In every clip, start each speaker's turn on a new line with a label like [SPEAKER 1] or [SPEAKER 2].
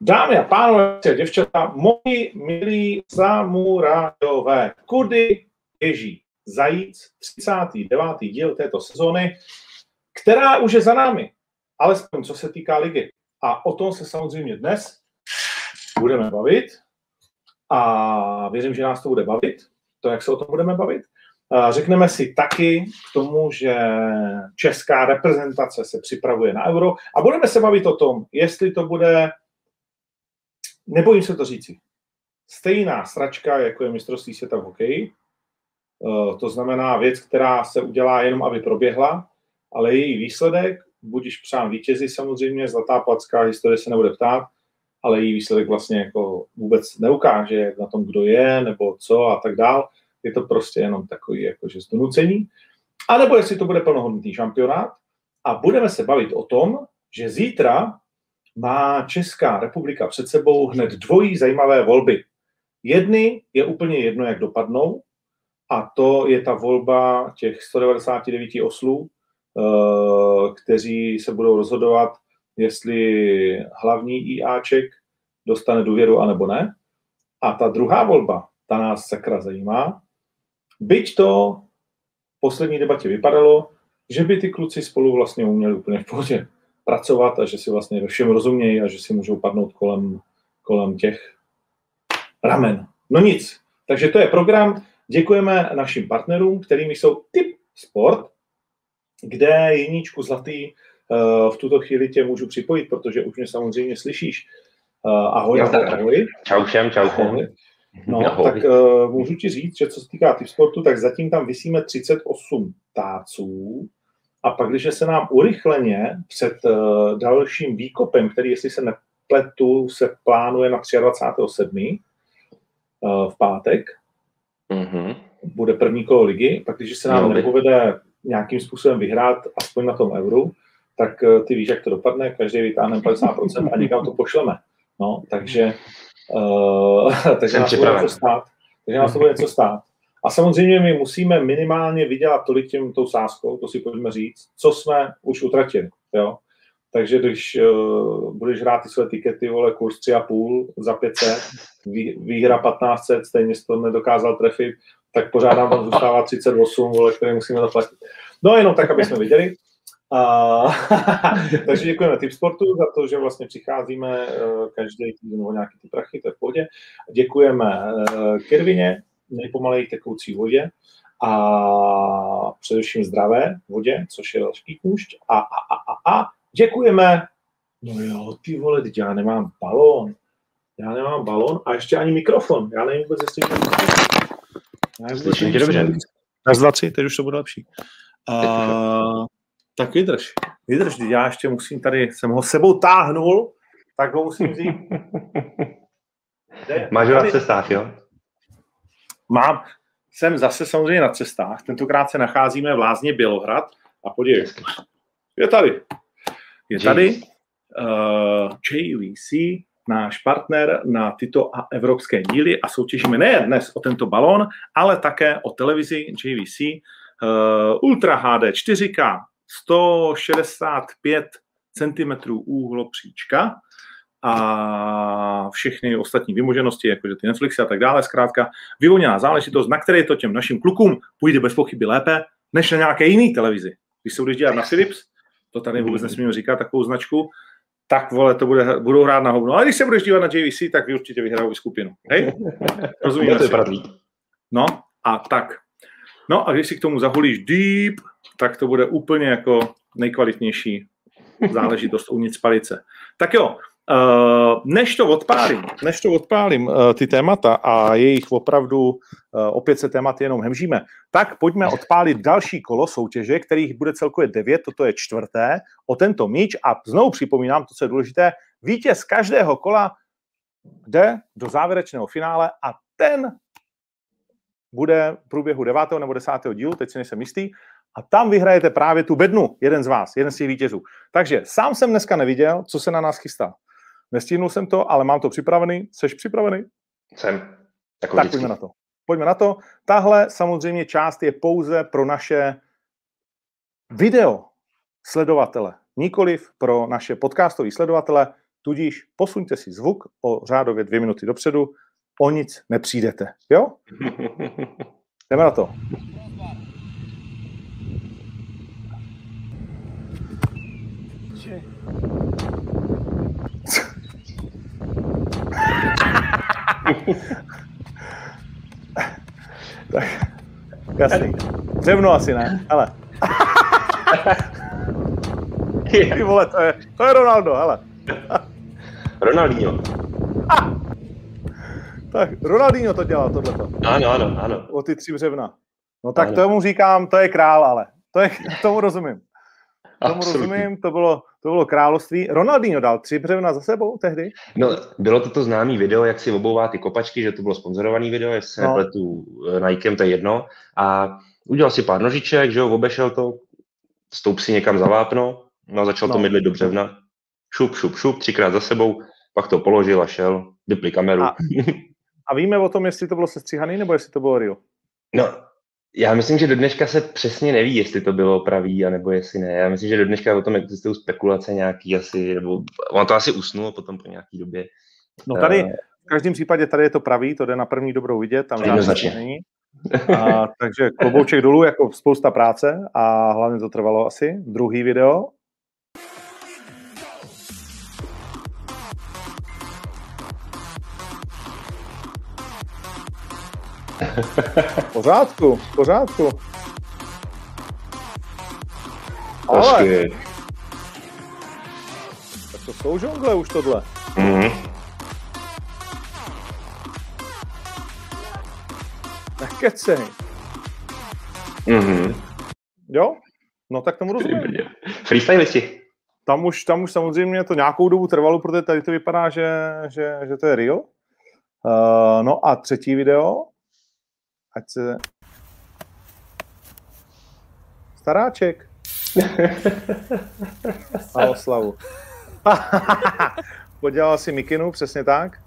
[SPEAKER 1] Dámy a pánové, děvčata, moji milí samurajové, kudy běží zajíc, 39. díl této sezóny, která už je za námi, alespoň co se týká ligy. A o tom se samozřejmě dnes budeme bavit a věřím, že nás to bude bavit, to, jak se o tom budeme bavit. Řekneme si taky k tomu, že česká reprezentace se připravuje na euro a budeme se bavit o tom, jestli to bude nebojím se to říci, stejná sračka, jako je mistrovství světa v hokeji. Eh, to znamená věc, která se udělá jenom, aby proběhla, ale její výsledek, budíš přán vítězi samozřejmě, zlatá placka, historie se nebude ptát, ale její výsledek vlastně jako vůbec neukáže na tom, kdo je, nebo co a tak dál. Je to prostě jenom takový jakože zdonucení. A nebo jestli to bude plnohodnotný šampionát. A budeme se bavit o tom, že zítra má Česká republika před sebou hned dvojí zajímavé volby. Jedny je úplně jedno, jak dopadnou, a to je ta volba těch 199 oslů, eh, kteří se budou rozhodovat, jestli hlavní IAček dostane důvěru anebo ne. A ta druhá volba, ta nás sakra zajímá. Byť to v poslední debatě vypadalo, že by ty kluci spolu vlastně uměli úplně v pohodě pracovat a že si vlastně ve všem rozumějí a že si můžou padnout kolem, kolem těch ramen. No nic. Takže to je program. Děkujeme našim partnerům, kterými jsou Tip Sport, kde Jiníčku Zlatý eh, v tuto chvíli tě můžu připojit, protože už mě samozřejmě slyšíš. Eh, ahoj, ahoj, ahoj.
[SPEAKER 2] Čau všem, čau všem. Ahoj.
[SPEAKER 1] No, ahoj. tak uh, můžu ti říct, že co se týká Tip Sportu, tak zatím tam vysíme 38 táců, a pak, když se nám urychleně před uh, dalším výkopem, který, jestli se nepletu, se plánuje na 23.7. Uh, v pátek, mm-hmm. bude první kolo ligy, pak když se nám no, nepovede nějakým způsobem vyhrát, aspoň na tom euru, tak uh, ty víš, jak to dopadne, každý vytáhne 50% a někam to pošleme. No, takže, uh, takže nás to bude něco stát. Takže nás to bude něco stát. A samozřejmě my musíme minimálně vydělat tolik tím tou sázkou, to si pojďme říct, co jsme už utratili. Jo? Takže když uh, budeš hrát ty své tikety, vole, kurz 3,5 za 500, vý, výhra 1500, stejně to nedokázal trefit, tak pořád nám zůstává 38, vole, které musíme zaplatit. No jenom tak, aby jsme viděli. Uh, takže děkujeme Tip Sportu za to, že vlastně přicházíme uh, každý týden o nějaký ty prachy, to je v pohodě. Děkujeme uh, Kirvině, nejpomaleji tekoucí vodě a především zdravé vodě, což je další kůšť. A, a, a, a, a děkujeme. No jo, ty vole, teď já nemám balón. Já nemám balón a ještě ani mikrofon. Já nevím vůbec, jestli
[SPEAKER 2] to Slyším tě dobře.
[SPEAKER 1] Dva, tři, teď už to bude lepší. Uh, tak vydrž, vydrž, já ještě musím tady, jsem ho sebou táhnul, tak ho musím vzít.
[SPEAKER 2] Máš ho na cestách, jo?
[SPEAKER 1] Mám, jsem zase samozřejmě na cestách, tentokrát se nacházíme v Lázně Bělohrad a podívej, je tady. Je tady uh, eh, JVC, náš partner na tyto a evropské díly a soutěžíme nejen dnes o tento balón, ale také o televizi JVC uh, Ultra HD 4K 165 cm úhlopříčka a všechny ostatní vymoženosti, jakože ty Netflixy a tak dále, zkrátka vyvoněná záležitost, na které to těm našim klukům půjde bez pochyby lépe, než na nějaké jiné televizi. Když se budeš dělat na Philips, to tady vůbec nesmíme říkat, takovou značku, tak vole, to bude, budou hrát na hovno. Ale když se budeš dívat na JVC, tak vy určitě vyhrajou skupinu. Hej?
[SPEAKER 2] Rozumíme to je
[SPEAKER 1] No a tak. No a když si k tomu zahulíš deep, tak to bude úplně jako nejkvalitnější záležitost uvnitř palice. Tak jo, Uh, než to odpálím, než to odpálím uh, ty témata a jejich opravdu uh, opět se témat jenom hemžíme, tak pojďme odpálit další kolo soutěže, kterých bude celkově devět, toto je čtvrté, o tento míč a znovu připomínám to, co je důležité, vítěz každého kola jde do závěrečného finále a ten bude v průběhu 9. nebo 10. dílu, teď si nejsem jistý, a tam vyhrajete právě tu bednu, jeden z vás, jeden z těch vítězů. Takže sám jsem dneska neviděl, co se na nás chystá. Nestihnul jsem to, ale mám to připravený. Jsi připravený?
[SPEAKER 2] Jsem.
[SPEAKER 1] Jako tak vždycky. pojďme na to. Pojďme na to. Tahle samozřejmě část je pouze pro naše video sledovatele, nikoliv pro naše podcastové sledovatele. tudíž posuňte si zvuk o řádově dvě minuty dopředu, o nic nepřijdete. Jo? Jdeme na to. Tak, jasný. Dřevno asi ne, ale. Ty vole, to je, to je Ronaldo, hele.
[SPEAKER 2] Ronaldinho.
[SPEAKER 1] Ah! Tak, Ronaldinho to dělal, tohleto.
[SPEAKER 2] Ano, ano, ano.
[SPEAKER 1] O ty tři břevna. No tak ano. tomu říkám, to je král, ale. To je, tomu rozumím. Tomu Absolutně. rozumím, to bylo, to bylo království. Ronaldinho dal tři břevna za sebou tehdy?
[SPEAKER 2] No, bylo to to známý video, jak si obouvá ty kopačky, že to bylo sponzorovaný video, jestli se no. nepletu eh, Nikem, to je jedno. A udělal si pár nožiček, že jo, obešel to, stoup si někam za vápno, no a začal no. to mydlit do břevna. Šup, šup, šup, třikrát za sebou, pak to položil a šel, vypli kameru. A,
[SPEAKER 1] a víme o tom, jestli to bylo sestříhaný, nebo jestli to bylo real?
[SPEAKER 2] No, já myslím, že do dneška se přesně neví, jestli to bylo pravý, anebo jestli ne. Já myslím, že do dneška o tom existují spekulace nějaký asi, nebo on to asi usnul potom po nějaký době.
[SPEAKER 1] No tady, uh, v každém případě tady je to pravý, to jde na první dobrou vidět, tam žádný není. A, takže klobouček dolů, jako spousta práce a hlavně to trvalo asi. Druhý video, V pořádku, v pořádku. Ale... Tak to jsou žongle už tohle. Mm-hmm. Nekecej.
[SPEAKER 2] Mm-hmm.
[SPEAKER 1] Jo? No tak tomu rozumím.
[SPEAKER 2] Freestylisti.
[SPEAKER 1] Tam už, tam už samozřejmě to nějakou dobu trvalo, protože tady to vypadá, že, že, že to je real. Uh, no a třetí video, ať se... Staráček. A oslavu. Podělal si mikinu, přesně tak.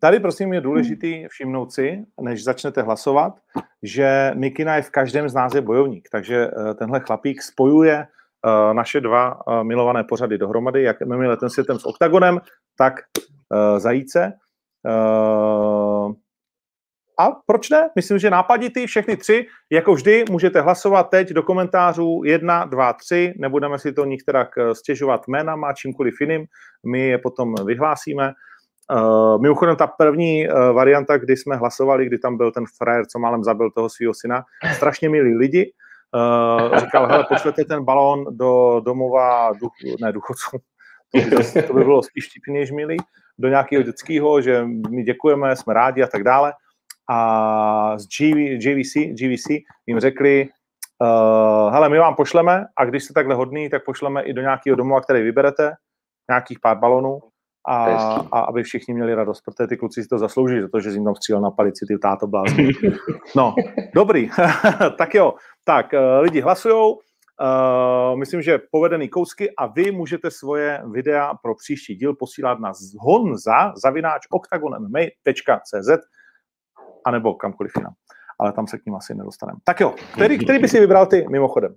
[SPEAKER 1] Tady prosím je důležitý všimnout si, než začnete hlasovat, že Mikina je v každém z nás je bojovník, takže eh, tenhle chlapík spojuje eh, naše dva eh, milované pořady dohromady, jak MMA letem světem s OKTAGONem, tak zajíce. A proč ne? Myslím, že nápaditý všechny tři. Jako vždy můžete hlasovat teď do komentářů 1, 2, 3. Nebudeme si to nikterak eh, stěžovat jménama, čímkoliv jiným. My je potom vyhlásíme. Uh, mimochodem ta první uh, varianta, kdy jsme hlasovali, kdy tam byl ten frajer, co málem zabil toho svého syna, strašně milí lidi. Uh, říkal, hele, pošlete ten balón do domova, duch, ne důchodců, to by, to by bylo spíš vtipný než milý, do nějakého dětského, že my děkujeme, jsme rádi a tak dále a z GV, GVC, GVC jim řekli, uh, hele, my vám pošleme a když jste takhle hodný, tak pošleme i do nějakého domova, který vyberete, nějakých pár balonů a, a aby všichni měli radost, protože ty kluci si to zaslouží, protože jim tam střílel na palici, ty táto blázni. No, dobrý. tak jo, tak uh, lidi hlasujou, Uh, myslím, že povedený kousky a vy můžete svoje videa pro příští díl posílat na honza zavináč octagonmma.cz anebo kamkoliv jinam. Ale tam se k ním asi nedostaneme. Tak jo, který, který by si vybral ty mimochodem?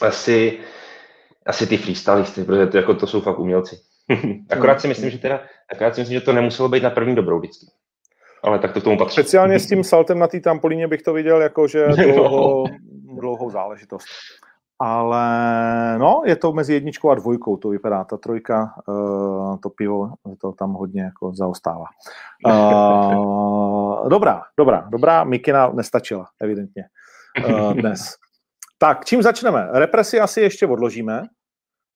[SPEAKER 2] Asi, asi ty freestylisty, protože to, jako, to jsou fakt umělci. akorát si myslím, že teda, akorát si myslím, že to nemuselo být na první dobrou vždycky. Ale tak to k tomu patří.
[SPEAKER 1] Speciálně s tím saltem na té trampolíně bych to viděl jako, že dlouho, dlouhou záležitost. Ale no, je to mezi jedničkou a dvojkou, to vypadá. Ta trojka, uh, to pivo, to tam hodně jako zaostává. Uh, dobrá, dobrá, dobrá. Mikina nestačila, evidentně, uh, dnes. Tak, čím začneme? Represi asi ještě odložíme,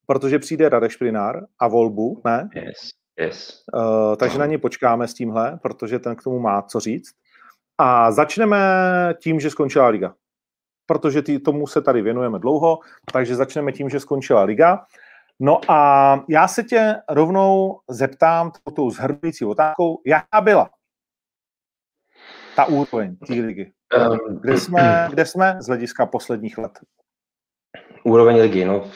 [SPEAKER 1] protože přijde Radek Šprinár a volbu, ne?
[SPEAKER 2] Yes, yes.
[SPEAKER 1] Uh, takže na něj počkáme s tímhle, protože ten k tomu má co říct. A začneme tím, že skončila liga protože tý, tomu se tady věnujeme dlouho, takže začneme tím, že skončila liga. No a já se tě rovnou zeptám tou zhrnující otázkou, jaká byla ta úroveň té ligy? Ehm, kde jsme, kde jsme z hlediska posledních let?
[SPEAKER 2] Úroveň ligy, no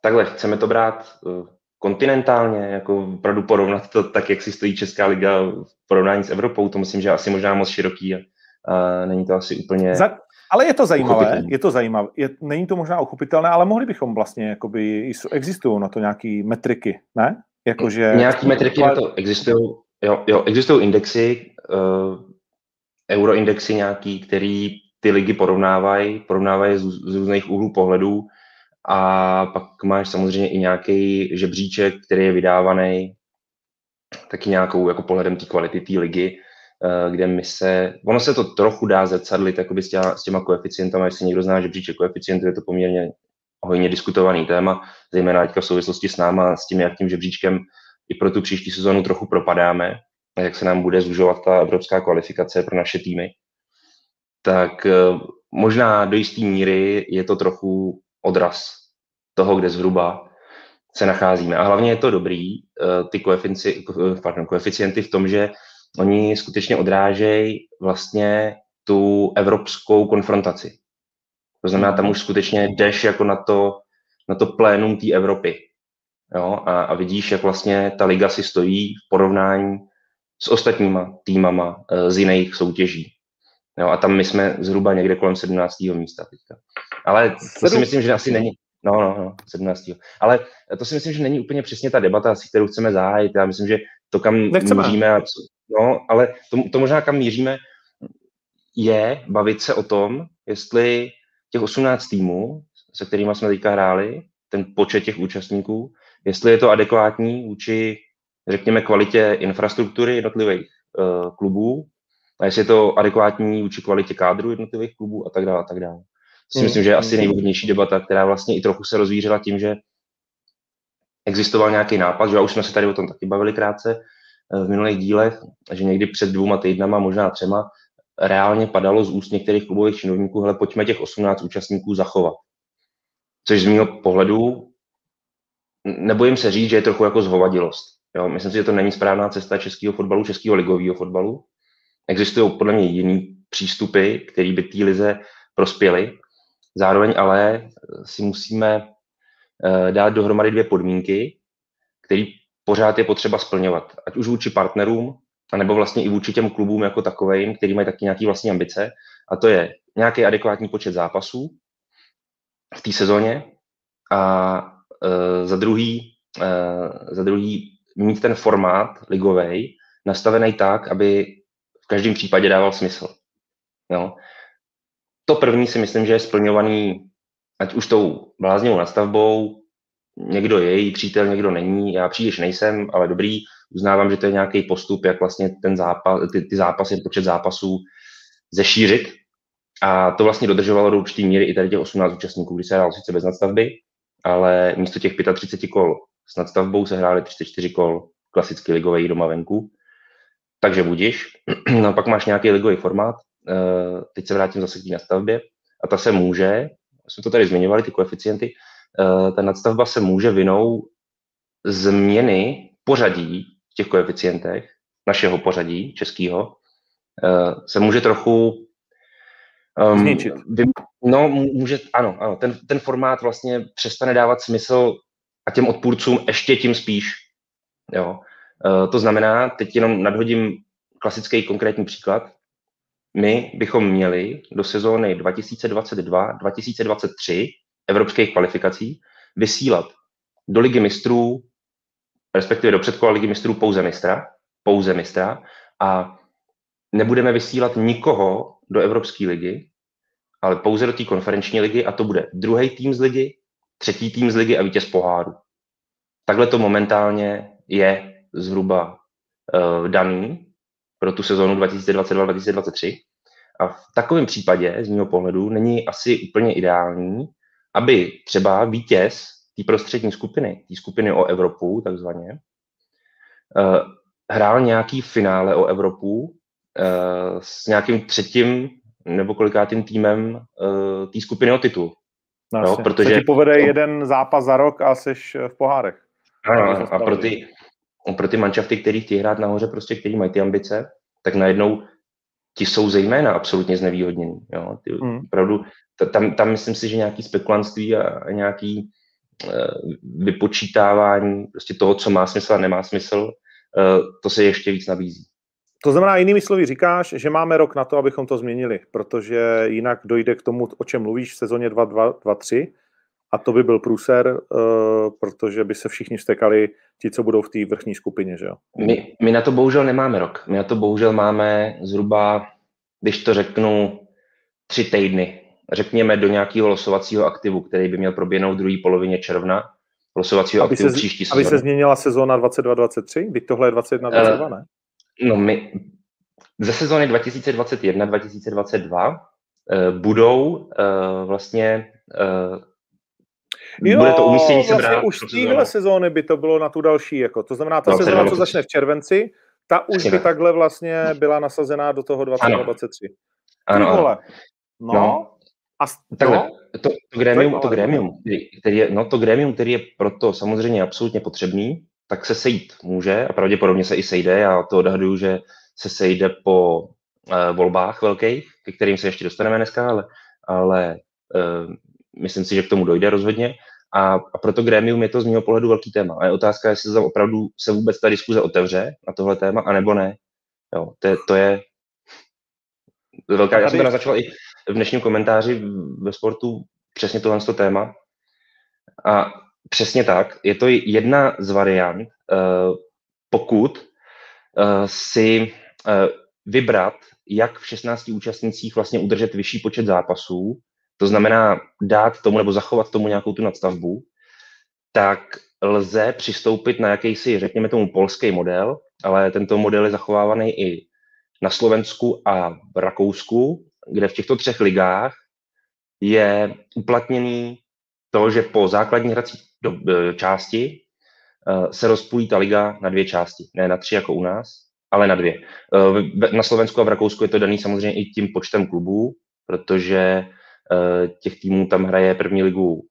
[SPEAKER 2] takhle, chceme to brát uh, kontinentálně, jako opravdu porovnat to tak, jak si stojí Česká liga v porovnání s Evropou, to myslím, že asi možná moc široký a Uh, není to asi úplně...
[SPEAKER 1] Za, ale je to zajímavé, je to zajímavé. Je, není to možná uchopitelné, ale mohli bychom vlastně, jakoby, existují na to nějaké metriky, ne?
[SPEAKER 2] Jakože... Nějaké metriky na to existují, jo, jo, existují indexy, uh, euroindexy nějaký, který ty ligy porovnávají, porovnávají z, z různých úhlů pohledů a pak máš samozřejmě i nějaký žebříček, který je vydávaný taky nějakou jako pohledem té kvality té ligy, kde my se, ono se to trochu dá zrcadlit jakoby s, těma, s těma koeficientama, jestli někdo zná žebříček koeficientů, je to poměrně hojně diskutovaný téma, zejména teďka v souvislosti s náma, s tím, jak tím žebříčkem i pro tu příští sezónu trochu propadáme, a jak se nám bude zužovat ta evropská kvalifikace pro naše týmy, tak eh, možná do jisté míry je to trochu odraz toho, kde zhruba se nacházíme. A hlavně je to dobrý, eh, ty pardon, koeficienty v tom, že oni skutečně odrážejí vlastně tu evropskou konfrontaci. To znamená, tam už skutečně jdeš jako na to, na to plénum té Evropy. Jo? A, a vidíš, jak vlastně ta liga si stojí v porovnání s ostatníma týmama eh, z jiných soutěží. Jo? A tam my jsme zhruba někde kolem 17. místa teďka. Ale to si myslím, že asi není. No, no, no, 17. Ale to si myslím, že není úplně přesně ta debata, kterou chceme zahájit. Já myslím, že to, kam Nechceme. míříme, a co, no, ale to, to možná kam míříme, je bavit se o tom, jestli těch 18 týmů, se kterými jsme teďka hráli, ten počet těch účastníků, jestli je to adekvátní vůči, řekněme, kvalitě infrastruktury jednotlivých uh, klubů, a jestli je to adekvátní vůči kvalitě kádru jednotlivých klubů a tak dále, a tak dále si mm. myslím, že je asi nejvhodnější debata, která vlastně i trochu se rozvířila tím, že existoval nějaký nápad, že už jsme se tady o tom taky bavili krátce v minulých dílech, že někdy před dvouma týdnama, možná třema, reálně padalo z úst některých klubových činovníků, hele, pojďme těch 18 účastníků zachovat. Což z mého pohledu, nebojím se říct, že je trochu jako zhovadilost. Jo, myslím si, že to není správná cesta českého fotbalu, českého ligového fotbalu. Existují podle mě jiný přístupy, které by té lize prospěly. Zároveň ale si musíme eh, dát dohromady dvě podmínky, které pořád je potřeba splňovat. Ať už vůči partnerům, anebo vlastně i vůči těm klubům jako takovým, který mají taky nějaké vlastní ambice. A to je nějaký adekvátní počet zápasů v té sezóně a e, za druhý, e, za druhý mít ten formát ligový nastavený tak, aby v každém případě dával smysl. No to první si myslím, že je splňovaný ať už tou bláznivou nastavbou, někdo je její přítel, někdo není, já příliš nejsem, ale dobrý, uznávám, že to je nějaký postup, jak vlastně ten zápas, ty, ty zápasy, počet zápasů zešířit. A to vlastně dodržovalo do určitý míry i tady těch 18 účastníků, kdy se hrál sice bez nadstavby, ale místo těch 35 kol s nadstavbou se hrály 34 kol klasicky ligové doma venku. Takže budíš. No pak máš nějaký ligový formát, Eh, teď se vrátím zase k té nadstavbě, a ta se může, jsme to tady zmiňovali, ty koeficienty, ta nadstavba se může vinou změny pořadí v těch koeficientech, našeho pořadí českého, eh, se může trochu
[SPEAKER 1] um, Zničit. Vy,
[SPEAKER 2] no, může, ano, ano ten, ten formát vlastně přestane dávat smysl a těm odpůrcům ještě tím spíš. Jo. Uh, to znamená, teď jenom nadhodím klasický konkrétní příklad my bychom měli do sezóny 2022-2023 evropských kvalifikací vysílat do ligy mistrů, respektive do předkola ligy mistrů pouze mistra, pouze mistra a nebudeme vysílat nikoho do Evropské ligy, ale pouze do té konferenční ligy a to bude druhý tým z ligy, třetí tým z ligy a vítěz poháru. Takhle to momentálně je zhruba uh, daný pro tu sezónu 2022-2023. A v takovém případě, z mého pohledu, není asi úplně ideální, aby třeba vítěz té prostřední skupiny, té skupiny o Evropu, takzvaně, uh, hrál nějaký finále o Evropu uh, s nějakým třetím nebo kolikátým týmem uh, té skupiny o titul.
[SPEAKER 1] No, no, protože to ti povede to... jeden zápas za rok a jsi v pohárech.
[SPEAKER 2] Ano, a pro ty, pro ty manšafty, který chtějí hrát nahoře, prostě, který mají ty ambice, tak najednou ti jsou zejména absolutně znevýhodnění. Jo? Ty, hmm. Opravdu, tam, tam myslím si, že nějaký spekulantství a, a nějaký uh, vypočítávání prostě toho, co má smysl a nemá smysl, uh, to se ještě víc nabízí.
[SPEAKER 1] to znamená, jinými slovy říkáš, že máme rok na to, abychom to změnili, protože jinak dojde k tomu, o čem mluvíš v sezóně 2-2-3 a to by byl průser, uh, protože by se všichni vstekali ti, co budou v té vrchní skupině, že jo?
[SPEAKER 2] My, my na to bohužel nemáme rok. My na to bohužel máme zhruba, když to řeknu, tři týdny. Řekněme do nějakého losovacího aktivu, který by měl proběhnout v druhé polovině června. Losovacího
[SPEAKER 1] aby
[SPEAKER 2] aktivu
[SPEAKER 1] se,
[SPEAKER 2] příští
[SPEAKER 1] Aby se změnila sezóna 22-23? Teď tohle je 21-22, ne?
[SPEAKER 2] No my ze sezóny 2021-2022 uh, budou vlastně
[SPEAKER 1] Jo, bude to umístění vlastně se brát už z téhle sezóny by to bylo na tu další, jako, to znamená ta sezóna, co začne v červenci, ta už by takhle vlastně byla nasazená do toho 2023.
[SPEAKER 2] Ano, ano. ano.
[SPEAKER 1] No, no. A
[SPEAKER 2] Takhle, no? to, to, grémium, to, grémium, který je, no, to grémium, který je proto samozřejmě absolutně potřebný, tak se sejít může a pravděpodobně se i sejde. Já to odhaduju, že se sejde po uh, volbách velkých, ke kterým se ještě dostaneme dneska, ale, ale uh, myslím si, že k tomu dojde rozhodně. A, a proto grémium je to z mého pohledu velký téma. A je otázka, jestli to opravdu se vůbec ta diskuze otevře na tohle téma, anebo ne. Jo, to, je, to je velká. Já jsem to naznačoval i v dnešním komentáři ve sportu přesně tohle téma. A přesně tak, je to jedna z variant, uh, pokud uh, si uh, vybrat, jak v 16 účastnicích vlastně udržet vyšší počet zápasů, to znamená dát tomu nebo zachovat tomu nějakou tu nadstavbu, tak lze přistoupit na jakýsi, řekněme tomu, polský model, ale tento model je zachovávaný i na Slovensku a v Rakousku, kde v těchto třech ligách je uplatněný to, že po základní hrací do, e, části e, se rozpůlí ta liga na dvě části. Ne na tři jako u nás, ale na dvě. E, na Slovensku a v Rakousku je to daný samozřejmě i tím počtem klubů, protože těch týmů tam hraje první ligu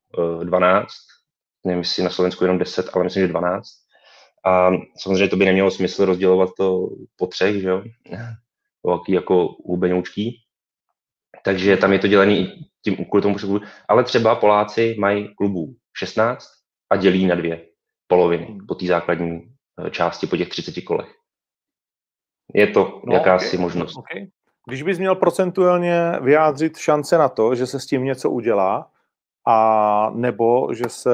[SPEAKER 2] 12, nevím, jestli na Slovensku jenom 10, ale myslím, že 12. A samozřejmě to by nemělo smysl rozdělovat to po třech, že jo? Velký jako hubenoučký. Takže tam je to dělený i tím kvůli tomu klubu. Ale třeba Poláci mají klubů 16 a dělí na dvě poloviny hmm. po té základní eh, části, po těch 30 kolech. Je to no, jakási okay. možnost. Okay.
[SPEAKER 1] Když bys měl procentuálně vyjádřit šance na to, že se s tím něco udělá, a nebo že se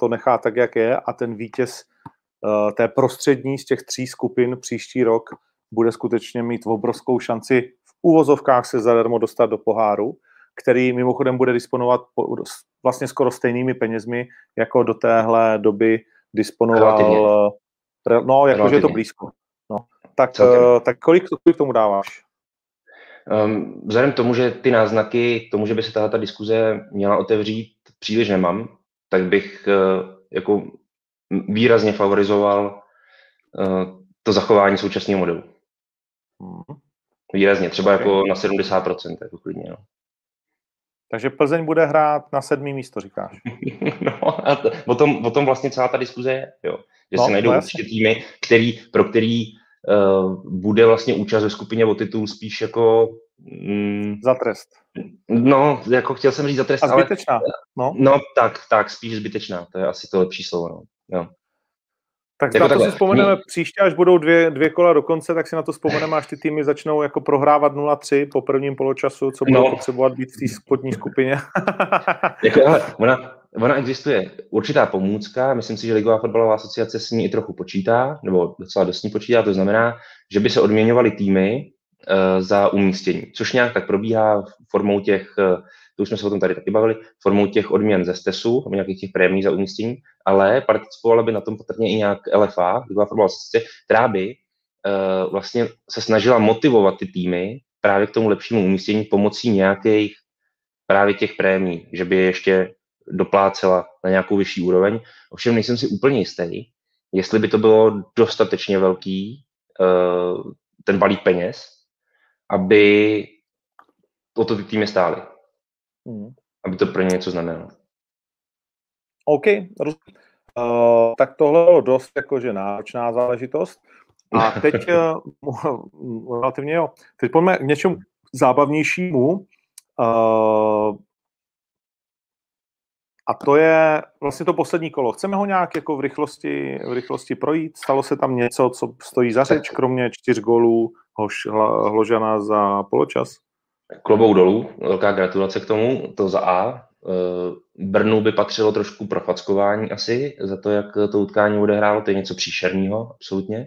[SPEAKER 1] to nechá tak, jak je a ten vítěz uh, té prostřední z těch tří skupin příští rok bude skutečně mít obrovskou šanci v úvozovkách se zadarmo dostat do poháru, který mimochodem bude disponovat vlastně skoro stejnými penězmi, jako do téhle doby disponoval, Relativně. no, jakože je to blízko. No. Tak, uh, tak kolik, kolik tomu dáváš?
[SPEAKER 2] Um, vzhledem k tomu, že ty náznaky k tomu, že by se tahle diskuze měla otevřít, příliš nemám, tak bych uh, jako výrazně favorizoval uh, to zachování současného modelu. Hmm. Výrazně, třeba okay. jako na 70%, jako klidně. No.
[SPEAKER 1] Takže Plzeň bude hrát na sedmý místo, říkáš.
[SPEAKER 2] no a to, o, tom, o tom vlastně celá ta diskuze je, jo. Že no, se najdou určitě týmy, který, pro který uh, bude vlastně účast ve skupině o titul spíš jako...
[SPEAKER 1] Mm, za trest.
[SPEAKER 2] No, jako chtěl jsem říct za trest,
[SPEAKER 1] A zbytečná, ale,
[SPEAKER 2] no. No, tak, tak, spíš zbytečná, to je asi to lepší slovo, no. Jo.
[SPEAKER 1] Tak jako na to takhle. si vzpomeneme Mě... příště, až budou dvě, dvě kola do konce, tak si na to vzpomeneme, až ty týmy začnou jako prohrávat 0-3 po prvním poločasu, co budou no. potřebovat být v té spodní skupině.
[SPEAKER 2] jako, hele, ona, ona existuje určitá pomůcka, myslím si, že Ligová fotbalová asociace s ní i trochu počítá, nebo docela dost ní počítá, to znamená, že by se odměňovaly týmy uh, za umístění, což nějak tak probíhá formou těch uh, to už jsme se o tom tady taky bavili, formou těch odměn ze STESu, nebo nějakých těch prémí za umístění, ale participovala by na tom patrně i nějak LFA, Ligová fotbalová asociace, která by uh, vlastně se snažila motivovat ty týmy právě k tomu lepšímu umístění pomocí nějakých právě těch prémí, že by je ještě doplácela na nějakou vyšší úroveň. Ovšem nejsem si úplně jistý, jestli by to bylo dostatečně velký, uh, ten balík peněz, aby o to ty týmy stály. Hmm. Aby to pro ně něco znamenalo.
[SPEAKER 1] OK, uh, tak tohle bylo dost jakože náročná záležitost. A teď uh, relativně jo. Teď pojďme k něčemu zábavnějšímu. Uh, a to je vlastně to poslední kolo. Chceme ho nějak jako v rychlosti, v rychlosti projít? Stalo se tam něco, co stojí za řeč, kromě čtyř gólů Hoš, Hložana za poločas.
[SPEAKER 2] Klobou dolů, velká gratulace k tomu, to za A. Eh, Brnu by patřilo trošku profackování asi za to, jak to utkání odehrálo, to je něco příšerného, absolutně.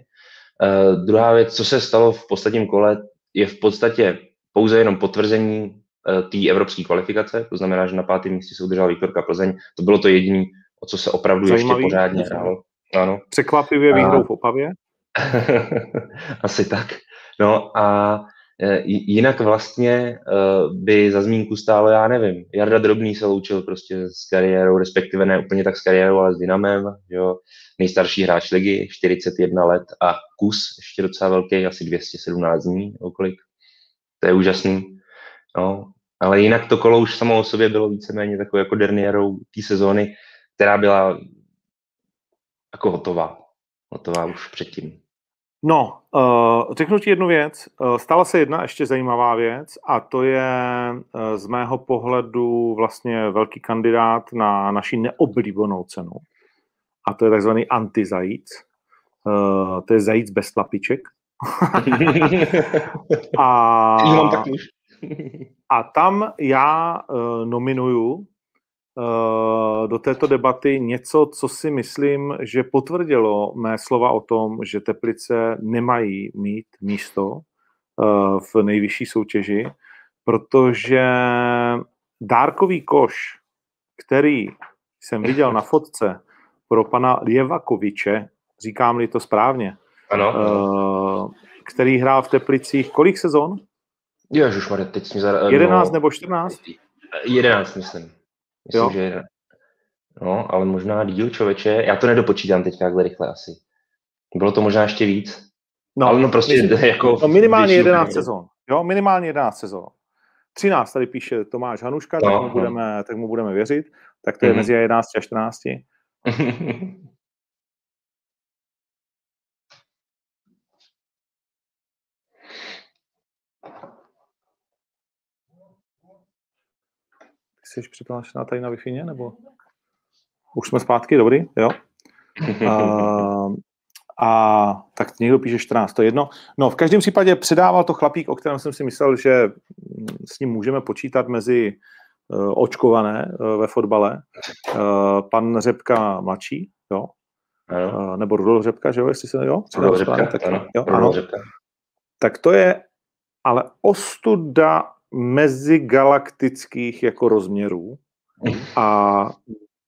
[SPEAKER 2] Uh, druhá věc, co se stalo v posledním kole, je v podstatě pouze jenom potvrzení té evropské kvalifikace, to znamená, že na pátém místě se udržela Viktorka Plzeň. To bylo to jediné, o co se opravdu Zajímavý, ještě pořádně hrálo.
[SPEAKER 1] Ano. Překvapivě výhrou v Opavě?
[SPEAKER 2] Asi tak. No a e, jinak vlastně by za zmínku stálo, já nevím, Jarda Drobný se loučil prostě s kariérou, respektive ne úplně tak s kariérou, ale s Dynamem, jo nejstarší hráč ligy, 41 let a kus, ještě docela velký, asi 217 dní, okolik. To je úžasný. No, ale jinak to kolo už samo o sobě bylo víceméně takové jako derniérou té sezóny, která byla jako hotová. Hotová už předtím.
[SPEAKER 1] No, uh, řeknu ti jednu věc. Uh, stala se jedna ještě zajímavá věc a to je uh, z mého pohledu vlastně velký kandidát na naši neoblíbenou cenu a to je takzvaný antizajíc. Uh, to je zajíc bez tlapiček. a, a tam já uh, nominuju uh, do této debaty něco, co si myslím, že potvrdilo mé slova o tom, že Teplice nemají mít místo uh, v nejvyšší soutěži, protože dárkový koš, který jsem viděl na fotce, pro pana Lievakoviče, říkám-li to správně,
[SPEAKER 2] ano.
[SPEAKER 1] Uh, který hrál v Teplicích kolik sezon?
[SPEAKER 2] Ježišmarja, teď mi
[SPEAKER 1] zara... 11 no, nebo 14?
[SPEAKER 2] 11, myslím. Myslím, jo. že No, ale možná díl člověče. Já to nedopočítám teď takhle rychle asi. Bylo to možná ještě víc.
[SPEAKER 1] No, ale no prostě myslím, jako... No minimálně 11 sezon. Jo, minimálně 11 sezon. 13 tady píše Tomáš Hanuška, no, tak, mu no. budeme, tak mu budeme věřit. Tak to je mm-hmm. mezi 11 a 14. jsi přihlášená tady na wi nebo? Už jsme zpátky, dobrý, jo? A, a tak někdo píše 14, to je jedno. No, v každém případě předával to chlapík, o kterém jsem si myslel, že s ním můžeme počítat mezi uh, očkované uh, ve fotbale. Uh, pan Řepka mladší, jo? Ano. nebo Rudolf Řepka, že jo, jestli se jo?
[SPEAKER 2] Rudolf Řepka, tak, ano. Jo, ano. Řepka.
[SPEAKER 1] Tak to je ale ostuda mezigalaktických jako rozměrů a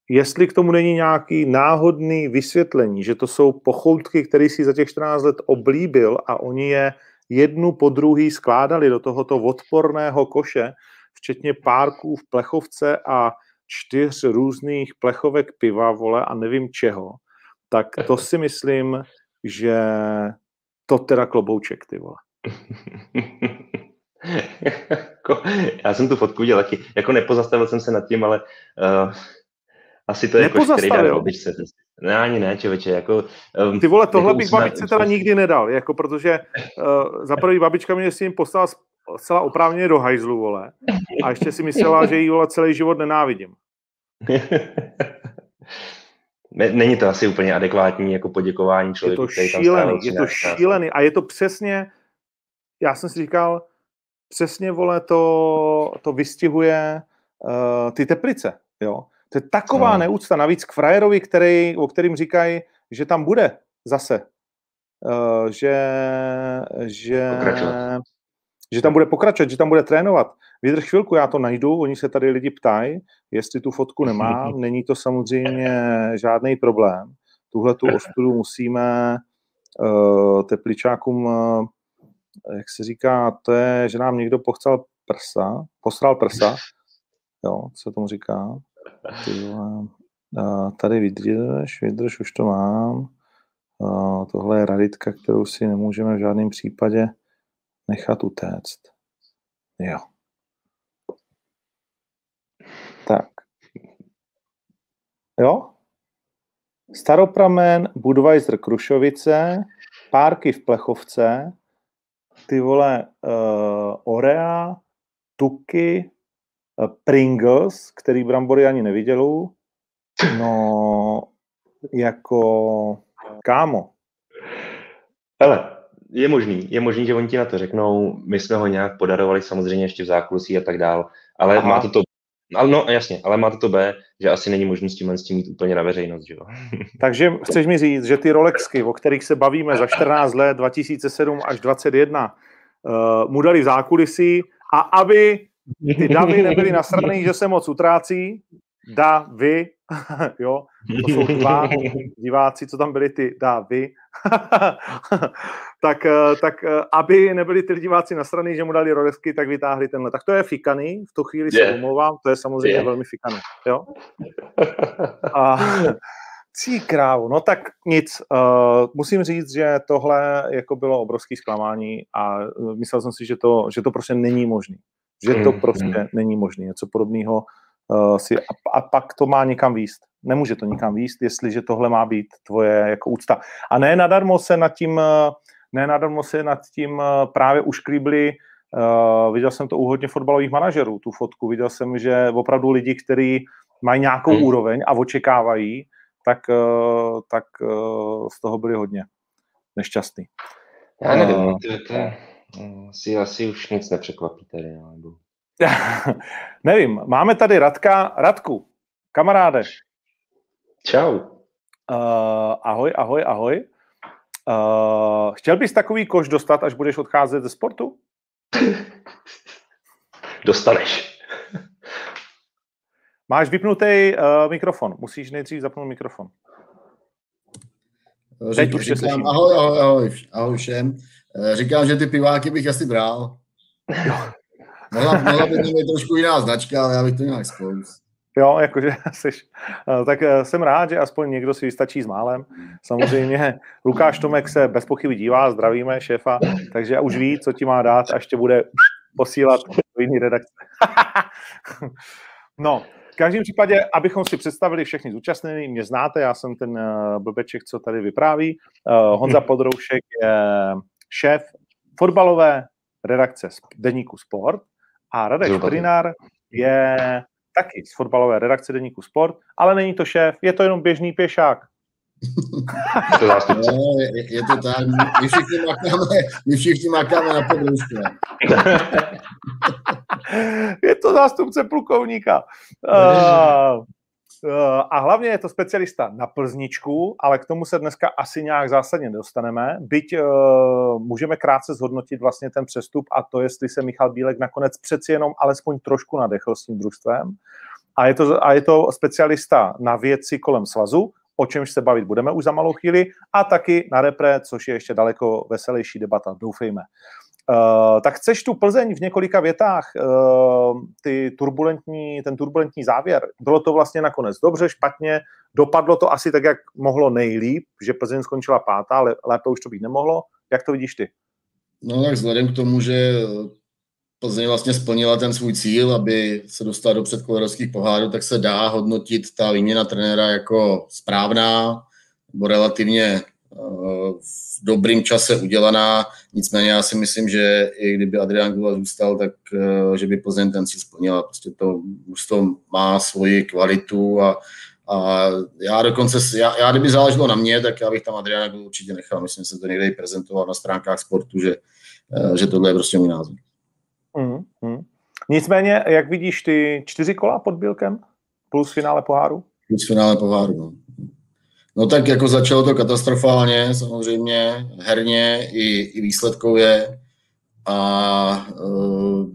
[SPEAKER 1] jestli k tomu není nějaký náhodný vysvětlení, že to jsou pochoutky, které si za těch 14 let oblíbil a oni je jednu po druhý skládali do tohoto odporného koše, včetně párků v plechovce a čtyř různých plechovek piva, vole, a nevím čeho, tak to si myslím, že to teda klobouček, ty vole.
[SPEAKER 2] Jako, já jsem tu fotku udělal taky, jako nepozastavil jsem se nad tím, ale uh, asi to je jako škrejda na obyčce. Ne, ani ne, čověče, jako...
[SPEAKER 1] Um, Ty vole, tohle jako bych babičce teda nikdy nedal, jako protože uh, za prvý babička mě s ním poslala zcela oprávněně do hajzlu, vole, a ještě si myslela, že jí, vole, celý život nenávidím.
[SPEAKER 2] Není to asi úplně adekvátní jako poděkování člověku,
[SPEAKER 1] Je to šílený, je to šílený a je to přesně, já jsem si říkal, přesně, vole, to, to vystihuje uh, ty teplice, jo. To je taková no. neúcta, navíc k frajerovi, který, o kterým říkají, že tam bude zase. Uh, že, že, že tam bude pokračovat, že tam bude trénovat. Vydrž chvilku, já to najdu, oni se tady lidi ptají, jestli tu fotku nemám, není to samozřejmě žádný problém. Tuhle tu ostudu musíme uh, tepličákům, uh, jak se říká, to je, že nám někdo pochcel prsa, posral prsa, jo, co tomu říká. Ty uh, tady vydrž, vydrž, už to mám. Tohle je raditka, kterou si nemůžeme v žádném případě nechat utéct. Jo. Tak. Jo? Staropramen, Budweiser Krušovice, párky v Plechovce, ty vole uh, Orea, Tuky, uh, Pringles, který brambory ani neviděl. No, jako kámo.
[SPEAKER 2] Hele, je možný, je možný, že oni ti na to řeknou, my jsme ho nějak podarovali samozřejmě ještě v zákulisí a tak dál, ale Aha. máte to ale no jasně, ale máte to B, že asi není možné s tímhle s tím mít úplně na veřejnost, že jo?
[SPEAKER 1] Takže chceš mi říct, že ty Rolexky, o kterých se bavíme za 14 let, 2007 až 2021, uh, mu dali v zákulisí a aby ty davy nebyly nasraný, že se moc utrácí, da, vy, jo, to jsou dva diváci, co tam byli ty, da, vy, tak, eh, tak eh, aby nebyli ty diváci nasraný, že mu dali rolesky, tak vytáhli tenhle. Tak to je fikaný, v tu chvíli yeah. se omlouvám, to je samozřejmě yeah. velmi fikaný, jo. A, Cí krávu, no tak nic. Uh, musím říct, že tohle jako bylo obrovské zklamání a myslel jsem si, že to, že to prostě není možné. Že to mm, prostě mm. není možné. Něco podobného uh, si, a, a pak to má někam výst. Nemůže to nikam výst, jestliže tohle má být tvoje jako úcta. A ne nadarmo se nad tím, uh, ne nadarmo se nad tím uh, právě ušklíbli Uh, viděl jsem to u hodně fotbalových manažerů, tu fotku. Viděl jsem, že opravdu lidi, kteří mají nějakou hmm. úroveň a očekávají, tak, uh, tak uh, z toho byli hodně nešťastný.
[SPEAKER 2] Já nevím, uh, to, to, si asi už nic nepřekvapí tady. Nebo...
[SPEAKER 1] Nevím, máme tady Radka. Radku, kamaráde.
[SPEAKER 2] Čau. Uh,
[SPEAKER 1] ahoj, ahoj, ahoj. Uh, chtěl bys takový koš dostat, až budeš odcházet ze sportu?
[SPEAKER 2] Dostaneš.
[SPEAKER 1] Máš vypnutý uh, mikrofon. Musíš nejdřív zapnout mikrofon.
[SPEAKER 3] Teď už říkám, ahoj, ahoj, ahoj, ahoj všem. Říkám, že ty piváky bych asi bral. Mohla, mohla by mít trošku jiná značka, ale já bych to nějak spous.
[SPEAKER 1] Jo, jakože jsi, eh, tak eh, jsem rád, že aspoň někdo si vystačí s málem. Samozřejmě Lukáš Tomek se bez pochyby dívá, zdravíme šéfa, takže už ví, co ti má dát, až tě bude posílat do jiný redakce. no, v každém případě, abychom si představili všechny zúčastnění, mě znáte, já jsem ten eh, blbeček, co tady vypráví. Honza Podroušek je šéf fotbalové redakce Deníku Sport a Radek Šprinár je taky z fotbalové redakce Deníku Sport, ale není to šéf, je to jenom běžný pěšák.
[SPEAKER 3] to no, je, je, to tak, my všichni makáme, my všichni makáme na podružku.
[SPEAKER 1] je to zástupce plukovníka. Uh, a hlavně je to specialista na plzničku, ale k tomu se dneska asi nějak zásadně dostaneme. Byť uh, můžeme krátce zhodnotit vlastně ten přestup a to, jestli se Michal Bílek nakonec přeci jenom alespoň trošku nadechl s tím družstvem. A je to, a je to specialista na věci kolem svazu, o čemž se bavit budeme už za malou chvíli, a taky na repre, což je ještě daleko veselější debata, doufejme. Uh, tak chceš tu Plzeň v několika větách, uh, ty turbulentní, ten turbulentní závěr, bylo to vlastně nakonec dobře, špatně, dopadlo to asi tak, jak mohlo nejlíp, že Plzeň skončila pátá, ale lépe už to být nemohlo. Jak to vidíš ty?
[SPEAKER 3] No tak vzhledem k tomu, že Plzeň vlastně splnila ten svůj cíl, aby se dostala do předkolerovských pohádů, tak se dá hodnotit ta výměna trenéra jako správná, nebo relativně v dobrým čase udělaná. Nicméně já si myslím, že i kdyby Adrian Gula zůstal, tak eh, že by Plzeň ten cíl splnila. Prostě to to má svoji kvalitu a, a já dokonce, já, já kdyby záleželo na mě, tak já bych tam Adriana Gula určitě nechal. Myslím, že se to někde i prezentoval na stránkách sportu, že, eh, že tohle je prostě můj názor.
[SPEAKER 1] Mm, mm. Nicméně, jak vidíš ty čtyři kola pod Bílkem plus finále poháru?
[SPEAKER 3] Plus finále poháru, no. No tak jako začalo to katastrofálně, samozřejmě, herně i, i výsledkově. A uh,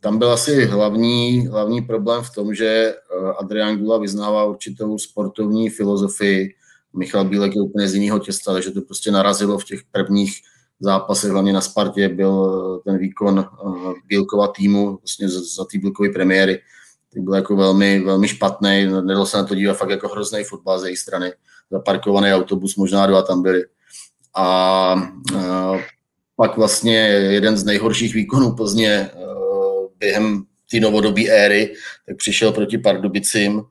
[SPEAKER 3] tam byl asi hlavní, hlavní problém v tom, že uh, Adrian Gula vyznává určitou sportovní filozofii. Michal Bílek je úplně z jiného těsta, takže to prostě narazilo v těch prvních zápasech, hlavně na Spartě, byl ten výkon Bílkova týmu vlastně za, té Bílkové premiéry. Tak byl jako velmi, velmi špatný, nedalo se na to dívat fakt jako hrozný fotbal ze její strany zaparkovaný autobus, možná dva tam byly. A, a pak vlastně jeden z nejhorších výkonů Plzně e, během té novodobí éry, tak přišel proti Pardubicím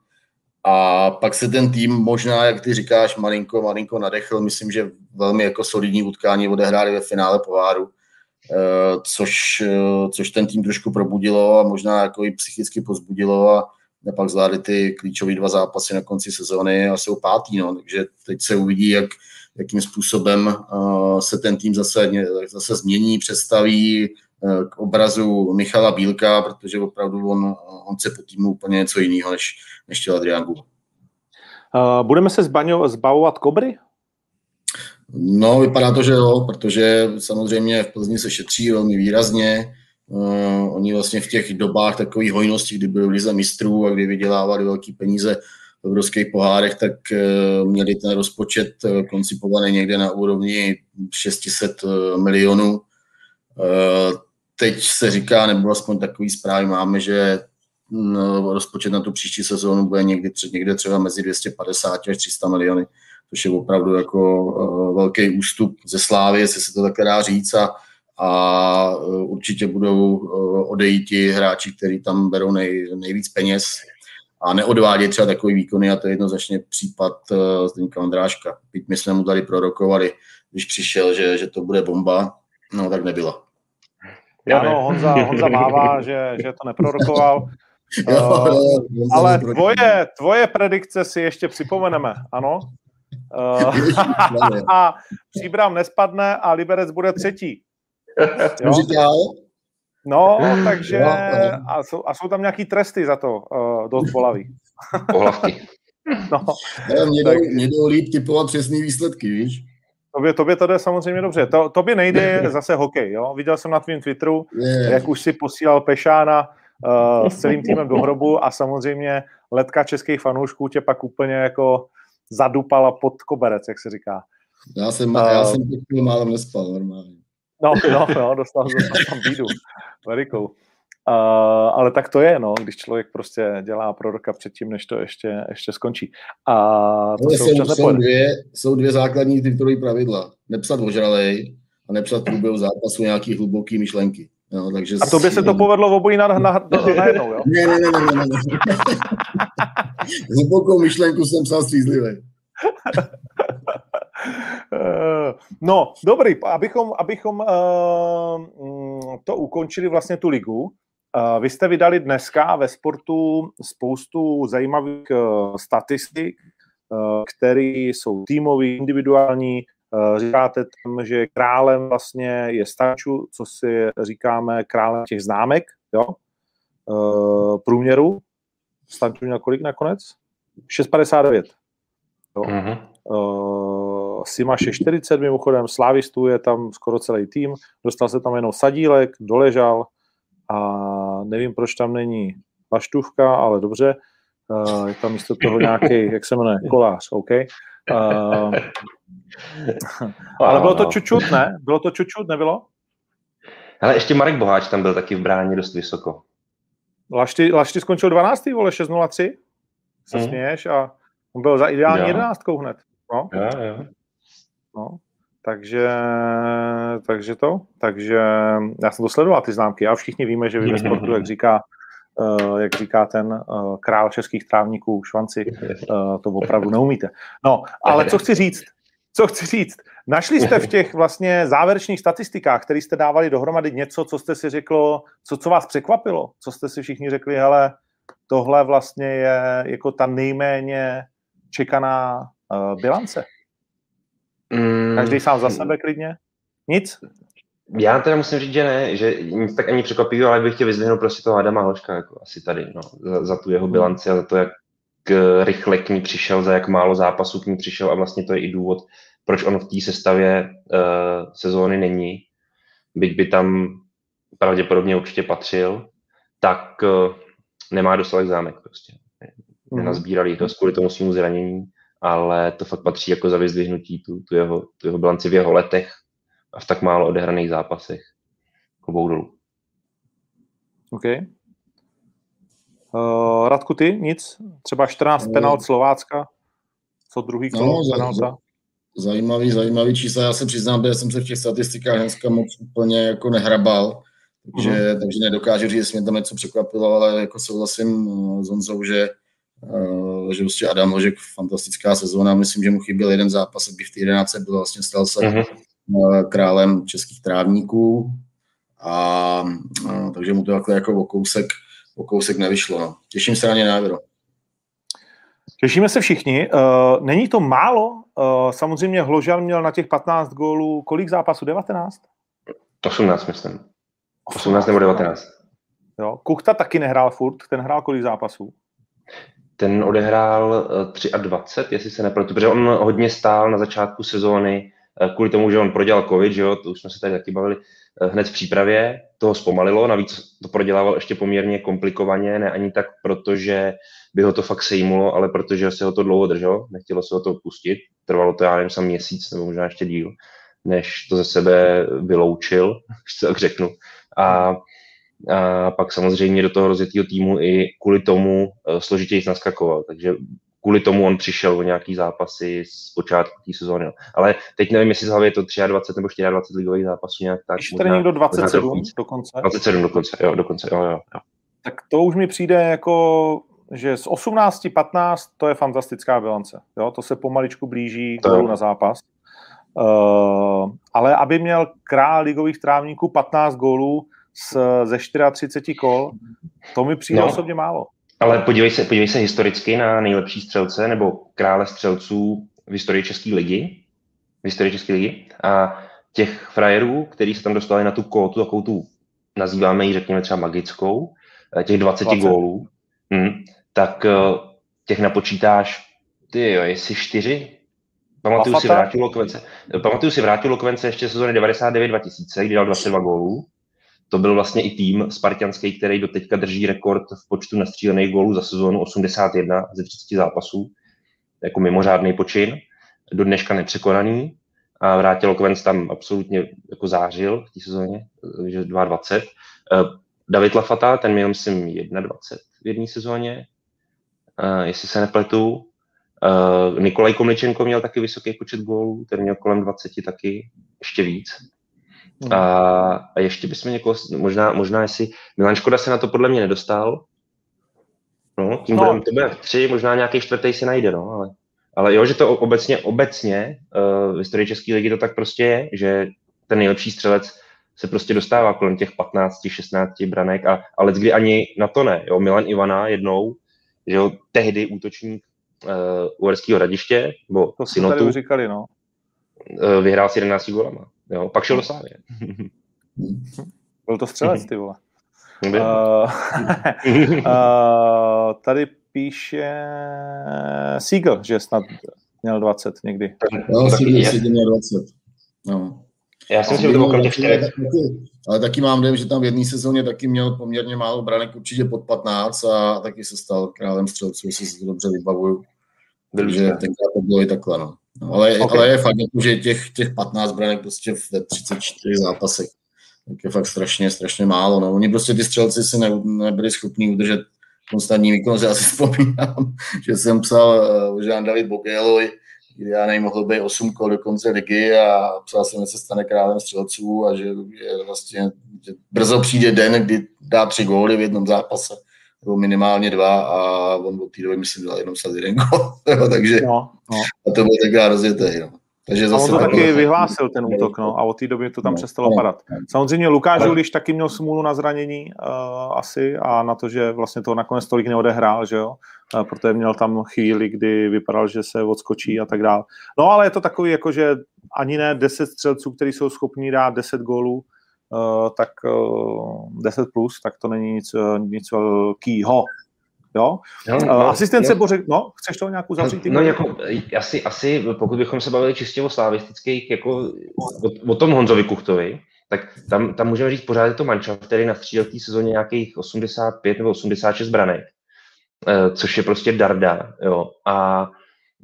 [SPEAKER 3] a pak se ten tým možná, jak ty říkáš, malinko, malinko nadechl. Myslím, že velmi jako solidní utkání odehráli ve finále poháru, e, což, e, což ten tým trošku probudilo a možná jako i psychicky pozbudilo a pak zvládli ty klíčové dva zápasy na konci sezóny a jsou pátý, no. takže teď se uvidí, jak, jakým způsobem se ten tým zase, zase změní, představí k obrazu Michala Bílka, protože opravdu on, on se po týmu úplně něco jiného, než, než chtěl Adrian Gula.
[SPEAKER 1] Budeme se zbavovat Kobry?
[SPEAKER 3] No, vypadá to, že jo, protože samozřejmě v Plzni se šetří velmi výrazně. Uh, oni vlastně v těch dobách takové hojnosti, kdy byli v lize mistrů a kdy vydělávali velké peníze v evropských pohárech, tak uh, měli ten rozpočet uh, koncipovaný někde na úrovni 600 uh, milionů. Teď se říká, nebo aspoň takový zprávy máme, že no, rozpočet na tu příští sezónu bude někdy, někde třeba mezi 250 až 300 miliony což je opravdu jako velký ústup ze Slávy, jestli se to také dá říct a, a uh, určitě budou uh, odejít ti hráči, kteří tam berou nej, nejvíc peněz a neodvádět třeba takový výkony a to je jednoznačně případ uh, Zdeňka Ondráška. Byť my jsme mu tady prorokovali, když přišel, že, že to bude bomba, no tak nebyla.
[SPEAKER 1] Ano, Honza, Honza mává, že, že to neprorokoval. jo, jo, ale tvoje, tvoje predikce si ještě připomeneme, ano? a Příbram nespadne a Liberec bude třetí.
[SPEAKER 3] Jo?
[SPEAKER 1] No, takže a jsou, a jsou tam nějaký tresty za to uh, dost bolavý.
[SPEAKER 3] no, mě, tak... mě jdou líp typovat přesný výsledky, víš?
[SPEAKER 1] Tobě, tobě to jde samozřejmě dobře. To, tobě nejde zase hokej, jo? Viděl jsem na tvém Twitteru, yeah. jak už si posílal Pešána uh, s celým týmem do hrobu a samozřejmě letka českých fanoušků tě pak úplně jako zadupala pod koberec, jak se říká.
[SPEAKER 3] Já jsem, uh, já jsem to málem nespal normálně.
[SPEAKER 1] No, no, no, dostal, dostal tam bídu. Cool. Uh, ale tak to je, no, když člověk prostě dělá proroka předtím, než to ještě, ještě skončí. A to
[SPEAKER 3] se jsou, jsou, dvě, jsou dvě základní titulové pravidla. Nepsat ožralej a nepsat průběhu zápasu nějaký hluboký myšlenky.
[SPEAKER 1] No, takže a to by se to povedlo v obojí na, na, na, na jednou, jo?
[SPEAKER 3] Ne, ne, ne, ne, ne. ne. Hlubokou myšlenku jsem psal střízlivý.
[SPEAKER 1] No, dobrý, abychom, abychom uh, to ukončili vlastně tu ligu. Uh, vy jste vydali dneska ve sportu spoustu zajímavých statistik, které jsou týmový, individuální, Eh, říkáte tam, že králem vlastně je Stanču, co si říkáme králem těch známek, jo? Eh, průměru. Stanču měl kolik nakonec? 6,59. Jo? Mm-hmm. Sima 6,40 mimochodem, Slávistů je tam skoro celý tým, dostal se tam jenom Sadílek, doležal a nevím, proč tam není Laštůvka, ale dobře, je tam místo toho nějaký, jak se jmenuje, kolář, OK. Uh, ale bylo to čučut, ne? Bylo to čučut, nebylo?
[SPEAKER 2] Ale ještě Marek Boháč tam byl taky v bráně dost vysoko.
[SPEAKER 1] Lašty, Lašty skončil 12. vole 6.03. Se hmm. směješ a on byl za ideální jedenáctkou hned. No.
[SPEAKER 2] Jo, jo.
[SPEAKER 1] No. Takže, takže to, takže já jsem to sledoval, ty známky. A všichni víme, že vy ve sportu, jak říká, uh, jak říká ten uh, král českých trávníků Švanci, uh, to opravdu neumíte. No, ale co chci říct, co chci říct, našli jste v těch vlastně závěrečných statistikách, které jste dávali dohromady něco, co jste si řeklo, co, co vás překvapilo, co jste si všichni řekli, hele, tohle vlastně je jako ta nejméně čekaná bilance. Mm. Každý sám za sebe klidně? Nic?
[SPEAKER 2] Já teda musím říct, že ne, že nic tak ani překvapivého, ale bych chtěl vyzdvihnout prostě toho Adama Hoška, jako asi tady, no, za, za tu jeho bilanci a za to, jak eh, rychle k ní přišel, za jak málo zápasů k ní přišel a vlastně to je i důvod, proč on v té sestavě uh, sezóny není, byť by tam pravděpodobně určitě patřil, tak uh, nemá dostatek zámek prostě. Mhm. Nenazbírali to kvůli tomu svým zranění, ale to fakt patří jako za vyzdvihnutí tu, tu, jeho, tu jeho bilanci v jeho letech, a v tak málo odehraných zápasech. Klobouk dolů.
[SPEAKER 1] OK. Uh, Radku, ty nic? Třeba 14 no, penalt Slovácka? Co druhý kolo no, penalta?
[SPEAKER 3] Zajímavý, zajímavý čísla. Já se přiznám, že jsem se v těch statistikách dneska moc úplně jako nehrabal, takže, uh-huh. takže nedokážu říct, jestli mě tam něco překvapilo, ale jako souhlasím s Honzou, že, uh, že vlastně Adam Hožek fantastická sezóna. Myslím, že mu chyběl jeden zápas, aby v té 11 byl vlastně stal se uh-huh. Eh, králem českých trávníků a, a takže mu to takhle jako o kousek, o kousek nevyšlo. No. Těším se na ně na Euro.
[SPEAKER 1] Těšíme se všichni. Uh, není to málo? Uh, samozřejmě Hložan měl na těch 15 gólů kolik zápasů? 19?
[SPEAKER 2] 18, myslím. 18 nebo 19.
[SPEAKER 1] Jo. Kuchta taky nehrál furt, ten hrál kolik zápasů?
[SPEAKER 2] Ten odehrál 23, jestli se nepletu, protože on hodně stál na začátku sezóny kvůli tomu, že on prodělal covid, že jo, to už jsme se tady taky bavili, hned v přípravě, toho zpomalilo, navíc to prodělával ještě poměrně komplikovaně, ne ani tak proto, že by ho to fakt sejmulo, ale protože se ho to dlouho drželo, nechtělo se ho to pustit, trvalo to já nevím, sam měsíc nebo možná ještě díl, než to ze sebe vyloučil, tak řeknu. A, a pak samozřejmě do toho rozjetého týmu i kvůli tomu uh, složitěji naskakoval, takže kvůli tomu on přišel o nějaký zápasy z počátku té sezóny. Ale teď nevím, jestli z hlavy je to 23 nebo 24 ligových zápasů nějak tak.
[SPEAKER 1] Ještě tady někdo 27 dokonce?
[SPEAKER 2] 27 dokonce, jo, dokonce, jo, jo, jo.
[SPEAKER 1] Tak to už mi přijde jako, že z 18-15 to je fantastická bilance. Jo? To se pomaličku blíží k na zápas. Uh, ale aby měl král ligových trávníků 15 gólů z, ze 34 kol, to mi přijde no. osobně málo.
[SPEAKER 2] Ale podívej se, podívej se historicky na nejlepší střelce nebo krále střelců v historii České ligy. V historii České ligy. A těch frajerů, kteří se tam dostali na tu kótu, takovou tu, nazýváme ji, řekněme třeba magickou, eh, těch 20, 20. gólů, hm, tak eh, těch napočítáš, ty jo, jestli čtyři, Pamatuju si, vrátil Lokvence. Pamatuju si vrátil Lokvence ještě sezóny 99-2000, kdy dal 22 gólů to byl vlastně i tým spartianský, který do teďka drží rekord v počtu nastřílených gólů za sezónu 81 ze 30 zápasů, jako mimořádný počin, do dneška nepřekonaný a vrátil Kvenc tam absolutně jako zářil v té sezóně, takže 22. Eh, David Lafata, ten měl myslím 21 v jedné sezóně, eh, jestli se nepletu. Eh, Nikolaj Komličenko měl taky vysoký počet gólů, ten měl kolem 20 taky, ještě víc. A, a ještě bychom někoho, možná, možná jestli, Milan Škoda se na to podle mě nedostal, no, tím no. budeme, to bude tři, možná nějaký čtvrtý se najde, no, ale, ale jo, že to obecně, obecně uh, v historii České ligy to tak prostě je, že ten nejlepší střelec se prostě dostává kolem těch 15-16 branek a, ale kdy ani na to ne, jo, Milan Ivana jednou, že jo, tehdy útočník uh, Uherského radiště, nebo
[SPEAKER 1] to Sinotu, tady říkali, no.
[SPEAKER 2] Uh, vyhrál s 11 golama. Jo, pak šel do Slávy.
[SPEAKER 1] Byl to střelec, ty vole. Uh, uh, tady píše Siegel, že snad měl 20 někdy.
[SPEAKER 3] No, Siegel měl 20. No.
[SPEAKER 2] Já jsem si to okolo
[SPEAKER 3] Ale taky mám dojem, že tam v jedné sezóně taky měl poměrně málo branek, určitě pod 15 a taky se stal králem střelců, jestli si to dobře vybavuju. Takže tenkrát to bylo i takhle, no. No, ale, okay. ale je fakt, jako, že těch, těch 15 branek prostě ve 34 zápasech, tak je fakt strašně, strašně málo. No. Oni prostě ty střelci si ne, nebyli schopni udržet konstantní výkon, já si vzpomínám, že jsem psal uh, že David Bogelovi, kdy já nevím, mohl být 8 kol do konce ligy a psal jsem, že se stane králem střelců a že, že vlastně že brzo přijde den, kdy dá tři góly v jednom zápase nebo minimálně dva a on od té doby, myslím, dal jenom snad jeden gol, takže no, no. a to byl tak rozjetý, no.
[SPEAKER 1] Takže zase a on to taky bylo... vyhlásil ten útok, no, a od té doby to tam no, přestalo no, padat. Samozřejmě Lukáš Uliš taky měl smůlu na zranění uh, asi a na to, že vlastně to nakonec tolik neodehrál, že jo, uh, protože měl tam chvíli, kdy vypadal, že se odskočí a tak dále. No ale je to takový, jako že ani ne 10 střelců, kteří jsou schopni dát 10 gólů, uh, tak uh, 10 plus, tak to není nic, nic velkýho. Jo? No, no, Asistence no, Bořek, no, chceš to nějakou zavřít?
[SPEAKER 2] No, no jako, asi, asi, pokud bychom se bavili čistě o slavistických, jako o, o tom Honzovi Kuchtovi, tak tam, tam můžeme říct pořád je to manča, který nastřílel v té sezóně nějakých 85 nebo 86 branek, což je prostě darda, jo, a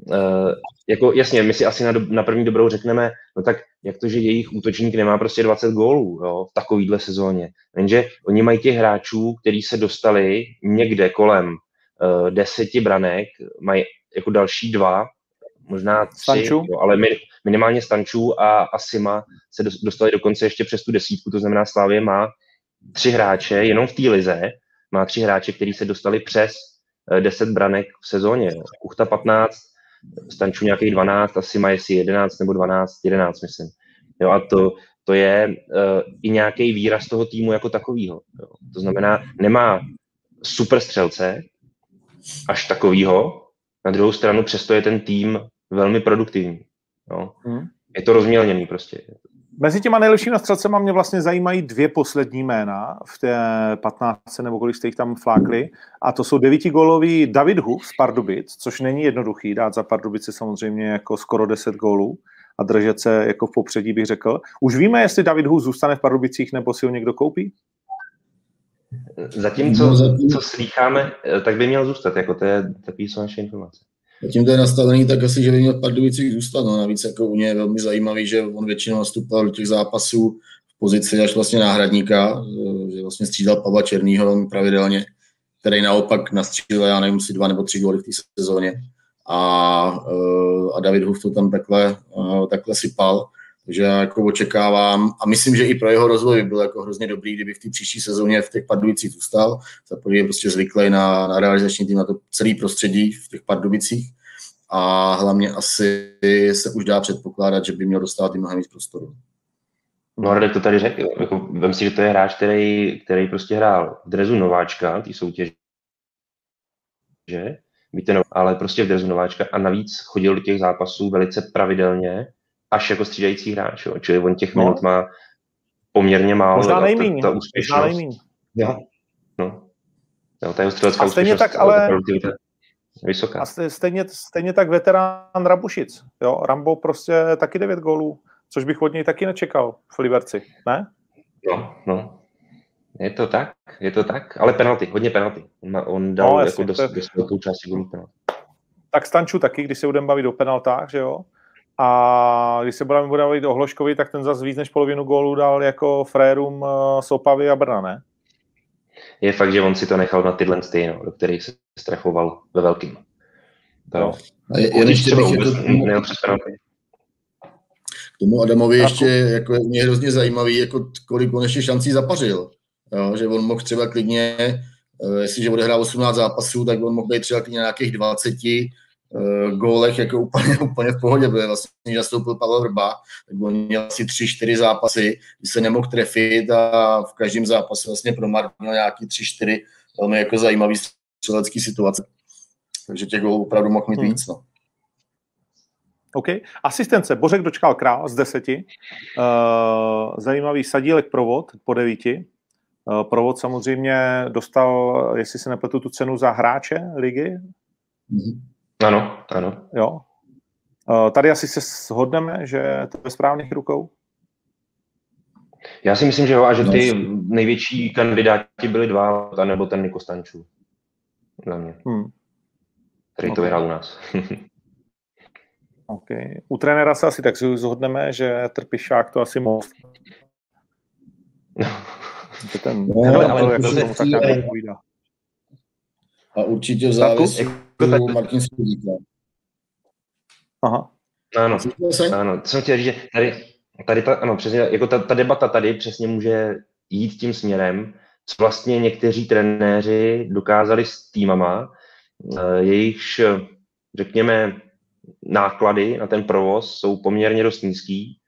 [SPEAKER 2] uh, jako jasně, my si asi na, do, na první dobrou řekneme, no tak jak to, že jejich útočník nemá prostě 20 gólů jo, v takovýhle sezóně. Jenže oni mají těch hráčů, kteří se dostali někde kolem uh, deseti branek, mají jako další dva, možná tři, jo, ale mi, minimálně Stančů a, a Sima se dostali dokonce ještě přes tu desítku, to znamená Slávě má tři hráče, jenom v té lize, má tři hráče, kteří se dostali přes 10 branek v sezóně. Jo. Kuchta 15, Stanču nějakých 12, asi má jestli 11 nebo 12, 11 myslím. Jo, a to, to je uh, i nějaký výraz toho týmu jako takového. To znamená, nemá super střelce, až takovýho, Na druhou stranu přesto je ten tým velmi produktivní. No. Hmm. Je to rozmělněný prostě.
[SPEAKER 1] Mezi těma nejlepšíma střelcema mě vlastně zajímají dvě poslední jména v té 15 nebo kolik jste jich tam flákli. A to jsou devítigolový David Huf z Pardubic, což není jednoduchý dát za Pardubice samozřejmě jako skoro 10 gólů a držet se jako v popředí, bych řekl. Už víme, jestli David Hus zůstane v Pardubicích nebo si ho někdo koupí?
[SPEAKER 2] Zatím, co, no, co slýcháme, tak by měl zůstat, jako to je takový naše informace.
[SPEAKER 3] Zatím to je nastavený tak asi, že by měl Pardubicích zůstat. No. Navíc jako u něj je velmi zajímavý, že on většinou nastupoval do těch zápasů v pozici až vlastně náhradníka, že vlastně střídal Pavla Černýho velmi pravidelně, který naopak nastřílel, já nevím, si dva nebo tři góly v té sezóně. A, a David Huf to tam takhle, takhle sypal. Já jako očekávám a myslím, že i pro jeho rozvoj by bylo jako hrozně dobrý, kdyby v té příští sezóně v těch Pardubicích zůstal. Za je prostě zvyklý na, na realizační tým, na to celý prostředí v těch Pardubicích a hlavně asi se už dá předpokládat, že by měl dostat i mnohem víc prostoru.
[SPEAKER 2] No, Radek to tady řekl. Jako, vem si, že to je hráč, který, který prostě hrál v drezu nováčka, ty soutěže, že? Víte, no, ale prostě v drezu nováčka a navíc chodil do těch zápasů velice pravidelně až jako střídající hráč, jo. čili on těch no. minut má poměrně málo.
[SPEAKER 1] Možná nejméně. Ta, ta úspěšnost. Možná nejméně.
[SPEAKER 2] Jo. No. Jo, ta jeho střelecká
[SPEAKER 1] stejně tak, ale...
[SPEAKER 2] Vysoká.
[SPEAKER 1] A stejně, stejně tak veterán Rabušic. Jo? Rambo prostě taky 9 gólů, což bych od něj taky nečekal v Liberci, ne?
[SPEAKER 2] No, no. Je to tak, je to tak, ale penalty, hodně penalty. On, on dal no, jasně, jako dost, dost velkou část penalty.
[SPEAKER 1] Tak Stanču taky, když se budeme bavit o penaltách, že jo? A když se budeme bavit o Hloškovi, tak ten zase víc než polovinu gólů dal jako Frérum, eh, Sopavy a Brna, ne?
[SPEAKER 2] Je fakt, že on si to nechal na tyhle stejno, do kterých se strachoval ve velkým. To, no.
[SPEAKER 3] A je, jen ještě bych jako tomu, k tomu Adamovi ještě jako je mě hrozně zajímavý, jako kolik on ještě šancí zapařil. Jo, že on mohl třeba klidně, eh, jestliže bude hrát 18 zápasů, tak on mohl být třeba klidně nějakých 20, uh, gólech jako úplně, úplně v pohodě, protože vlastně, když nastoupil Pavel Vrba, tak on měl asi tři, čtyři zápasy, kdy se nemohl trefit a v každém zápase vlastně promarnil nějaký tři, čtyři velmi jako zajímavý střelecký situace. Takže těch gólů opravdu mohl mít hmm. víc. No.
[SPEAKER 1] OK. Asistence. Bořek dočkal král z deseti. Uh, zajímavý sadílek provod po devíti. Uh, provod samozřejmě dostal, jestli se nepletu, tu cenu za hráče ligy.
[SPEAKER 2] Mm-hmm. Ano, ano.
[SPEAKER 1] Jo. Tady asi se shodneme, že to je správných rukou?
[SPEAKER 2] Já si myslím, že jo, a že ty největší kandidáti byli dva, nebo ten Niko Stančů. Za mě. Hmm. Který okay. to vyhrál u nás.
[SPEAKER 1] okay. U trenéra se asi tak zhodneme, že Trpišák to asi mohl. ten, no, ten, ale, ale, jak to, tak
[SPEAKER 3] A určitě v jako Martin Sudíka.
[SPEAKER 1] Aha.
[SPEAKER 2] Ano, ano, to jsem chtěl říct, že tady, tady ta, ano, přesně, jako ta, ta debata tady přesně může jít tím směrem, co vlastně někteří trenéři dokázali s týmama, eh, jejichž, řekněme, náklady na ten provoz jsou poměrně dost nízký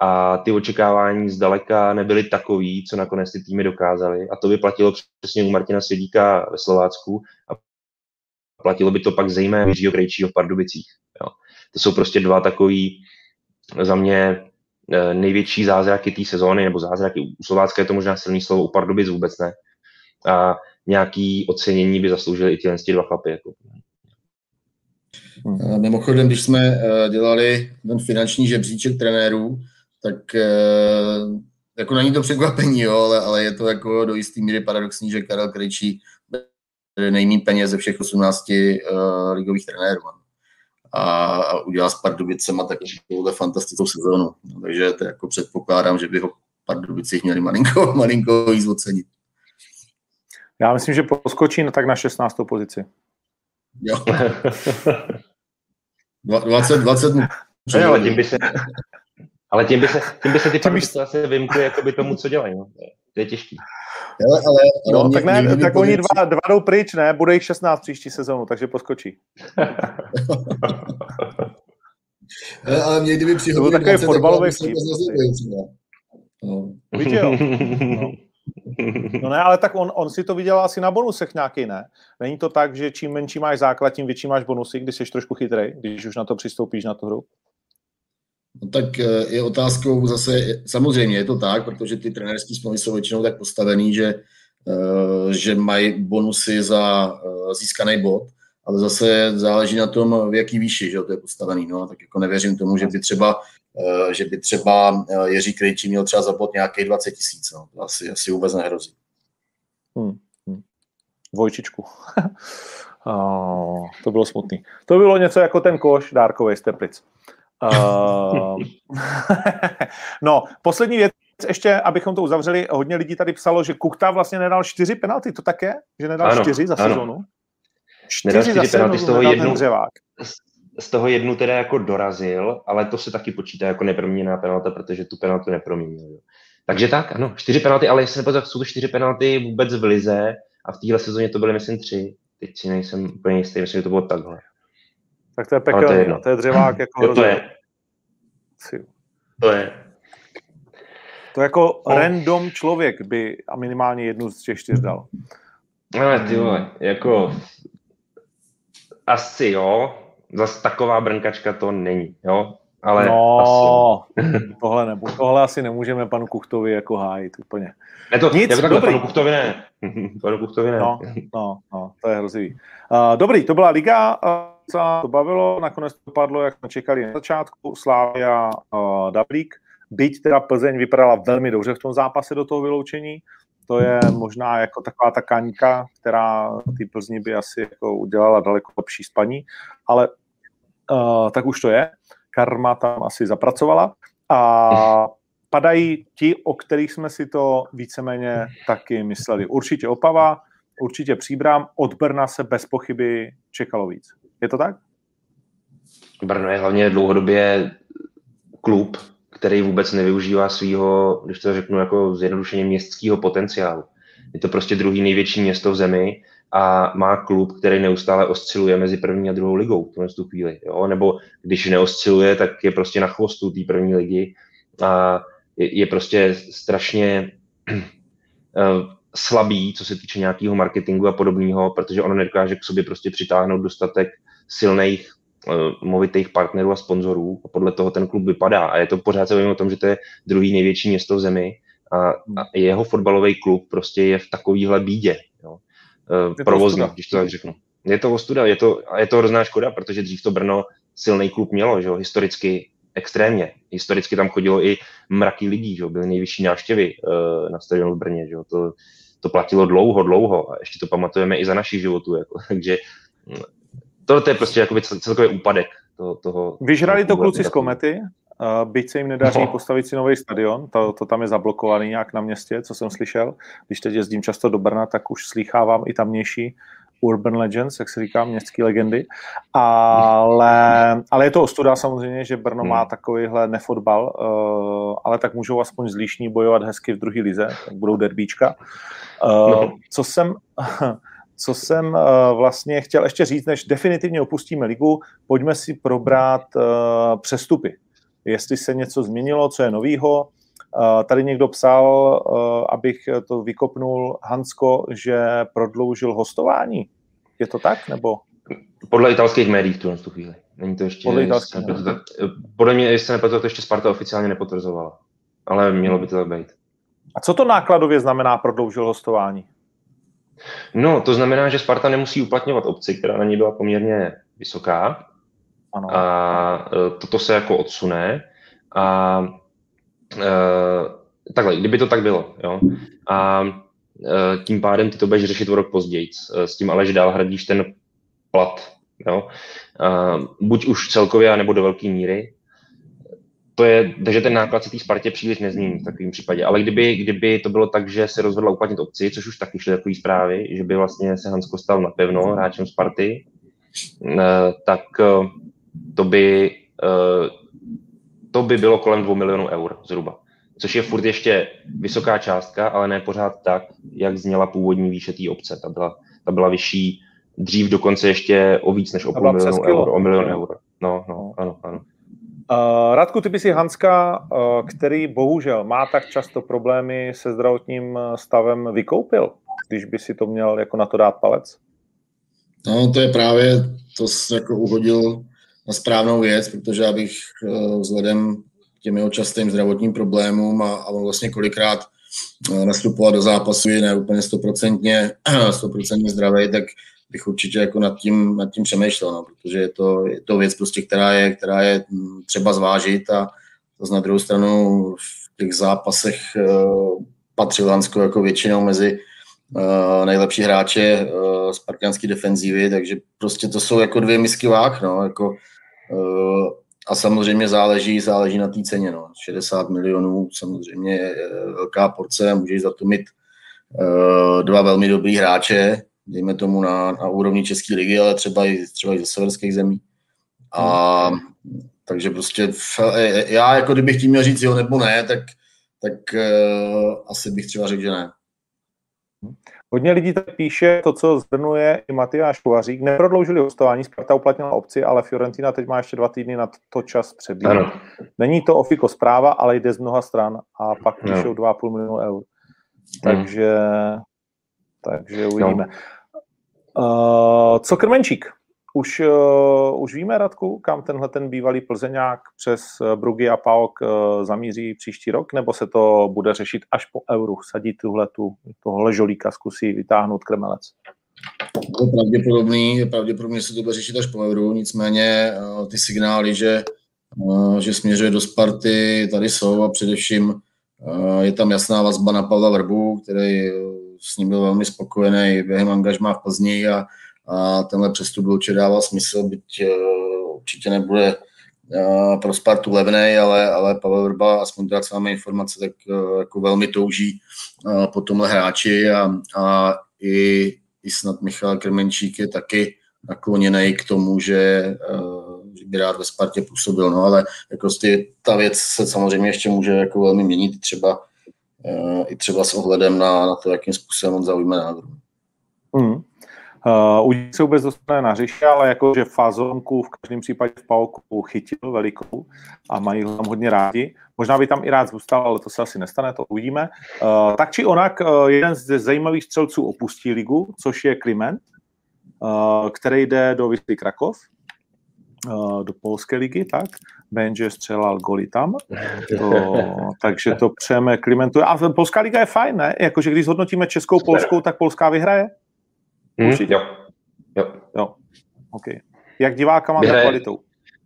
[SPEAKER 2] a ty očekávání zdaleka nebyly takový, co nakonec ty týmy dokázaly. A to by platilo přesně u Martina Svědíka ve Slovácku a platilo by to pak zejména Jiřího Krejčího v Pardubicích. Jo. To jsou prostě dva takový za mě eh, největší zázraky té sezóny, nebo zázraky u Slovácka je to možná silný slovo, u Pardubic vůbec ne. A nějaký ocenění by zasloužili i tyhle dva chlapy. Jako.
[SPEAKER 3] Hmm. Mimochodem, když jsme eh, dělali ten finanční žebříček trenérů, tak eh, jako není to překvapení, jo, ale, ale je to jako do jistý míry paradoxní, že Karel Krejčí nejmí peněz ze všech 18 uh, eh, ligových trenérů. A, a udělal s Pardubicema takovou fantastickou sezónu. No, takže to jako předpokládám, že by ho Pardubicích měli malinko, malinko víc ocenit.
[SPEAKER 1] Já myslím, že poskočí na tak na 16. pozici.
[SPEAKER 3] Jo. 20, 20
[SPEAKER 2] ne, ale tím by se, ale tím by se, tím by se ty Pardubice zase vymkly jakoby tomu, co dělají. No. To je těžký.
[SPEAKER 3] Ale, ale,
[SPEAKER 1] ale no, mě, tak ne, mě, tak oni dva, dva jdou pryč, ne? Bude jich 16 příští sezónu, takže poskočí.
[SPEAKER 3] ale mě kdyby přihodili...
[SPEAKER 1] To byl takový fotbalový vtip. No. Jo. No. No ne, ale tak on, on si to viděl asi na bonusech nějaký, ne? Není to tak, že čím menší máš základ, tím větší máš bonusy, když jsi trošku chytrý, když už na to přistoupíš na tu hru?
[SPEAKER 3] No tak eh, je otázkou zase, samozřejmě je to tak, protože ty trenérské smlouvy jsou většinou tak postavený, že, eh, že mají bonusy za eh, získaný bod, ale zase záleží na tom, v jaký výši že to je postavený. No, tak jako nevěřím tomu, že by třeba, že by třeba Jiří Krejčí měl třeba za bod nějakých 20 tisíc. No. To asi, asi vůbec nehrozí.
[SPEAKER 1] Hmm. hmm. Dvojčičku. oh, to bylo smutný. To bylo něco jako ten koš dárkový z Teplic. Uh, no, poslední věc, ještě, abychom to uzavřeli, hodně lidí tady psalo, že Kukta vlastně nedal čtyři penalty, to také? Že nedal ano, čtyři za ano. sezonu?
[SPEAKER 2] Čtyři, nedal čtyři penalty, z toho, jednu, z toho jednu teda jako dorazil, ale to se taky počítá jako neproměněná penalta, protože tu penaltu neproměnil. Takže tak, ano, čtyři penalty, ale jestli nepozor, jsou to čtyři penalty vůbec v lize a v téhle sezóně to byly, myslím, tři. Teď si nejsem úplně jistý, myslím, že to bylo takhle.
[SPEAKER 1] Tak to je pekelný, to je, to je dřevák jako
[SPEAKER 2] jo, to je. To je.
[SPEAKER 1] To jako no. random člověk by a minimálně jednu z těch čtyř dal.
[SPEAKER 2] Ale ty vole, jako asi jo, zase taková brnkačka to není, jo, ale
[SPEAKER 1] no, asi. tohle, nebu, tohle asi nemůžeme panu Kuchtovi jako hájit úplně.
[SPEAKER 2] Ne to, Nic, jako takhle, dobrý. panu Kuchtovi ne. panu Kuchtovi ne.
[SPEAKER 1] No, no, no, to je hrozivý. Uh, dobrý, to byla liga. Uh, se to bavilo, nakonec to padlo, jak jsme čekali na začátku, Slávia uh, Dablík, byť teda Plzeň vypadala velmi dobře v tom zápase do toho vyloučení, to je možná jako taková ta kaňka, která ty Plzni by asi jako udělala daleko lepší spaní, ale uh, tak už to je. Karma tam asi zapracovala a padají ti, o kterých jsme si to víceméně taky mysleli. Určitě Opava, určitě Příbram, od Brna se bez pochyby čekalo víc. Je to tak?
[SPEAKER 2] Brno je hlavně dlouhodobě klub, který vůbec nevyužívá svého, když to řeknu jako zjednodušeně městského potenciálu. Je to prostě druhý největší město v zemi a má klub, který neustále osciluje mezi první a druhou ligou v tu chvíli. Jo? Nebo když neosciluje, tak je prostě na chvostu té první ligy a je, prostě strašně eh, slabý, co se týče nějakého marketingu a podobného, protože ono nedokáže k sobě prostě přitáhnout dostatek silných uh, movitých partnerů a sponzorů a podle toho ten klub vypadá. A je to pořád se o tom, že to je druhý největší město v zemi a, a jeho fotbalový klub prostě je v takovýhle bídě. Jo. Uh, provozní, když to tak řeknu. Je to ostuda, je to, je to hrozná škoda, protože dřív to Brno silný klub mělo, že jo, historicky extrémně. Historicky tam chodilo i mraky lidí, že jo, byly nejvyšší návštěvy uh, na stadionu v Brně, že jo, to, to platilo dlouho, dlouho a ještě to pamatujeme i za našich životů, jako, takže to, to je prostě jakoby celkový úpadek toho. toho
[SPEAKER 1] Vyžrali to kluci z Komety, Uh, byť se jim nedaří no. postavit si nový stadion, to, to tam je zablokovaný nějak na městě, co jsem slyšel. Když teď jezdím často do Brna, tak už slýchávám i tamnější urban legends, jak se říká, městské legendy. Ale, ale je to ostuda samozřejmě, že Brno hmm. má takovýhle nefotbal, uh, ale tak můžou aspoň zlíšní bojovat hezky v druhé lize, tak budou derbíčka. Uh, no. Co jsem co jsem uh, vlastně chtěl ještě říct, než definitivně opustíme ligu, pojďme si probrat uh, přestupy. Jestli se něco změnilo, co je novýho. Uh, tady někdo psal, abych to vykopnul, Hansko, že prodloužil hostování. Je to tak, nebo?
[SPEAKER 2] Podle italských médií v tu, tu chvíli. Není to ještě... Podle, italských podle mě, jestli se nepletu, to ještě Sparta oficiálně nepotvrzovala. Ale mělo by to tak být.
[SPEAKER 1] A co to nákladově znamená prodloužil hostování?
[SPEAKER 2] No, to znamená, že Sparta nemusí uplatňovat obci, která na ní byla poměrně vysoká. Ano. A e, toto se jako odsune. A e, takhle, kdyby to tak bylo, jo. A e, tím pádem ty to budeš řešit o rok později. S tím ale, že dál hradíš ten plat, jo. A, buď už celkově, nebo do velké míry, to je, takže ten náklad se té Spartě příliš nezmění v takovém případě. Ale kdyby, kdyby to bylo tak, že se rozhodla uplatnit obci, což už taky šly takové zprávy, že by vlastně se Hansko stal napevno hráčem Sparty, eh, tak eh, to by, eh, to by bylo kolem 2 milionů eur zhruba. Což je furt ještě vysoká částka, ale ne pořád tak, jak zněla původní výše té obce. Ta byla, ta byla vyšší dřív dokonce ještě o víc než o půl milionu eur. O milion eur. No, no, ano, ano.
[SPEAKER 1] Uh, Radku, ty by si Hanska, uh, který bohužel má tak často problémy se zdravotním stavem, vykoupil, když by si to měl jako na to dát palec?
[SPEAKER 3] No, to je právě, to jsi jako uhodil na správnou věc, protože abych uh, vzhledem k těm jeho častým zdravotním problémům a, a vlastně kolikrát nastupoval do zápasu je ne úplně stoprocentně, stoprocentně zdravý, tak bych určitě jako nad tím, nad tím přemýšlel, no, protože je to, je to věc prostě, která je, která je mm, třeba zvážit a to na druhou stranu v těch zápasech uh, patřil Hansko jako většinou mezi uh, nejlepší hráče uh, spartianské defenzívy, takže prostě to jsou jako dvě misky vák, no, jako uh, a samozřejmě záleží, záleží na té ceně. No. 60 milionů samozřejmě je velká porce, můžeš za to mít uh, dva velmi dobrý hráče, dejme tomu na, na úrovni České ligy, ale třeba i, třeba i ze severských zemí. A hmm. takže prostě v, já jako kdybych tím měl říct jo nebo ne, tak, tak uh, asi bych třeba řekl, že ne.
[SPEAKER 1] Hodně lidí tak píše to, co zhrnuje i Matyáš Kovařík. Neprodloužili hostování, Sparta uplatnila opci, ale Fiorentina teď má ještě dva týdny na to čas přebít. Není to ofiko zpráva, ale jde z mnoha stran a pak píšou 2,5 milionu eur. Takže, hmm. Takže uvidíme. No. Uh, co Krmenčík? Už, uh, už víme, Radku, kam tenhle ten bývalý plzeňák přes eh, Brugy a Paok uh, zamíří příští rok, nebo se to bude řešit až po euru, sadit tuhle tu, tohle žolíka, zkusí vytáhnout Kremelec?
[SPEAKER 3] Je pravděpodobný, pravděpodobně se to bude řešit až po euru, nicméně uh, ty signály, že, uh, že směřuje do Sparty, tady jsou a především uh, je tam jasná vazba na Pavla Vrbu, který s ním byl velmi spokojený během angažmá v Plzni a a tenhle přestup určitě dává smysl, byť uh, určitě nebude uh, pro Spartu levný, ale, ale Pavel Vrba, aspoň teda máme informace, tak uh, jako velmi touží uh, po tomhle hráči a, a i, i snad Michal Krmenčík je taky nakloněný k tomu, že, uh, že by rád ve Spartě působil, no ale jako ty, ta věc se samozřejmě ještě může jako velmi měnit, třeba i třeba s ohledem na, na to, jakým způsobem on zaujme názor. Mm.
[SPEAKER 1] Uh, se vůbec dostane na hřiště, ale jakože fazonku v každém případě v Pauku chytil velikou a mají ho tam hodně rádi. Možná by tam i rád zůstal, ale to se asi nestane, to uvidíme. Uh, tak či onak, uh, jeden z zajímavých střelců opustí ligu, což je Kliment, uh, který jde do Wisly Krakov, do polské ligy, tak. Benže střelal goly tam, to, takže to přejeme Klimentu. A polská liga je fajn, ne? Jakože když hodnotíme českou, polskou, tak polská vyhraje?
[SPEAKER 2] Hmm, Určitě. Jo. jo.
[SPEAKER 1] Jo. OK. Jak divákama, vyhraje, tak kvalitou.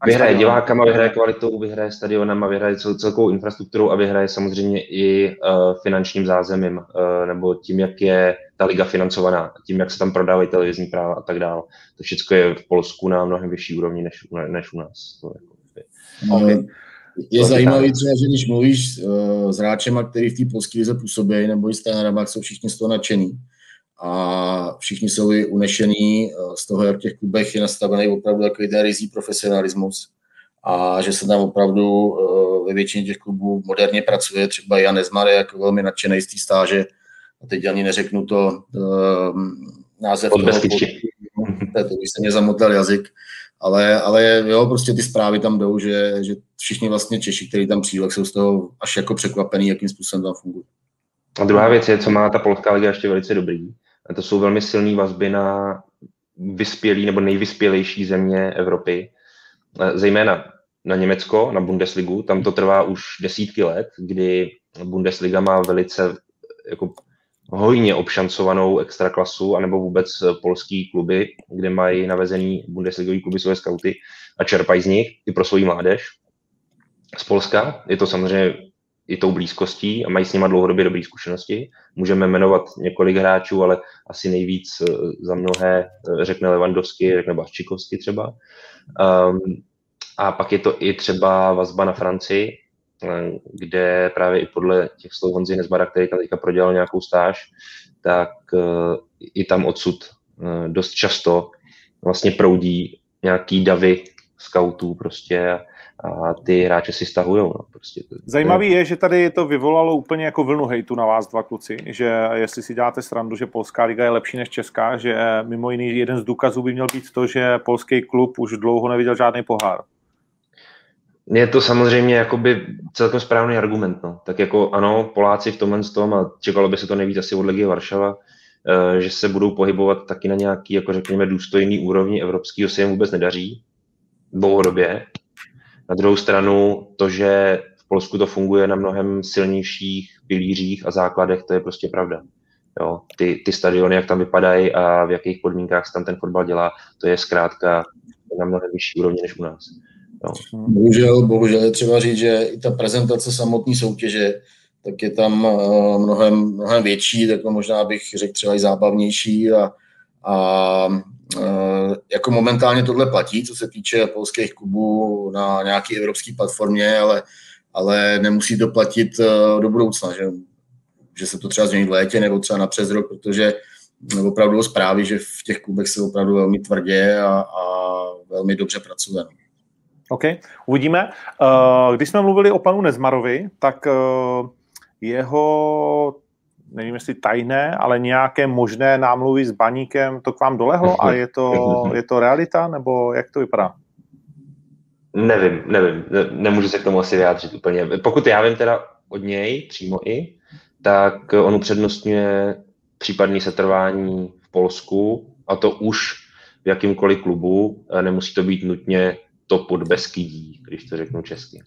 [SPEAKER 2] Vyhraje divákama, vyhraje kvalitou, vyhraje stadionama, vyhraje cel, celkovou infrastrukturou a vyhraje samozřejmě i uh, finančním zázemím, uh, nebo tím, jak je ta liga financovaná, tím, jak se tam prodávají televizní práva a tak dále. To všechno je v Polsku na mnohem vyšší úrovni než, než u nás. To jako,
[SPEAKER 3] okay. Je to zajímavý třeba, že když mluvíš uh, s hráčema, který v té polské lize působí, nebo i s jsou všichni z toho nadšený. A všichni jsou i unešení eh, z toho, jak v těch klubech je nastavený opravdu takový ten rizí profesionalismus. A že se tam opravdu eh, ve většině těch klubů moderně pracuje. Třeba Jan Nezmar je jako velmi nadšený z té stáže. A teď ani neřeknu to um, název toho, to by se mě zamotal jazyk, ale, ale jo, prostě ty zprávy tam jdou, že, že všichni vlastně Češi, kteří tam přijdou, jsou z toho až jako překvapený, jakým způsobem tam fungují.
[SPEAKER 2] A druhá věc je, co má ta polská liga ještě velice dobrý, to jsou velmi silné vazby na vyspělý nebo nejvyspělejší země Evropy, zejména na Německo, na Bundesligu. Tam to trvá už desítky let, kdy Bundesliga má velice jako hojně obšancovanou extraklasu, anebo vůbec polský kluby, kde mají navezený Bundesligový kluby svoje skauty a čerpají z nich i pro svou mládež. Z Polska je to samozřejmě i tou blízkostí a mají s nima dlouhodobě dobré zkušenosti. Můžeme jmenovat několik hráčů, ale asi nejvíc eh, za mnohé eh, řekne Levandovský, řekne Baščikovský třeba. Um, a pak je to i třeba vazba na Francii, eh, kde právě i podle těch slov Honzy Nezmara, který tam teďka prodělal nějakou stáž, tak uh, i tam odsud uh, dost často vlastně proudí nějaký davy scoutů prostě a ty hráče si stahují. No, prostě.
[SPEAKER 1] Zajímavý je, že tady to vyvolalo úplně jako vlnu hejtu na vás dva kluci, že jestli si děláte srandu, že polská liga je lepší než česká, že mimo jiný jeden z důkazů by měl být to, že polský klub už dlouho neviděl žádný pohár.
[SPEAKER 2] Je to samozřejmě jakoby celkem správný argument. No. Tak jako ano, Poláci v tomhle tom, a čekalo by se to nejvíc asi od Legie Varšava, eh, že se budou pohybovat taky na nějaký, jako řekněme, důstojný úrovni evropského se jim vůbec nedaří dlouhodobě. Na druhou stranu to, že v Polsku to funguje na mnohem silnějších pilířích a základech, to je prostě pravda. Jo, ty, ty stadiony, jak tam vypadají a v jakých podmínkách se tam ten fotbal dělá, to je zkrátka na mnohem vyšší úrovni než u nás.
[SPEAKER 3] Jo. Bohužel, bohužel je třeba říct, že i ta prezentace samotné soutěže, tak je tam uh, mnohem, mnohem větší, tak možná bych řekl třeba i zábavnější a, a uh, jako momentálně tohle platí, co se týče polských klubů na nějaké evropské platformě, ale, ale nemusí to platit uh, do budoucna, že že se to třeba změní v létě nebo třeba na přes rok, protože opravdu zprávy, že v těch klubech se opravdu velmi tvrdě a, a velmi dobře pracuje. No.
[SPEAKER 1] OK, uvidíme. Eh, když jsme mluvili o panu Nezmarovi, tak eh, jeho, nevím jestli tajné, ale nějaké možné námluvy s baníkem, to k vám dolehlo a je to, je to realita, nebo jak to vypadá?
[SPEAKER 2] Nevím, nevím, nemůžu se k tomu asi vyjádřit úplně. Pokud já vím teda od něj přímo i, tak on upřednostňuje případné setrvání v Polsku a to už v jakýmkoliv klubu. Nemusí to být nutně to pod Beskydí, když to řeknu česky.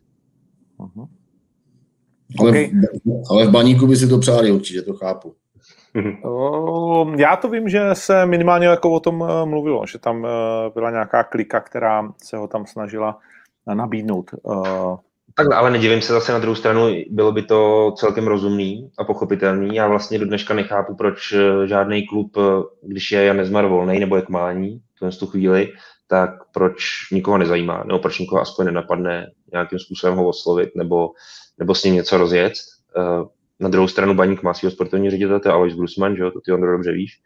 [SPEAKER 3] Uh-huh. Ale, okay. ale v baníku by si to přáli určitě, to chápu.
[SPEAKER 1] Já to vím, že se minimálně jako o tom eh, mluvilo, že tam eh, byla nějaká klika, která se ho tam snažila nabídnout. Eh,
[SPEAKER 2] tak, ale nedivím se zase na druhou stranu, bylo by to celkem rozumný a pochopitelný. Já vlastně do dneška nechápu, proč žádný klub, když je Jan Nezmar volný nebo je k mání v tu chvíli, tak proč nikoho nezajímá, nebo proč nikoho aspoň nenapadne nějakým způsobem ho oslovit nebo, nebo s ním něco rozjet. Eh, na druhou stranu baník má svého sportovní ředitel, to je Alois Grusman, že jo, to ty on dobře víš.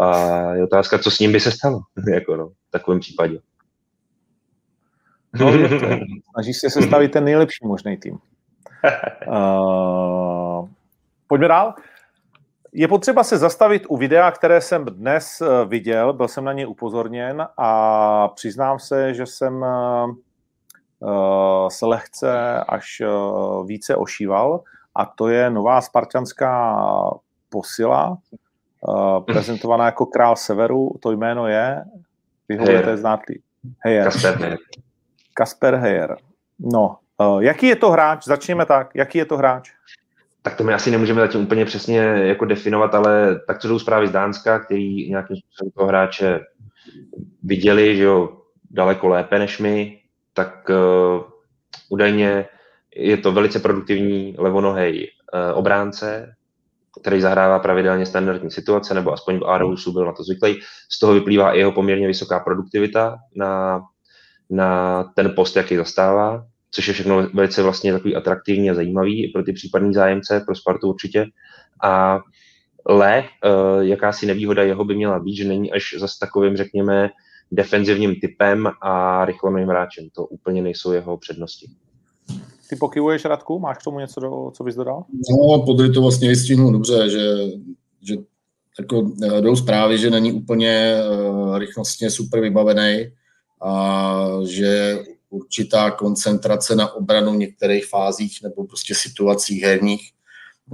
[SPEAKER 2] A je otázka, co s ním by se stalo jako no, v takovém případě.
[SPEAKER 1] No, snaží se sestavit ten nejlepší možný tým. Uh, pojďme dál. Je potřeba se zastavit u videa, které jsem dnes eh, viděl, byl jsem na ně upozorněn a přiznám se, že jsem uh, se lehce až více ošíval a to je nová spartanská posila, prezentovaná jako král severu, to jméno je, vy ho budete znát Heyer. Kasper Heyer. No, jaký je to hráč? Začněme tak. Jaký je to hráč?
[SPEAKER 2] Tak to my asi nemůžeme zatím úplně přesně jako definovat, ale tak co jdou zprávy z Dánska, který nějakým způsobem toho hráče viděli, že jo, daleko lépe než my, tak uh, údajně je to velice produktivní levonohej uh, obránce, který zahrává pravidelně standardní situace, nebo aspoň v Aarhusu byl na to zvyklý. Z toho vyplývá i jeho poměrně vysoká produktivita na na ten post, jaký zastává, což je všechno velice vlastně takový atraktivní a zajímavý pro ty případní zájemce, pro Spartu určitě. A Le, uh, jakási nevýhoda jeho by měla být, že není až zase takovým, řekněme, defenzivním typem a rychlým hráčem. To úplně nejsou jeho přednosti.
[SPEAKER 1] Ty pokyvuješ, Radku? Máš k tomu něco, do, co bys dodal?
[SPEAKER 3] No, Podry to vlastně vystihnul dobře, že, že jako eh, jdou zprávy, že není úplně uh, rychlostně super vybavený, a že určitá koncentrace na obranu v některých fázích nebo prostě situacích herních,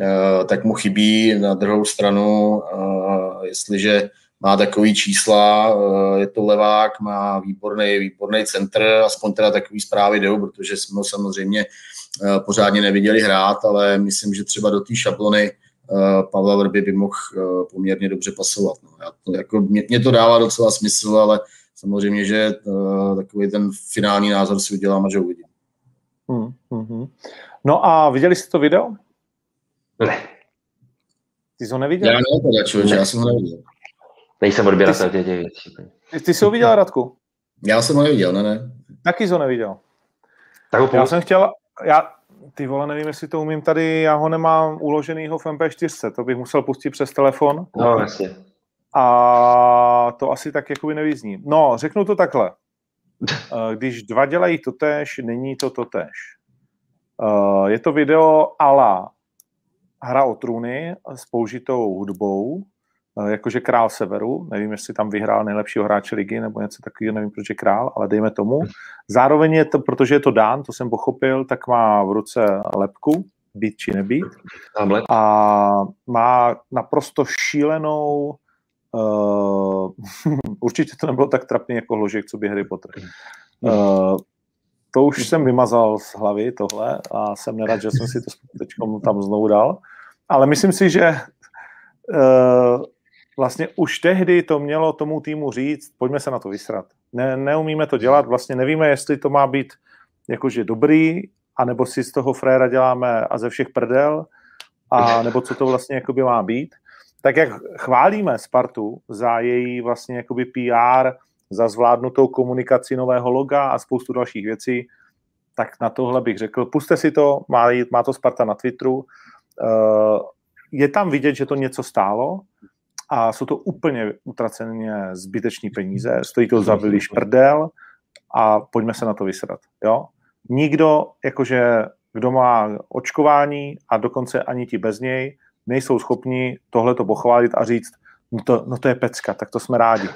[SPEAKER 3] eh, tak mu chybí. Na druhou stranu, eh, jestliže má takový čísla, eh, je to levák, má výborný, výborný centr, aspoň teda takový zprávy jdou, protože jsme ho samozřejmě pořádně neviděli hrát, ale myslím, že třeba do té šablony Pavla Vrby by mohl poměrně dobře pasovat. No. Já to, jako, mě, mě to dává docela smysl, ale samozřejmě, že uh, takový ten finální názor si udělám, že uvidím. Hmm.
[SPEAKER 1] No a viděli jste to video?
[SPEAKER 2] Ne.
[SPEAKER 1] Ty jsi ho neviděl?
[SPEAKER 3] Já ne, teda člověče, já jsem ho neviděl.
[SPEAKER 2] Nejsem odběratel těch věcí.
[SPEAKER 1] Ty, ty jsi ho viděl, Radku?
[SPEAKER 3] Já jsem ho neviděl, ne, ne.
[SPEAKER 1] Taky jsi ho neviděl. Tak já jsem chtěl, já, ty vole, nevím, jestli to umím tady, já ho nemám uloženýho v MP4, to bych musel pustit přes telefon.
[SPEAKER 2] No, jasně
[SPEAKER 1] a to asi tak jakoby nevyzní. No, řeknu to takhle. Eh, když dva dělají totéž, není to totéž. Eh, je to video ala hra o trůny s použitou hudbou, eh, jakože král severu, nevím, jestli tam vyhrál nejlepšího hráče ligy nebo něco takového, nevím, proč je král, ale dejme tomu. Zároveň je to, protože je to dán, to jsem pochopil, tak má v ruce lepku, být či nebýt. A má naprosto šílenou uh, určitě to nebylo tak trapný jako hložek, co by Harry Potter. Uh, to už jsem vymazal z hlavy tohle a jsem nerad, že jsem si to teď tam znovu dal. Ale myslím si, že uh, vlastně už tehdy to mělo tomu týmu říct, pojďme se na to vysrat. Ne, neumíme to dělat, vlastně nevíme, jestli to má být jakože dobrý, anebo si z toho fréra děláme a ze všech prdel, a nebo co to vlastně jakoby má být. Tak jak chválíme Spartu za její vlastně jakoby PR, za zvládnutou komunikaci nového loga a spoustu dalších věcí, tak na tohle bych řekl, puste si to, má, má to Sparta na Twitteru, uh, je tam vidět, že to něco stálo a jsou to úplně utraceně zbytečný peníze, stojí to za viliš prdel a pojďme se na to vysrat. Jo? Nikdo, jakože kdo má očkování a dokonce ani ti bez něj, nejsou schopni tohle to pochválit a říct, no to, no to je pecka, tak to jsme rádi.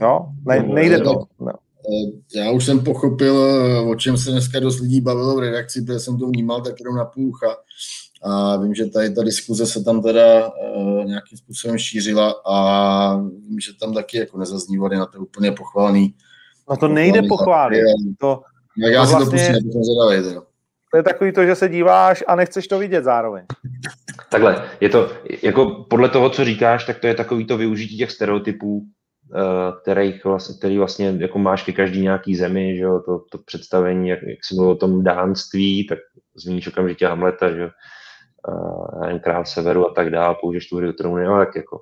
[SPEAKER 1] Jo? Ne, nejde to. No.
[SPEAKER 3] Já už jsem pochopil, o čem se dneska dost lidí bavilo v redakci, protože jsem to vnímal tak jenom na půlcha. A vím, že tady ta diskuze se tam teda uh, nějakým způsobem šířila a vím, že tam taky jako nezaznívaly na to úplně pochválný.
[SPEAKER 1] No to nejde pochválit. To,
[SPEAKER 3] jak já to si vlastně, to pustím, to jsem.
[SPEAKER 1] To je takový to, že se díváš a nechceš to vidět zároveň.
[SPEAKER 2] Takhle, je to, jako podle toho, co říkáš, tak to je takový to využití těch stereotypů, eh, který vlastně, který vlastně jako máš ke každý nějaký zemi, že jo, to, to představení, jak, jak jsi mluvil o tom dánství, tak zmíníš okamžitě Hamleta, že jo, uh, král severu a tak dále, použiješ tu hry do trůny, tak jako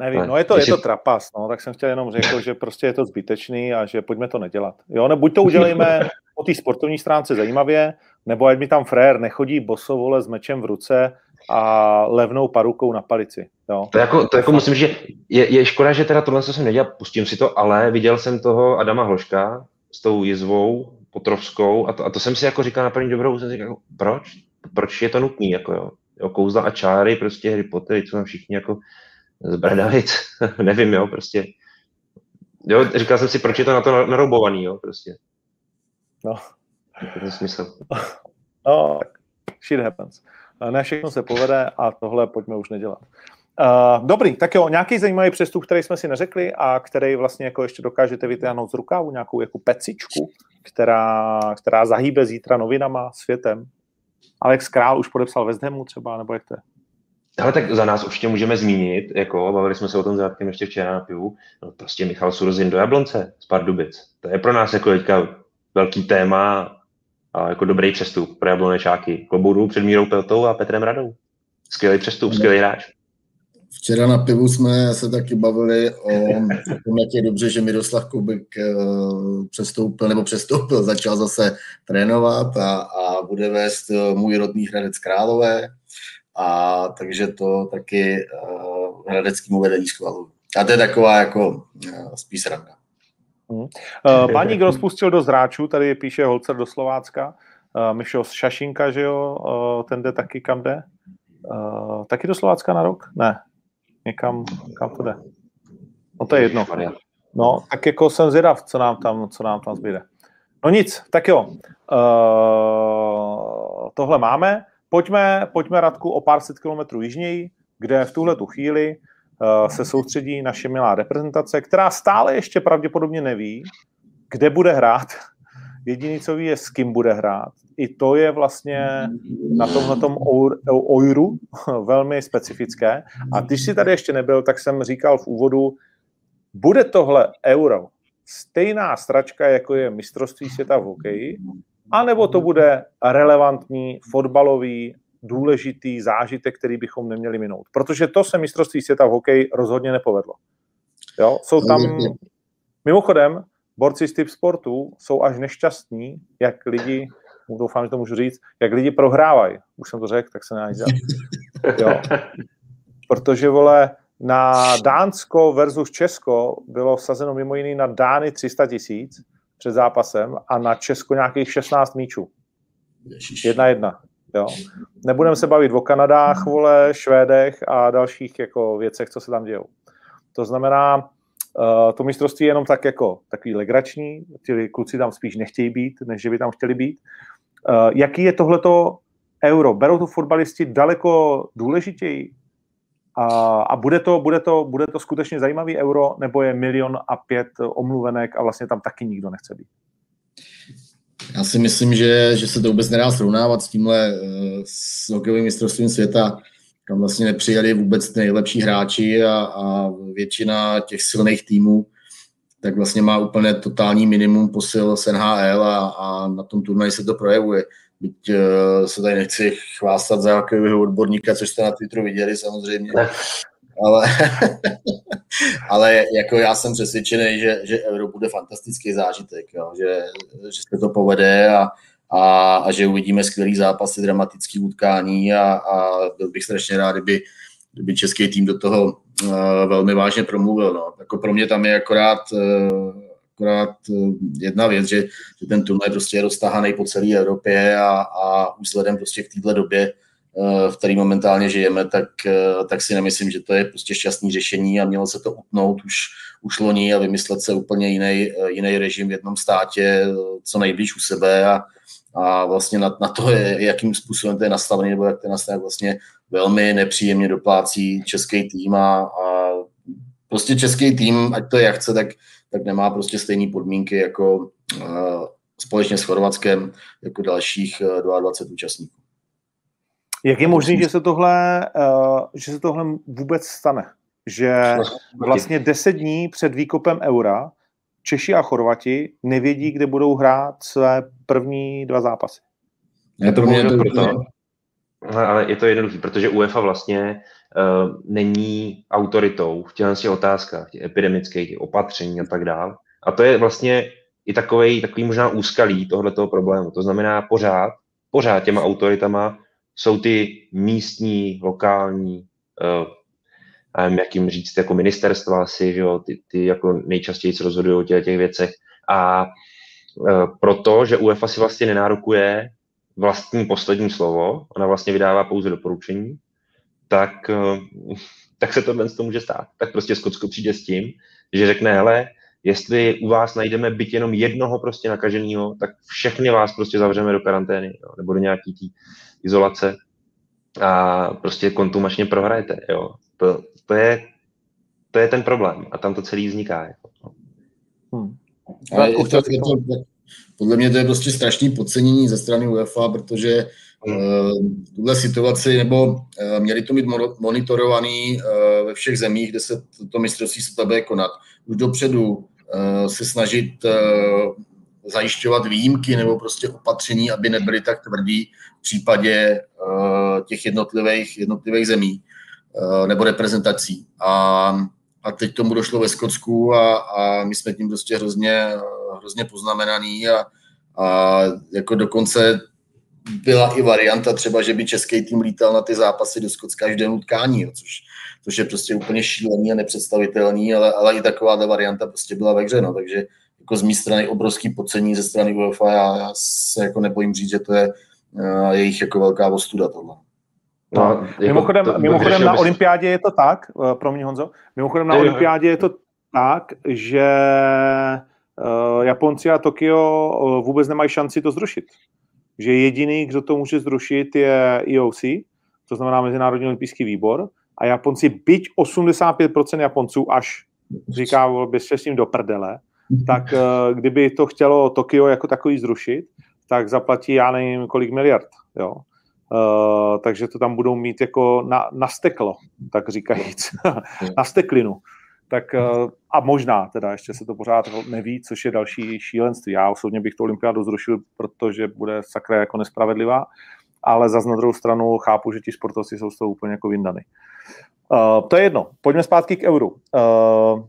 [SPEAKER 1] Nevím, no je to, je to trapas, no, tak jsem chtěl jenom řekl, že prostě je to zbytečný a že pojďme to nedělat. Jo, ne, buď to udělejme po té sportovní stránce zajímavě, nebo ať mi tam frér nechodí bosovole s mečem v ruce a levnou parukou na palici. Jo.
[SPEAKER 2] To jako, to jako musím, že je, je škoda, že teda tohle jsem nedělal, pustím si to, ale viděl jsem toho Adama Hloška s tou jizvou potrovskou a to, a to jsem si jako říkal na první dobrou, jsem si říkal, proč? Proč je to nutný, jako jo? jo kouzla a čáry, prostě Harry Potter, co tam všichni jako z Brdavic, nevím, jo, prostě. Jo, říkal jsem si, proč je to na to naroubovaný, jo, prostě.
[SPEAKER 1] No.
[SPEAKER 2] To smysl.
[SPEAKER 1] No, shit happens. Ne všechno se povede a tohle pojďme už nedělat. Uh, dobrý, tak jo, nějaký zajímavý přestup, který jsme si neřekli a který vlastně jako ještě dokážete vytáhnout z rukávu, nějakou jako pecičku, která, která zahýbe zítra novinama, světem. Alex Král už podepsal West Hamu třeba, nebo jak to je?
[SPEAKER 2] Ale tak za nás určitě můžeme zmínit, jako bavili jsme se o tom zátkem ještě včera na pivu, no prostě Michal Surozin do Jablonce z Pardubic. To je pro nás jako teďka velký téma a jako dobrý přestup pro Jablonečáky. Klobourů před Mírou Peltou a Petrem Radou. Skvělý přestup, skvělý hráč.
[SPEAKER 3] Včera na pivu jsme se taky bavili o tom, jak je dobře, že Miroslav Kubik eh, přestoupil, nebo přestoupil, začal zase trénovat a, a bude vést eh, můj rodný Hradec Králové a takže to taky uh, hradeckému vedení schvaluju. A to je taková jako uh, spíš.
[SPEAKER 1] Hmm. Baník rozpustil do zráčů, tady píše Holcer do Slovácka, uh, Mišo z Šašinka, že jo, uh, ten jde taky kam jde? Taky do Slovácka na rok? Ne, někam, kam to jde? No to je jedno. No, tak jako jsem zvědav, co nám tam, co nám tam zbyde. No nic, tak jo. Tohle máme. Pojďme, pojďme Radku o pár set kilometrů jižněji, kde v tuhle tu chvíli se soustředí naše milá reprezentace, která stále ještě pravděpodobně neví, kde bude hrát. Jediný, co ví, je s kým bude hrát. I to je vlastně na tomhle Oiru velmi specifické. A když si tady ještě nebyl, tak jsem říkal v úvodu, bude tohle euro stejná stračka, jako je mistrovství světa v hokeji, anebo to bude relevantní fotbalový důležitý zážitek, který bychom neměli minout. Protože to se mistrovství světa v hokeji rozhodně nepovedlo. Jo? Jsou tam, mimochodem, borci z typ sportu jsou až nešťastní, jak lidi, doufám, že to můžu říct, jak lidi prohrávají. Už jsem to řekl, tak se nedá Jo. Protože, vole, na Dánsko versus Česko bylo vsazeno mimo jiný na Dány 300 tisíc, před zápasem a na Česko nějakých 16 míčů. Jedna jedna. Jo. Nebudeme se bavit o Kanadách, vole, Švédech a dalších jako věcech, co se tam dějou. To znamená, uh, to mistrovství je jenom tak jako takový legrační, ti kluci tam spíš nechtějí být, než že by tam chtěli být. Uh, jaký je tohleto euro? Berou to fotbalisti daleko důležitěji? A, a bude, to, bude, to, bude to skutečně zajímavý euro, nebo je milion a pět omluvenek a vlastně tam taky nikdo nechce být?
[SPEAKER 3] Já si myslím, že, že se to vůbec nedá srovnávat s tímhle eh, s hokejovým mistrovstvím světa, kam vlastně nepřijeli vůbec nejlepší hráči a, a většina těch silných týmů tak vlastně má úplně totální minimum posil z NHL a, a na tom turnaji se to projevuje. Byť uh, se tady nechci chvástat za hokejového odborníka, což jste na Twitteru viděli samozřejmě, ale, ale jako já jsem přesvědčený, že, že Euro bude fantastický zážitek, jo, že, že se to povede a, a, a že uvidíme skvělý zápasy, dramatický utkání a, a byl bych strašně rád, kdyby, kdyby český tým do toho uh, velmi vážně promluvil. No. Jako pro mě tam je akorát, uh, akorát uh, jedna věc, že, že ten turnaj prostě je roztahaný po celé Evropě a, a vzhledem prostě k této době v který momentálně žijeme, tak, tak si nemyslím, že to je prostě šťastný řešení a mělo se to utnout už, už loni a vymyslet se úplně jiný, jiný režim v jednom státě, co nejblíž u sebe a, a vlastně na, na to, je, jakým způsobem to je nastavený, nebo jak to je vlastně velmi nepříjemně doplácí český tým a, a prostě český tým, ať to je jak chce, tak, tak nemá prostě stejné podmínky jako uh, společně s Chorvatskem, jako dalších 22 účastníků.
[SPEAKER 1] Jak je možné, že se tohle, uh, že se tohle vůbec stane? Že vlastně deset dní před výkopem eura Češi a Chorvati nevědí, kde budou hrát své první dva zápasy.
[SPEAKER 2] Je to mě to proto, ale je to jednoduché, protože UEFA vlastně uh, není autoritou v těch, těch otázkách, těch epidemických těch opatření a tak dále. A to je vlastně i takový, takový možná úskalí tohoto problému. To znamená pořád, pořád těma autoritama jsou ty místní, lokální, uh, nevím, jak jim říct, jako ministerstva asi, že jo, ty, ty jako nejčastěji rozhodují o těch, těch věcech. A uh, proto, že UEFA si vlastně nenárokuje vlastní poslední slovo, ona vlastně vydává pouze doporučení, tak, uh, tak se tohle to může stát. Tak prostě Skotsko přijde s tím, že řekne, hele, jestli u vás najdeme byt jenom jednoho prostě nakaženého, tak všechny vás prostě zavřeme do karantény, jo, nebo do nějaký tý izolace a prostě kontumačně prohrajete, jo. To, to, je, to je ten problém a tam to celý vzniká. Jako.
[SPEAKER 3] Hmm. Ale je to, je to, podle mě to je prostě strašný podcenění ze strany UEFA, protože hmm. uh, tuhle situaci, nebo uh, měli to mít monitorovaný uh, ve všech zemích, kde se to, to mistrovství se bude konat. Už dopředu uh, se snažit uh, zajišťovat výjimky nebo prostě opatření, aby nebyly tak tvrdý v případě uh, těch jednotlivých, jednotlivých zemí uh, nebo reprezentací. A, a teď tomu došlo ve Skotsku a, a my jsme tím prostě hrozně, hrozně poznamenaný a, a jako dokonce byla i varianta třeba, že by český tým lítal na ty zápasy do Skotska až den utkání, jo, což, což je prostě úplně šílený a nepředstavitelný, ale, ale i taková varianta prostě byla ve hře, no, takže jako z mé strany obrovský podcení ze strany UEFA. Já, já se jako nebojím říct, že to je uh, jejich jako velká ostuda tohle.
[SPEAKER 1] No, jako mimochodem, to, mimochodem na olympiádě je to tak, uh, promiň Honzo, mimochodem na olympiádě je to tak, že uh, Japonci a Tokio uh, vůbec nemají šanci to zrušit. Že jediný, kdo to může zrušit, je IOC, to znamená Mezinárodní olympijský výbor, a Japonci, byť 85% Japonců až říká, bez s ním do prdele, tak eh, kdyby to chtělo Tokio jako takový zrušit, tak zaplatí, já nevím, kolik miliard, jo. Uh, takže to tam budou mít jako na, na steklo, tak říkajíc, na steklinu. Tak uh, a možná teda ještě se to pořád neví, což je další šílenství. Já osobně bych tu olympiádu zrušil, protože bude sakra jako nespravedlivá, ale za na druhou stranu chápu, že ti sportovci jsou z toho úplně jako vyndany. Uh, to je jedno. Pojďme zpátky k euru. Uh,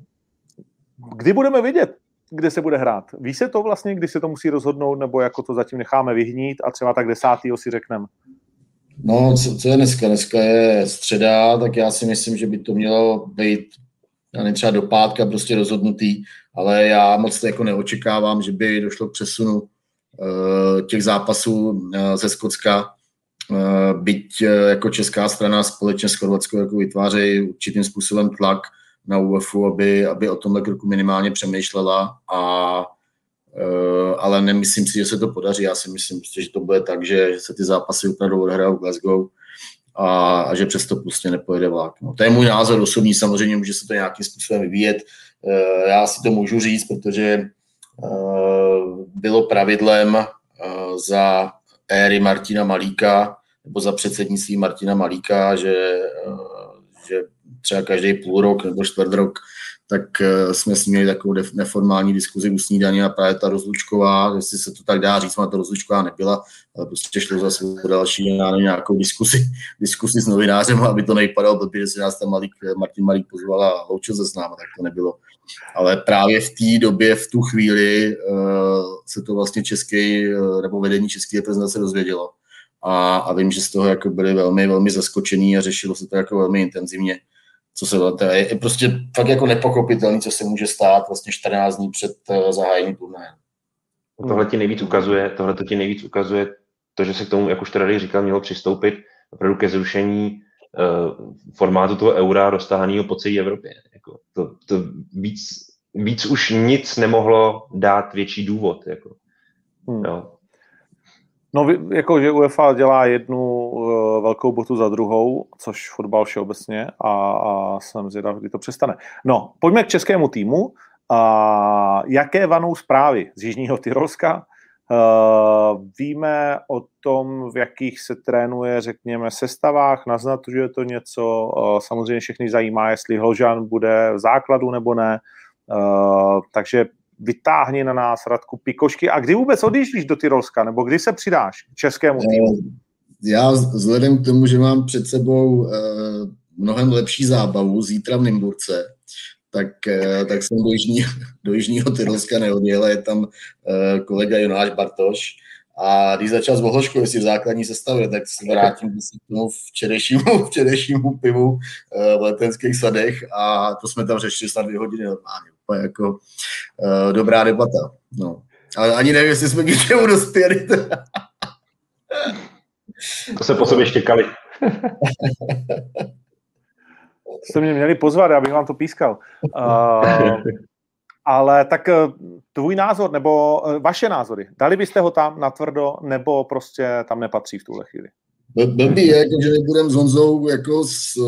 [SPEAKER 1] kdy budeme vidět kde se bude hrát. Ví se to vlastně, kdy se to musí rozhodnout, nebo jako to zatím necháme vyhnít a třeba tak desátýho si řekneme?
[SPEAKER 3] No, co, co je dneska? Dneska je středa, tak já si myslím, že by to mělo být nevím, třeba do pátka prostě rozhodnutý, ale já moc jako neočekávám, že by došlo k přesunu uh, těch zápasů uh, ze Skocka byť jako česká strana společně s Chorvatskou jako vytvářejí určitým způsobem tlak na UEFu, aby, aby o tomhle kroku minimálně přemýšlela a ale nemyslím si, že se to podaří. Já si myslím, že to bude tak, že se ty zápasy opravdu odhrajou v Glasgow a, a že přesto prostě nepojede vlak. No, to je můj názor osobní, samozřejmě může se to nějakým způsobem vyvíjet. E, já si to můžu říct, protože e, bylo pravidlem e, za éry Martina Malíka nebo za předsednictví Martina Malíka, že, že třeba každý půl rok nebo čtvrt rok tak eh, jsme s měli takovou neformální diskuzi u snídaně a právě ta rozlučková, jestli se to tak dá říct, má to rozlučková nebyla, ale prostě šlo zase o další nevím, nějakou diskuzi, diskuzi s novinářem, aby to nejpadalo blbě, že se nás tam Malík, Martin Malík pozval a loučil se s náma, tak to nebylo. Ale právě v té době, v tu chvíli uh, se to vlastně český, nebo vedení české reprezentace dozvědělo. A, a vím, že z toho jako byli velmi, velmi zaskočení a řešilo se to jako velmi intenzivně co se to je prostě fakt jako nepochopitelný, co se může stát vlastně 14 dní před eh, zahájením turnaje.
[SPEAKER 2] Tohle ti nejvíc ukazuje, tohle to ti nejvíc ukazuje to, že se k tomu, jak už tady říkal, mělo přistoupit opravdu ke zrušení uh, formátu toho eura roztahaného po celé Evropě. Jako to, to víc, víc už nic nemohlo dát větší důvod. Jako. Hmm. Jo.
[SPEAKER 1] No, jako, že UEFA dělá jednu uh, velkou botu za druhou, což fotbal všeobecně a, a jsem zvědav, kdy to přestane. No, pojďme k českému týmu. A jaké vanou zprávy z Jižního Tyrolska? Uh, víme o tom, v jakých se trénuje, řekněme, sestavách, naznačuje to něco. Uh, samozřejmě všechny zajímá, jestli Hložan bude v základu nebo ne. Uh, takže vytáhni na nás Radku Pikošky. A kdy vůbec odjíždíš do Tyrolska, nebo kdy se přidáš k českému týmu?
[SPEAKER 3] Já vzhledem k tomu, že mám před sebou uh, mnohem lepší zábavu zítra v Nymburce, tak, uh, tak jsem do, jižní, do Jižního Tyrolska neodjel, je tam uh, kolega Jonáš Bartoš, a když začal s Bohloškou, jestli v základní sestavě, tak se vrátím k tomu včerejšímu, včerejšímu pivu v letenských sadech a to jsme tam řešili snad dvě hodiny normálně úplně jako uh, dobrá debata. No. Ale ani nevím, jestli jsme k něčemu dospěli.
[SPEAKER 2] to se po sobě štěkali.
[SPEAKER 1] jste mě měli pozvat, abych vám to pískal. Uh, ale tak tvůj názor, nebo vaše názory, dali byste ho tam na tvrdo, nebo prostě tam nepatří v tuhle chvíli?
[SPEAKER 3] Blbý je, jako, že nebudeme s Honzou jako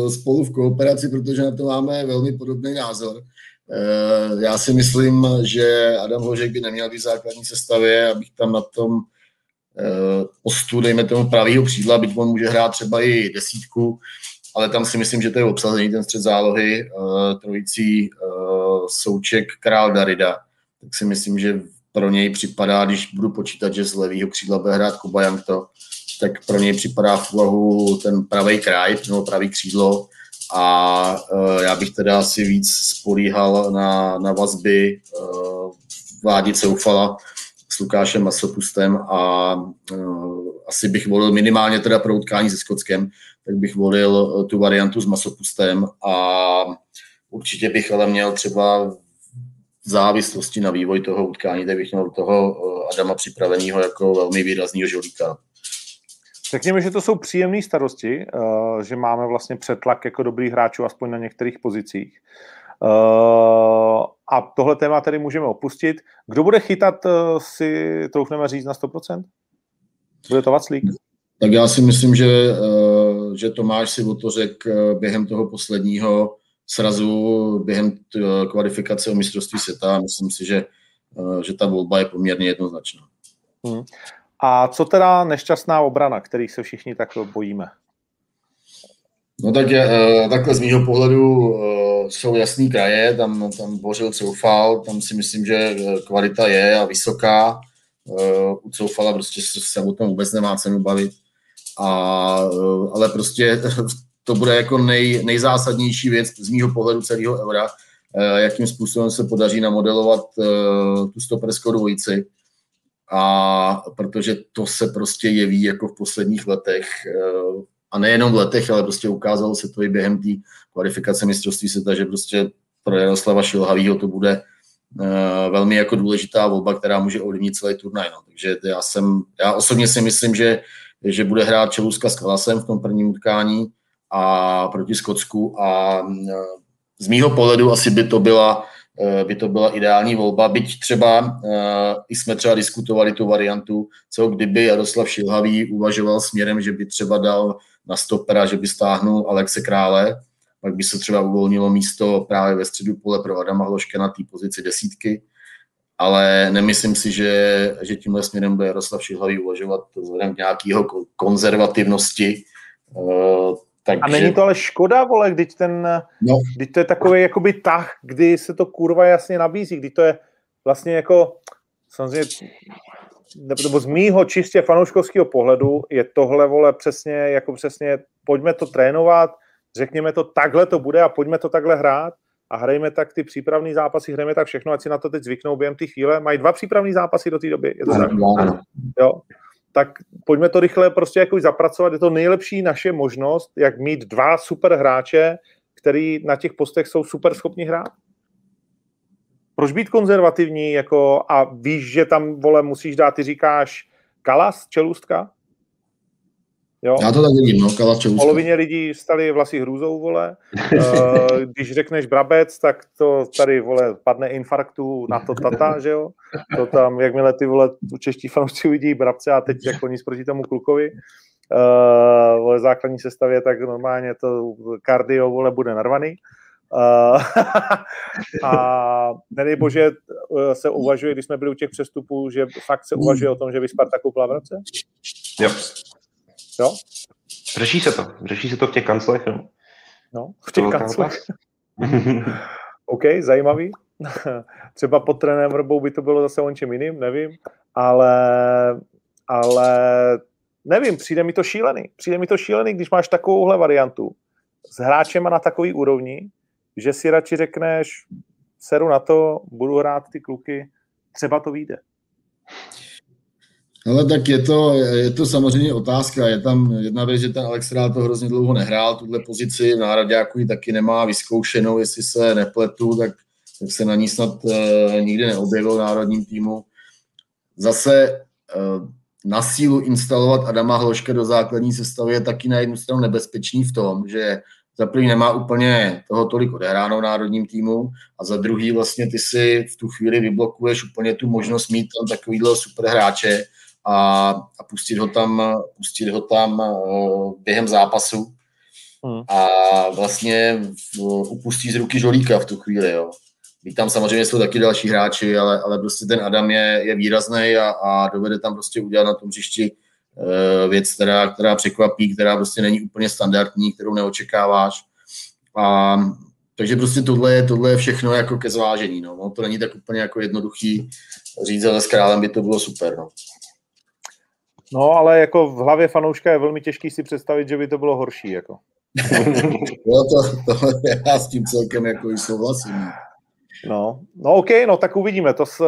[SPEAKER 3] spolu v kooperaci, protože na to máme velmi podobný názor. Eh, já si myslím, že Adam Hložek by neměl být v základní sestavě, abych tam na tom eh, postu, dejme tomu pravýho křídla, byť on může hrát třeba i desítku, ale tam si myslím, že to je obsazený ten střed zálohy eh, trojicí Souček, Král Darida. Tak si myslím, že pro něj připadá, když budu počítat, že z levého křídla bude hrát Kuba Jankto, tak pro něj připadá v úvahu ten pravý kraj, nebo pravý křídlo, a uh, já bych teda asi víc spolíhal na, na vazby uh, Vládi Ceufala s Lukášem Masopustem a uh, asi bych volil minimálně teda pro utkání se Skotskem, tak bych volil tu variantu s Masopustem a určitě bych ale měl třeba v závislosti na vývoj toho utkání, tak bych měl toho Adama připraveného jako velmi výrazného žolíka.
[SPEAKER 1] Řekněme, že to jsou příjemné starosti, uh, že máme vlastně přetlak jako dobrých hráčů aspoň na některých pozicích. Uh, a tohle téma tedy můžeme opustit. Kdo bude chytat, uh, si troufneme říct na 100%? Bude to Vaclík?
[SPEAKER 3] Tak já si myslím, že, že Tomáš si o to řekl během toho posledního srazu, během kvalifikace o mistrovství světa. Myslím si, že, že ta volba je poměrně jednoznačná. Hmm.
[SPEAKER 1] A co teda nešťastná obrana, kterých se všichni tak bojíme?
[SPEAKER 3] No tak je, eh, takhle z mého pohledu eh, jsou jasný kraje, tam, tam bořil Coufal, tam si myslím, že eh, kvalita je a vysoká. U Coufala prostě se o tom vůbec nemá cenu bavit. A, ale prostě to bude jako nej, nejzásadnější věc z mého pohledu celého eura, jakým způsobem se podaří namodelovat tu stoperskou dvojici a protože to se prostě jeví jako v posledních letech eh, a nejenom v letech, ale prostě ukázalo se to i během té kvalifikace mistrovství světa, že prostě pro Jaroslava Šilhavýho to bude eh, velmi jako důležitá volba, která může ovlivnit celý turnaj. No. Takže já jsem, já osobně si myslím, že že bude hrát Čeluska s Kalasem v tom prvním utkání a proti Skotsku a z mýho pohledu asi by to byla Eh, by to byla ideální volba, byť třeba eh, i jsme třeba diskutovali tu variantu, co kdyby Jaroslav Šilhavý uvažoval směrem, že by třeba dal na stopera, že by stáhnul Alexe Krále, pak by se třeba uvolnilo místo právě ve středu pole pro Adama Hloška na té pozici desítky, ale nemyslím si, že, že tímhle směrem bude Jaroslav Šilhavý uvažovat vzhledem k nějakého konzervativnosti,
[SPEAKER 1] eh, takže... A není to ale škoda, vole, když ten, no. když to je takový jakoby tah, kdy se to kurva jasně nabízí, kdy to je vlastně jako, samozřejmě, nebo z mýho čistě fanouškovského pohledu je tohle, vole, přesně, jako přesně, pojďme to trénovat, řekněme to, takhle to bude a pojďme to takhle hrát a hrajme tak ty přípravné zápasy, hrajeme tak všechno, ať si na to teď zvyknou během té chvíle. Mají dva přípravné zápasy do té doby, je to tak? Jo tak pojďme to rychle prostě jako zapracovat. Je to nejlepší naše možnost, jak mít dva super hráče, který na těch postech jsou super schopni hrát. Proč být konzervativní jako a víš, že tam, vole, musíš dát, ty říkáš Kalas, čelustka?
[SPEAKER 3] Jo? Já to tak vidím, no, Kala
[SPEAKER 1] V polovině lidí stali vlasy hrůzou, vole. Uh, když řekneš Brabec, tak to tady, vole, padne infarktu na to tata, že jo? To tam, jakmile ty, vole, čeští fanoušci vidí Brabce a teď jako nic proti tomu klukovi, uh, vole, základní sestavě, tak normálně to kardio, vole, bude narvaný. Uh, a nedej bože se uvažuje, když jsme byli u těch přestupů, že fakt se uvažuje o tom, že by Sparta koupila Brace?
[SPEAKER 2] Jo. Jo? Řeší se to. Řeší se to v těch kanclech. No,
[SPEAKER 1] no v těch kanclech. OK, zajímavý. Třeba pod trenérem Vrbou by to bylo zase o něčem jiným, nevím, ale, ale nevím, přijde mi to šílený. Přijde mi to šílený, když máš takovouhle variantu s hráčem na takový úrovni, že si radši řekneš, seru na to, budu hrát ty kluky, třeba to vyjde.
[SPEAKER 3] Ale tak je to, je to samozřejmě otázka. Je tam jedna věc, že ten Alex Rál to hrozně dlouho nehrál, tuhle pozici v náhradňáku ji taky nemá vyzkoušenou, jestli se nepletu, tak, tak se na ní snad uh, nikdy neobjevil v národním týmu. Zase uh, na sílu instalovat Adama Hloška do základní sestavy je taky na jednu stranu nebezpečný v tom, že za první nemá úplně toho tolik odehráno v národním týmu a za druhý vlastně ty si v tu chvíli vyblokuješ úplně tu možnost mít tam takovýhle super hráče, a, a pustit ho tam, pustit ho tam uh, během zápasu hmm. a vlastně upustí z ruky Žolíka v tu chvíli, jo. Tam samozřejmě jsou taky další hráči, ale, ale prostě ten Adam je, je výrazný a, a dovede tam prostě udělat na tom hřišti uh, věc, která, která překvapí, která prostě není úplně standardní, kterou neočekáváš. A takže prostě tohle je, tohle je všechno jako ke zvážení. No. no to není tak úplně jako jednoduchý říct, ale s králem by to bylo super. No.
[SPEAKER 1] No, ale jako v hlavě fanouška je velmi těžký si představit, že by to bylo horší. Jako.
[SPEAKER 3] no to, to, já s tím celkem jako souhlasím.
[SPEAKER 1] No, no OK, no tak uvidíme. To s,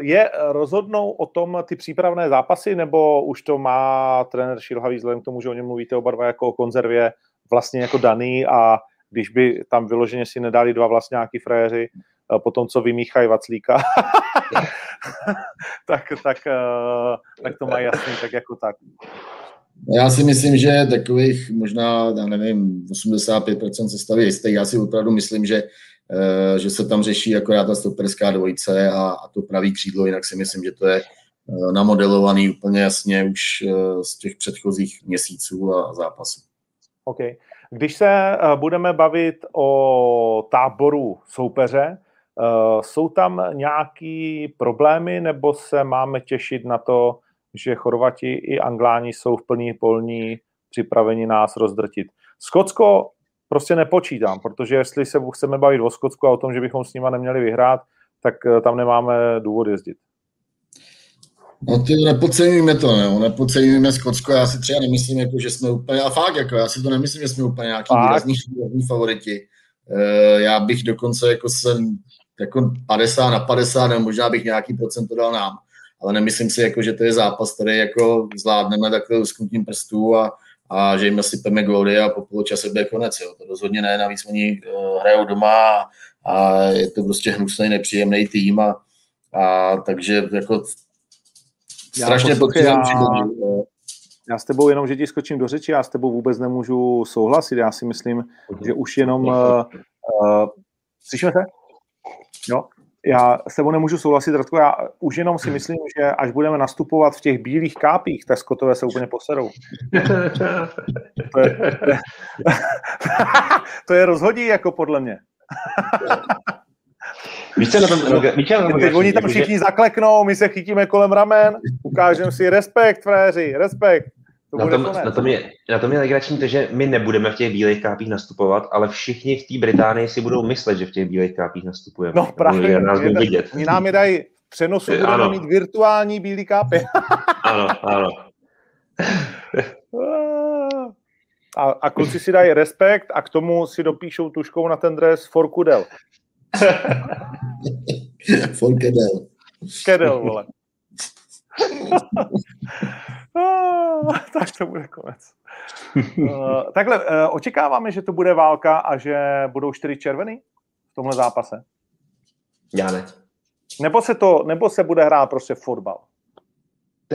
[SPEAKER 1] je rozhodnou o tom ty přípravné zápasy, nebo už to má trenér Šilhavý vzhledem k tomu, že o něm mluvíte oba dva jako o konzervě vlastně jako daný a když by tam vyloženě si nedali dva vlastně nějaký frajeři, po tom, co vymíchají Vaclíka, tak, tak, eh, tak to mají jasný, tak jako tak.
[SPEAKER 3] Já si myslím, že takových možná, já nevím, 85% sestavy jistých. Já si opravdu myslím, že, eh, že se tam řeší akorát ta stoperská dvojice a, a to pravý křídlo, jinak si myslím, že to je eh, namodelovaný úplně jasně už z těch předchozích měsíců a zápasů.
[SPEAKER 1] OK. Když se budeme bavit o táboru soupeře, jsou tam nějaký problémy, nebo se máme těšit na to, že Chorvati i Angláni jsou v plný polní připraveni nás rozdrtit? Skotsko prostě nepočítám, protože jestli se chceme bavit o Skotsku a o tom, že bychom s nima neměli vyhrát, tak eh, tam nemáme důvod jezdit.
[SPEAKER 3] No ty nepodceňujeme to, ne? nepodceňujeme Skotsko, já si třeba nemyslím, jako, že jsme úplně, a fakt, jako, já si to nemyslím, že jsme úplně nějaký výrazný favoriti. Eh, já bych dokonce jako jsem jako 50 na 50, nebo možná bych nějaký procent dal nám. Ale nemyslím si, jako, že to je zápas, který jako zvládneme takhle usknutím prstů a, a že jim nasypeme góly a po poločase bude konec. Jo. To rozhodně ne, navíc oni uh, hrajou doma a je to prostě hnusný, nepříjemný tým a, a takže jako strašně potřebujeme
[SPEAKER 1] já s tebou jenom, že ti skočím do řeči, já s tebou vůbec nemůžu souhlasit. Já si myslím, že už jenom... Uh, uh, slyšíme se? Jo? Já s tebou nemůžu souhlasit, Radko, já už jenom si myslím, že až budeme nastupovat v těch bílých kápích, tak skotové se úplně poserou. to, je, to, je, to je rozhodí, jako podle mě.
[SPEAKER 2] Co na tom, víš, na tom
[SPEAKER 1] Teď oni tam všichni že... zakleknou, my se chytíme kolem ramen, ukážeme si respekt, fréři, respekt.
[SPEAKER 2] To na, tom, na, tom je, na tom je legrační to, že my nebudeme v těch bílých kápích nastupovat, ale všichni v té Británii si budou myslet, že v těch bílých kápích nastupujeme.
[SPEAKER 1] No právě, nás je, vidět. oni nám je dají v přenosu, budeme ano. mít virtuální bílý kápy.
[SPEAKER 2] ano, ano.
[SPEAKER 1] a, a kluci si dají respekt a k tomu si dopíšou tuškou na ten dres for Kudel.
[SPEAKER 3] for Kedel.
[SPEAKER 1] Kedel, vole. Tak to bude konec. Uh, takhle, uh, očekáváme, že to bude válka a že budou čtyři červený v tomhle zápase?
[SPEAKER 2] Já ne.
[SPEAKER 1] Nebo se, to, nebo se bude hrát prostě fotbal?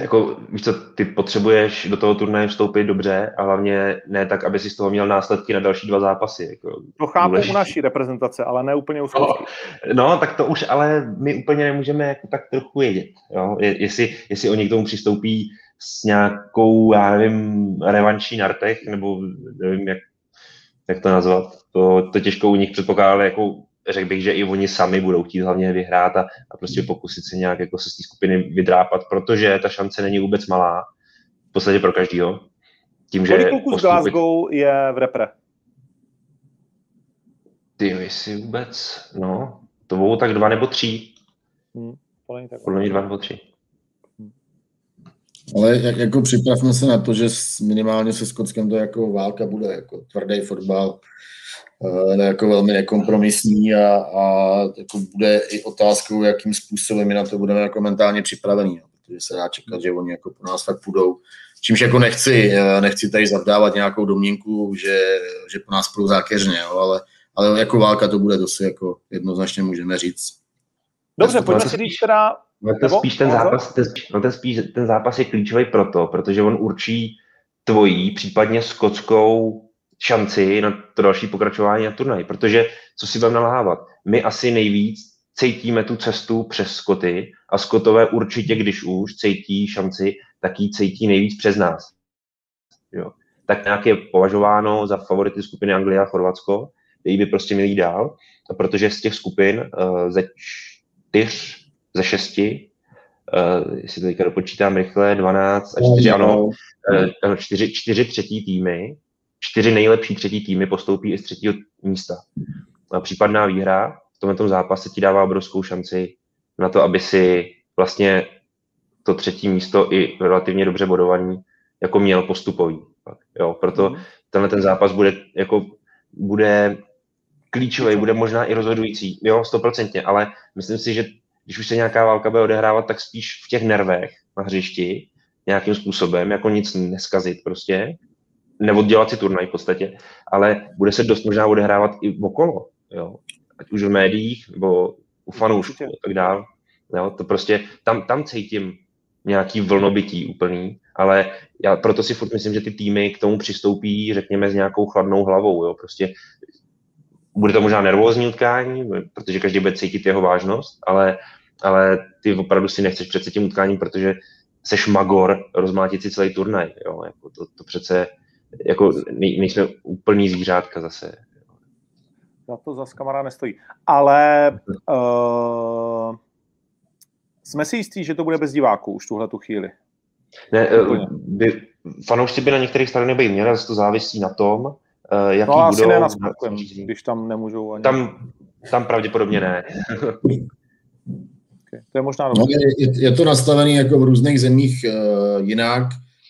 [SPEAKER 2] Jako, víš co, ty potřebuješ do toho turnaje vstoupit dobře a hlavně ne tak, aby si z toho měl následky na další dva zápasy. Jako,
[SPEAKER 1] to chápu důležitý. u naší reprezentace, ale ne úplně u
[SPEAKER 2] no, no, tak to už ale my úplně nemůžeme jako tak trochu vědět. Jo? Je, jestli, jestli oni k tomu přistoupí s nějakou, já nevím, revanší na rtech, nebo nevím, jak, jak to nazvat. To, to těžko u nich předpokládat jako řekl bych, že i oni sami budou chtít hlavně vyhrát a, a prostě pokusit se nějak jako se z té skupiny vydrápat, protože ta šance není vůbec malá, v podstatě pro každýho.
[SPEAKER 1] Tím, Kolik že postupit... z Glasgow je v repre?
[SPEAKER 2] Ty, jestli vůbec, no, to budou tak dva nebo tři. Hmm, Podle mě dva nebo tři.
[SPEAKER 3] Ale jak, jako připravme se na to, že minimálně se Skotskem to jako válka bude, jako tvrdý fotbal, uh, jako velmi nekompromisní a, a jako bude i otázkou, jakým způsobem my na to budeme jako mentálně připravení, protože se dá čekat, že oni jako po nás fakt půjdou. Čímž jako nechci, eh, nechci tady zavdávat nějakou domněnku, že, že po nás půjdou zákeřně, jo, ale, ale jako válka to bude, to si jako jednoznačně můžeme říct.
[SPEAKER 1] Dobře, pojďme si říct teda
[SPEAKER 2] No to spíš ten zápas, ten, no ten, spíš, ten zápas je klíčový proto, protože on určí tvojí, případně skotskou šanci na to další pokračování na turnaj. Protože, co si budeme nalhávat, my asi nejvíc cítíme tu cestu přes Skoty a Skotové určitě, když už cítí šanci, tak ji cítí nejvíc přes nás. Jo. Tak nějak je považováno za favority skupiny Anglie a Chorvatsko, který by prostě měli jít dál, a protože z těch skupin uh, ze čtyř ze šesti, uh, jestli to teďka dopočítám rychle, 12 a 4, ano, uh, čtyři, čtyři třetí týmy, čtyři nejlepší třetí týmy postoupí i z třetího místa. A případná výhra v tomto zápase ti dává obrovskou šanci na to, aby si vlastně to třetí místo i relativně dobře bodovaný jako měl postupový. Jo, proto mm. tenhle ten zápas bude jako bude klíčový, bude možná i rozhodující, jo, stoprocentně, ale myslím si, že když už se nějaká válka bude odehrávat, tak spíš v těch nervech na hřišti nějakým způsobem, jako nic neskazit prostě, nebo dělat si turnaj v podstatě, ale bude se dost možná odehrávat i okolo, jo. Ať už v médiích, nebo u fanoušků a tak dále. Jo, to prostě, tam, tam cítím nějaký vlnobytí úplný, ale já proto si furt myslím, že ty týmy k tomu přistoupí, řekněme, s nějakou chladnou hlavou, jo, prostě bude to možná nervózní utkání, protože každý bude cítit jeho vážnost, ale ale ty opravdu si nechceš přece tím utkáním, protože seš magor rozmátit si celý turnaj. Jo? Jako to, to přece jako nej, nejsme úplný zvířátka zase.
[SPEAKER 1] Za to zase kamarád nestojí. Ale uh, jsme si jistí, že to bude bez diváků už tuhle tu chvíli.
[SPEAKER 2] Ne, uh, by, fanoušci by na některých stadionech být měli, to závisí na tom, uh, jaký
[SPEAKER 1] no,
[SPEAKER 2] budou...
[SPEAKER 1] asi ne když tam nemůžou ani...
[SPEAKER 2] Tam, tam pravděpodobně ne.
[SPEAKER 1] Okay. To je možná
[SPEAKER 3] no, je, je to nastavené jako v různých zemích uh, jinak.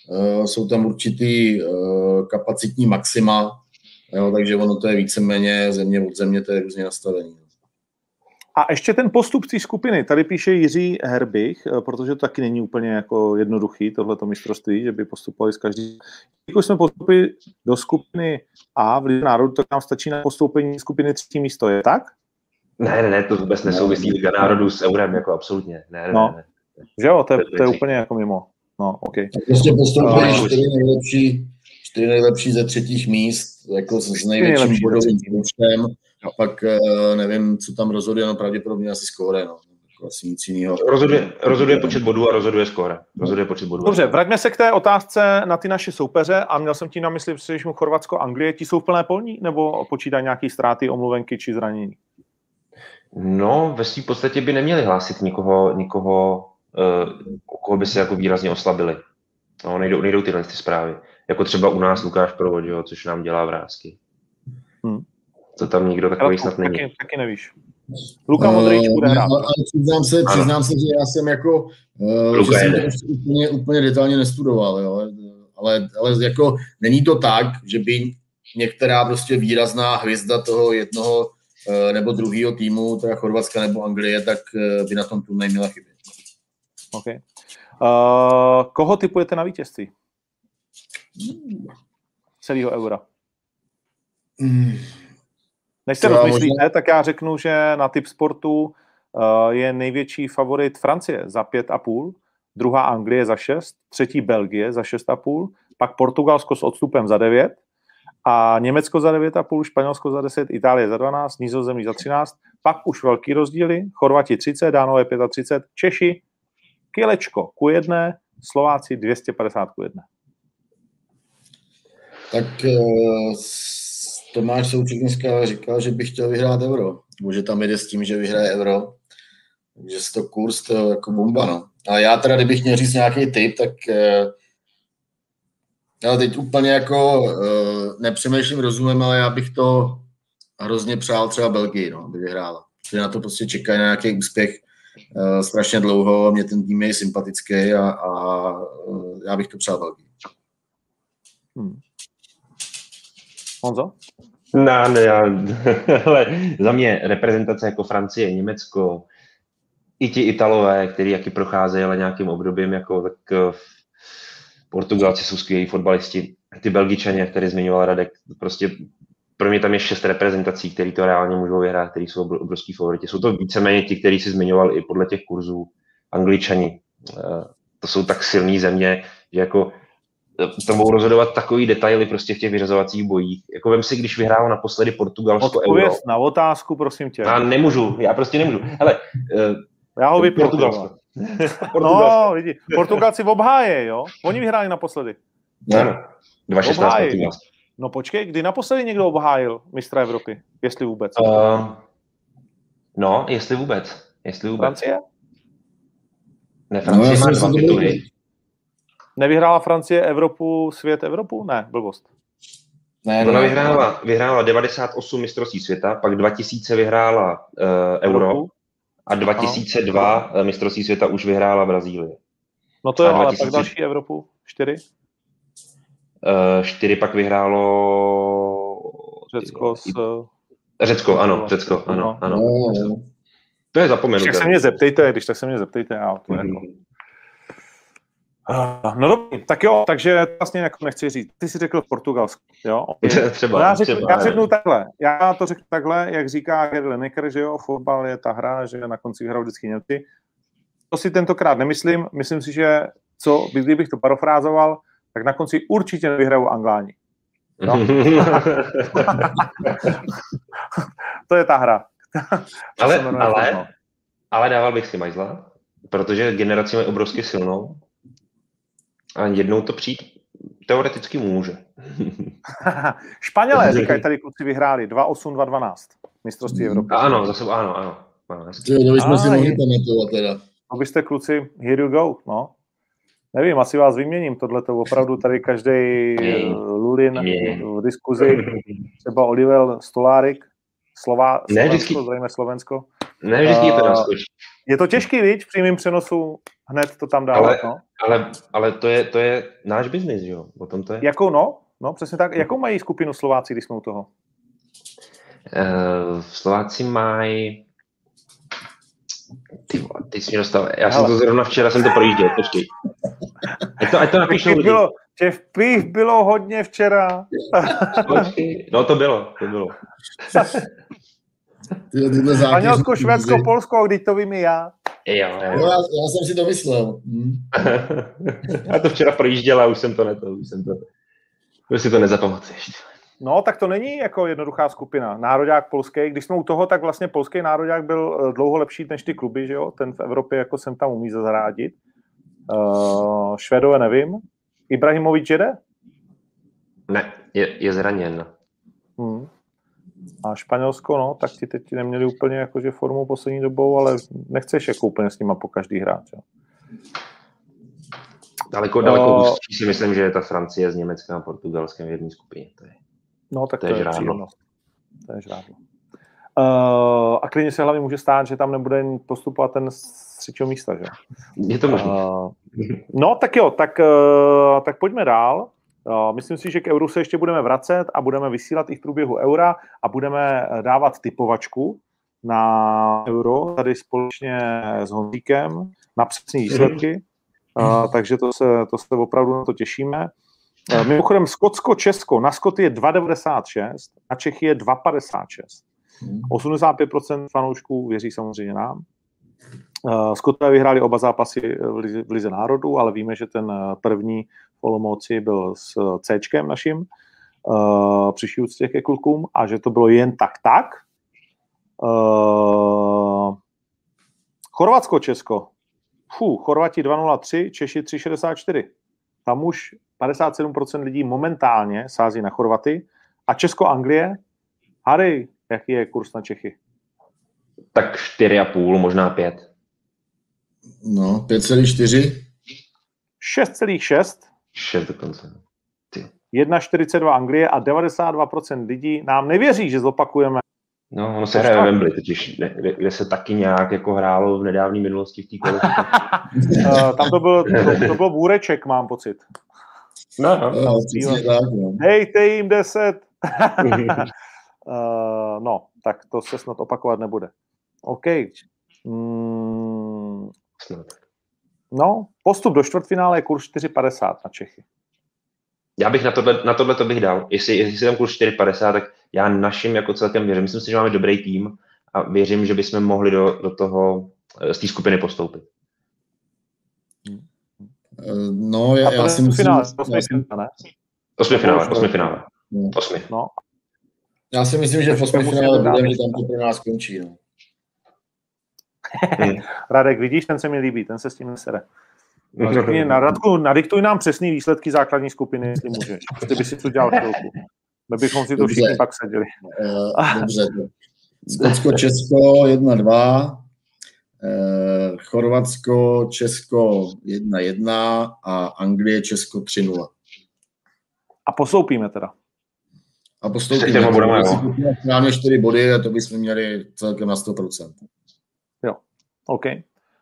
[SPEAKER 3] Uh, jsou tam určitý uh, kapacitní maxima, jo, takže ono to je víceméně země od země, to je různě nastavené.
[SPEAKER 1] A ještě ten postup té skupiny. Tady píše Jiří Herbich, protože to taky není úplně jako jednoduchý, tohleto mistrovství, že by postupovali z každý. Když jsme postupili do skupiny A v Lize národů, tak nám stačí na postoupení skupiny třetí místo, je tak?
[SPEAKER 2] Ne, ne, ne, to vůbec nesouvisí Liga národů s eurem, jako absolutně. Ne, ne,
[SPEAKER 1] no.
[SPEAKER 2] ne, ne.
[SPEAKER 1] Že jo, to je, to je úplně jako mimo. No, OK.
[SPEAKER 3] Prostě postoupili čtyři nejlepší, čtyři nejlepší ze třetích míst, jako s největším bodovým počtem. A pak nevím, co tam rozhoduje, no pravděpodobně asi skóre, no. Jako asi nic jiného.
[SPEAKER 2] Rozhoduje, rozhoduje počet bodů a rozhoduje skóre. Rozhoduje počet bodů.
[SPEAKER 1] Dobře, vraťme se k té otázce na ty naše soupeře a měl jsem ti na mysli, že mu Chorvatsko, Anglie, ti jsou v plné polní nebo počítají nějaký ztráty, omluvenky či zranění?
[SPEAKER 2] No, ve svým podstatě by neměli hlásit nikoho, nikoho uh, koho by se jako výrazně oslabili. No, nejdou, nejdou tyhle ty zprávy. Jako třeba u nás Lukáš Provod, jo, což nám dělá vrázky. Hmm. To tam nikdo takový snad není.
[SPEAKER 1] Taky, taky nevíš. Luka Modrič uh, bude hrát.
[SPEAKER 3] Ale přiznám se, přiznám se, že já jsem jako, uh, že jsem to úplně, úplně detailně nestudoval, jo. Ale, ale jako není to tak, že by některá prostě výrazná hvězda toho jednoho uh, nebo druhého týmu, teda Chorvatska nebo Anglie, tak uh, by na tom tu neměla chybět.
[SPEAKER 1] Okay. Uh, koho typujete na vítězství? Celého eura. Mm. Než se rozmyslíte, možná... tak já řeknu, že na typ sportu uh, je největší favorit Francie za 5,5, druhá Anglie za 6, třetí Belgie za 6,5, pak Portugalsko s odstupem za 9 a Německo za 9,5, Španělsko za 10, Itálie za 12, Nizozemí za 13, pak už velký rozdíly, Chorvati 30, Dánové 35, Češi kilečko ku jedné, Slováci 250 ku jedné.
[SPEAKER 3] Tak uh, Tomáš Souček dneska říkal, že by chtěl vyhrát euro. Může tam jde s tím, že vyhraje euro. Takže to kurz to jako bomba, no. A já teda, kdybych měl říct nějaký tip, tak já teď úplně jako uh, nepřemýšlím rozumem, ale já bych to hrozně přál třeba Belgii, no, aby vyhrála. Že na to prostě čekají na nějaký úspěch uh, strašně dlouho, mě ten tým je sympatický a, a uh, já bych to přál Belgii. Hmm.
[SPEAKER 1] Honzo?
[SPEAKER 2] No, no, já, ale za mě reprezentace jako Francie, Německo, i ti Italové, kteří jaký procházejí ale nějakým obdobím, jako tak Portugalci jsou skvělí fotbalisti, ty Belgičani, jak tady zmiňoval Radek, prostě pro mě tam je šest reprezentací, které to reálně můžou vyhrát, které jsou obrovský favoriti. Jsou to víceméně ti, kteří si zmiňoval i podle těch kurzů, Angličani. Eh, to jsou tak silné země, že jako eh, to mohou rozhodovat takový detaily prostě v těch vyřazovacích bojích. Jako vem si, když vyhrál naposledy Portugalsko
[SPEAKER 1] Odpověz euro. na otázku, prosím tě.
[SPEAKER 2] Já nemůžu, já prostě nemůžu. Hele,
[SPEAKER 1] eh, já ho vypnu. Portugalsko. no, lidi, Portugalci v obháje, jo? Oni vyhráli naposledy.
[SPEAKER 2] Ano, 2-16 Portugalsko.
[SPEAKER 1] No počkej, kdy naposledy někdo obhájil mistra Evropy? Jestli vůbec. Uh,
[SPEAKER 2] no, jestli vůbec. Jestli vůbec.
[SPEAKER 1] Francie?
[SPEAKER 2] Ne, Francie no, má dva tituly.
[SPEAKER 1] Nevyhrála Francie Evropu, svět Evropu? Ne, blbost.
[SPEAKER 2] Ne, Ona ne, vyhrála, vyhrála 98 mistrovství světa, pak 2000 vyhrála uh, Euro Evropu? A 2002 ano. Eh, mistrovství světa už vyhrála Brazílie.
[SPEAKER 1] No to je, ale 2000... pak další Evropu, čtyři?
[SPEAKER 2] Uh, čtyři pak vyhrálo...
[SPEAKER 1] Řecko s...
[SPEAKER 2] Řecko, ano, Řecko, ano, ano. No. To je zapomenuté.
[SPEAKER 1] Když tak se mě zeptejte, když tak se mě zeptejte, já to mm-hmm. jako... Uh, no dobrý, tak jo, takže vlastně jako nechci říct. Ty jsi řekl Portugalsko, jo?
[SPEAKER 2] třeba,
[SPEAKER 1] no já, řeknu, třeba, já řeknu takhle, já to řeknu takhle, jak říká Gary Lineker, že jo, fotbal je ta hra, že na konci hrajou vždycky Němci. To si tentokrát nemyslím, myslím si, že co, kdybych to parafrázoval, tak na konci určitě nevyhrajou Angláni. No. to je ta hra.
[SPEAKER 2] ale, ale, ale dával bych si Majzla, protože generaci mají obrovsky silnou a jednou to přijít teoreticky může.
[SPEAKER 1] Španělé, říkají tady kluci, vyhráli 2-8, 2-12 mistrovství Evropy.
[SPEAKER 2] Ano, zase ano, ano. ano
[SPEAKER 3] to bychom si mohli pamatovat teda.
[SPEAKER 1] Abyste kluci, here you go, no. Nevím, asi vás vyměním, tohle to opravdu tady každý eh, Lulin v diskuzi, třeba Oliver Stolárik, Slova, Slovensko, ne, vždycky, zřejmě Slovensko.
[SPEAKER 2] Ne, vždycky to naskočí.
[SPEAKER 1] Je to těžký, víc, v přímém přenosu hned to tam dávat,
[SPEAKER 2] ale,
[SPEAKER 1] no.
[SPEAKER 2] Ale, ale to, je, to je náš biznis, jo? O tom to je.
[SPEAKER 1] Jakou, no? No, přesně tak. Jakou mají skupinu Slováci, když jsme u toho?
[SPEAKER 2] Uh, Slováci mají ty ty jsi mě dostal. Já jsem to zrovna včera jsem to projížděl, počkej. Ať to, ať to napíšou lidi.
[SPEAKER 1] Bylo, v piv bylo hodně včera.
[SPEAKER 2] no to bylo, to bylo.
[SPEAKER 1] Španělsko, Švédsko, Polsko, když to vím i já.
[SPEAKER 2] Jo,
[SPEAKER 3] jo. já, já jsem si to myslel. Hm.
[SPEAKER 2] já to včera projížděl a už jsem to neto, už jsem to, už si to nezapamatuješ.
[SPEAKER 1] No, tak to není jako jednoduchá skupina. Národák polský, když jsme u toho, tak vlastně polský národák byl eh, dlouho lepší než ty kluby, že jo? Ten v Evropě jako jsem tam umí zarádit. Uh, Švedové nevím. Ibrahimovič jede?
[SPEAKER 2] Ne, je, je zraněn. Hmm.
[SPEAKER 1] A Španělsko, no, tak ti teď neměli úplně jakože formu poslední dobou, ale nechceš jako úplně s nima po každý hrát. Jo?
[SPEAKER 2] Daleko, daleko uh, hustší si myslím, že je ta Francie s Německem a Portugalskem v jedné skupině. To je,
[SPEAKER 1] no, tak to, to je, je. To je žrádlo. Uh, a klidně se hlavně může stát, že tam nebude postupovat ten z třetího místa, že?
[SPEAKER 2] Je to možné. Uh,
[SPEAKER 1] no, tak jo, tak, uh, tak pojďme dál. Myslím si, že k euru se ještě budeme vracet a budeme vysílat i v průběhu eura a budeme eh, dávat typovačku na euro tady společně s Honzíkem na přesné výsledky. Uh, takže to se, to se opravdu na to těšíme. Uh, mimochodem Skotsko-Česko, na Skot je 2,96, na Čechy je 2,56. 85% fanoušků věří samozřejmě nám. Uh, Skotové vyhráli oba zápasy v Lize, v Lize národů, ale víme, že ten první Olomouci byl s C naším, uh, přišli úctě ke klukům a že to bylo jen tak tak. Uh, Chorvatsko, Česko. Fú, Chorvati 2.03, Češi 3.64. Tam už 57% lidí momentálně sází na Chorvaty. A Česko, Anglie, Harry, jaký je kurz na Čechy?
[SPEAKER 2] Tak 4,5, možná 5.
[SPEAKER 3] No, 5,4.
[SPEAKER 1] 6,6.
[SPEAKER 2] 6 dokonce.
[SPEAKER 1] 1,42 Anglie a 92% lidí nám nevěří, že zopakujeme.
[SPEAKER 2] No, ono se hraje ve Wembley, totiž, kde, kde se taky nějak jako hrálo v nedávné minulosti v té
[SPEAKER 1] uh, Tam to byl, to, to byl bůreček, mám pocit.
[SPEAKER 2] No, no. no,
[SPEAKER 1] no. Dejte jim 10. uh, no, tak to se snad opakovat nebude. OK. Mm, snad. No, postup do čtvrtfinále je kurz 4,50 na Čechy.
[SPEAKER 2] Já bych na tohle, na tohle to bych dal. Jestli, jestli jsem kurz 4,50, tak já našim jako celkem věřím. Myslím si, že máme dobrý tým a věřím, že bychom mohli do, do toho, eh, z té skupiny postoupit.
[SPEAKER 3] Eh, no, já, já si myslím... Finále,
[SPEAKER 1] osmi finále,
[SPEAKER 2] Osmi finále, osmi finále. Osmi.
[SPEAKER 1] No.
[SPEAKER 3] Já si myslím, že v osmi finále budeme, že tam to pro nás skončí. No.
[SPEAKER 1] Hmm. Radek, vidíš, ten se mi líbí, ten se s tím nesere. No, řekni, na Radku, nadiktuj nám přesný výsledky základní skupiny, jestli můžeš. Ty by si to dělal chvilku. My bychom si to Dobře. všichni pak seděli.
[SPEAKER 3] Uh, dobře. Skotsko, Česko 1-2, eh, Chorvatsko, Česko 1-1 a Anglie, Česko 3-0.
[SPEAKER 1] A postoupíme teda.
[SPEAKER 3] A postoupíme. Máme 4 body a to bychom měli celkem na 100%.
[SPEAKER 1] OK.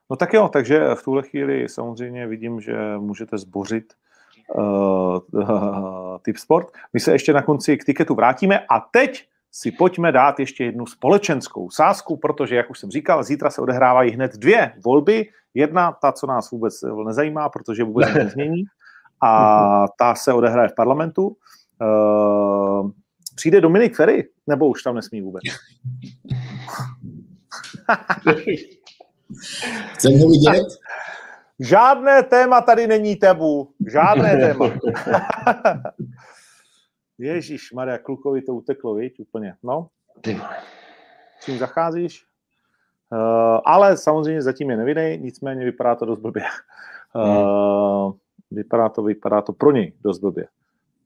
[SPEAKER 1] No tak jo, takže v tuhle chvíli samozřejmě vidím, že můžete zbořit uh, uh, typ sport. My se ještě na konci k tiketu vrátíme a teď si pojďme dát ještě jednu společenskou sázku, protože, jak už jsem říkal, zítra se odehrávají hned dvě volby. Jedna, ta, co nás vůbec nezajímá, protože vůbec nezmění, a ta se odehraje v parlamentu. Uh, přijde Dominik Ferry, nebo už tam nesmí vůbec?
[SPEAKER 3] Chcem ho vidět?
[SPEAKER 1] Žádné téma tady není tebu. Žádné téma. Ježíš Maria, klukovi to uteklo, víš, úplně. No. S tím zacházíš? Uh, ale samozřejmě zatím je nevidej, nicméně vypadá to dost blbě. Uh, vypadá to, vypadá to pro něj dost blbě.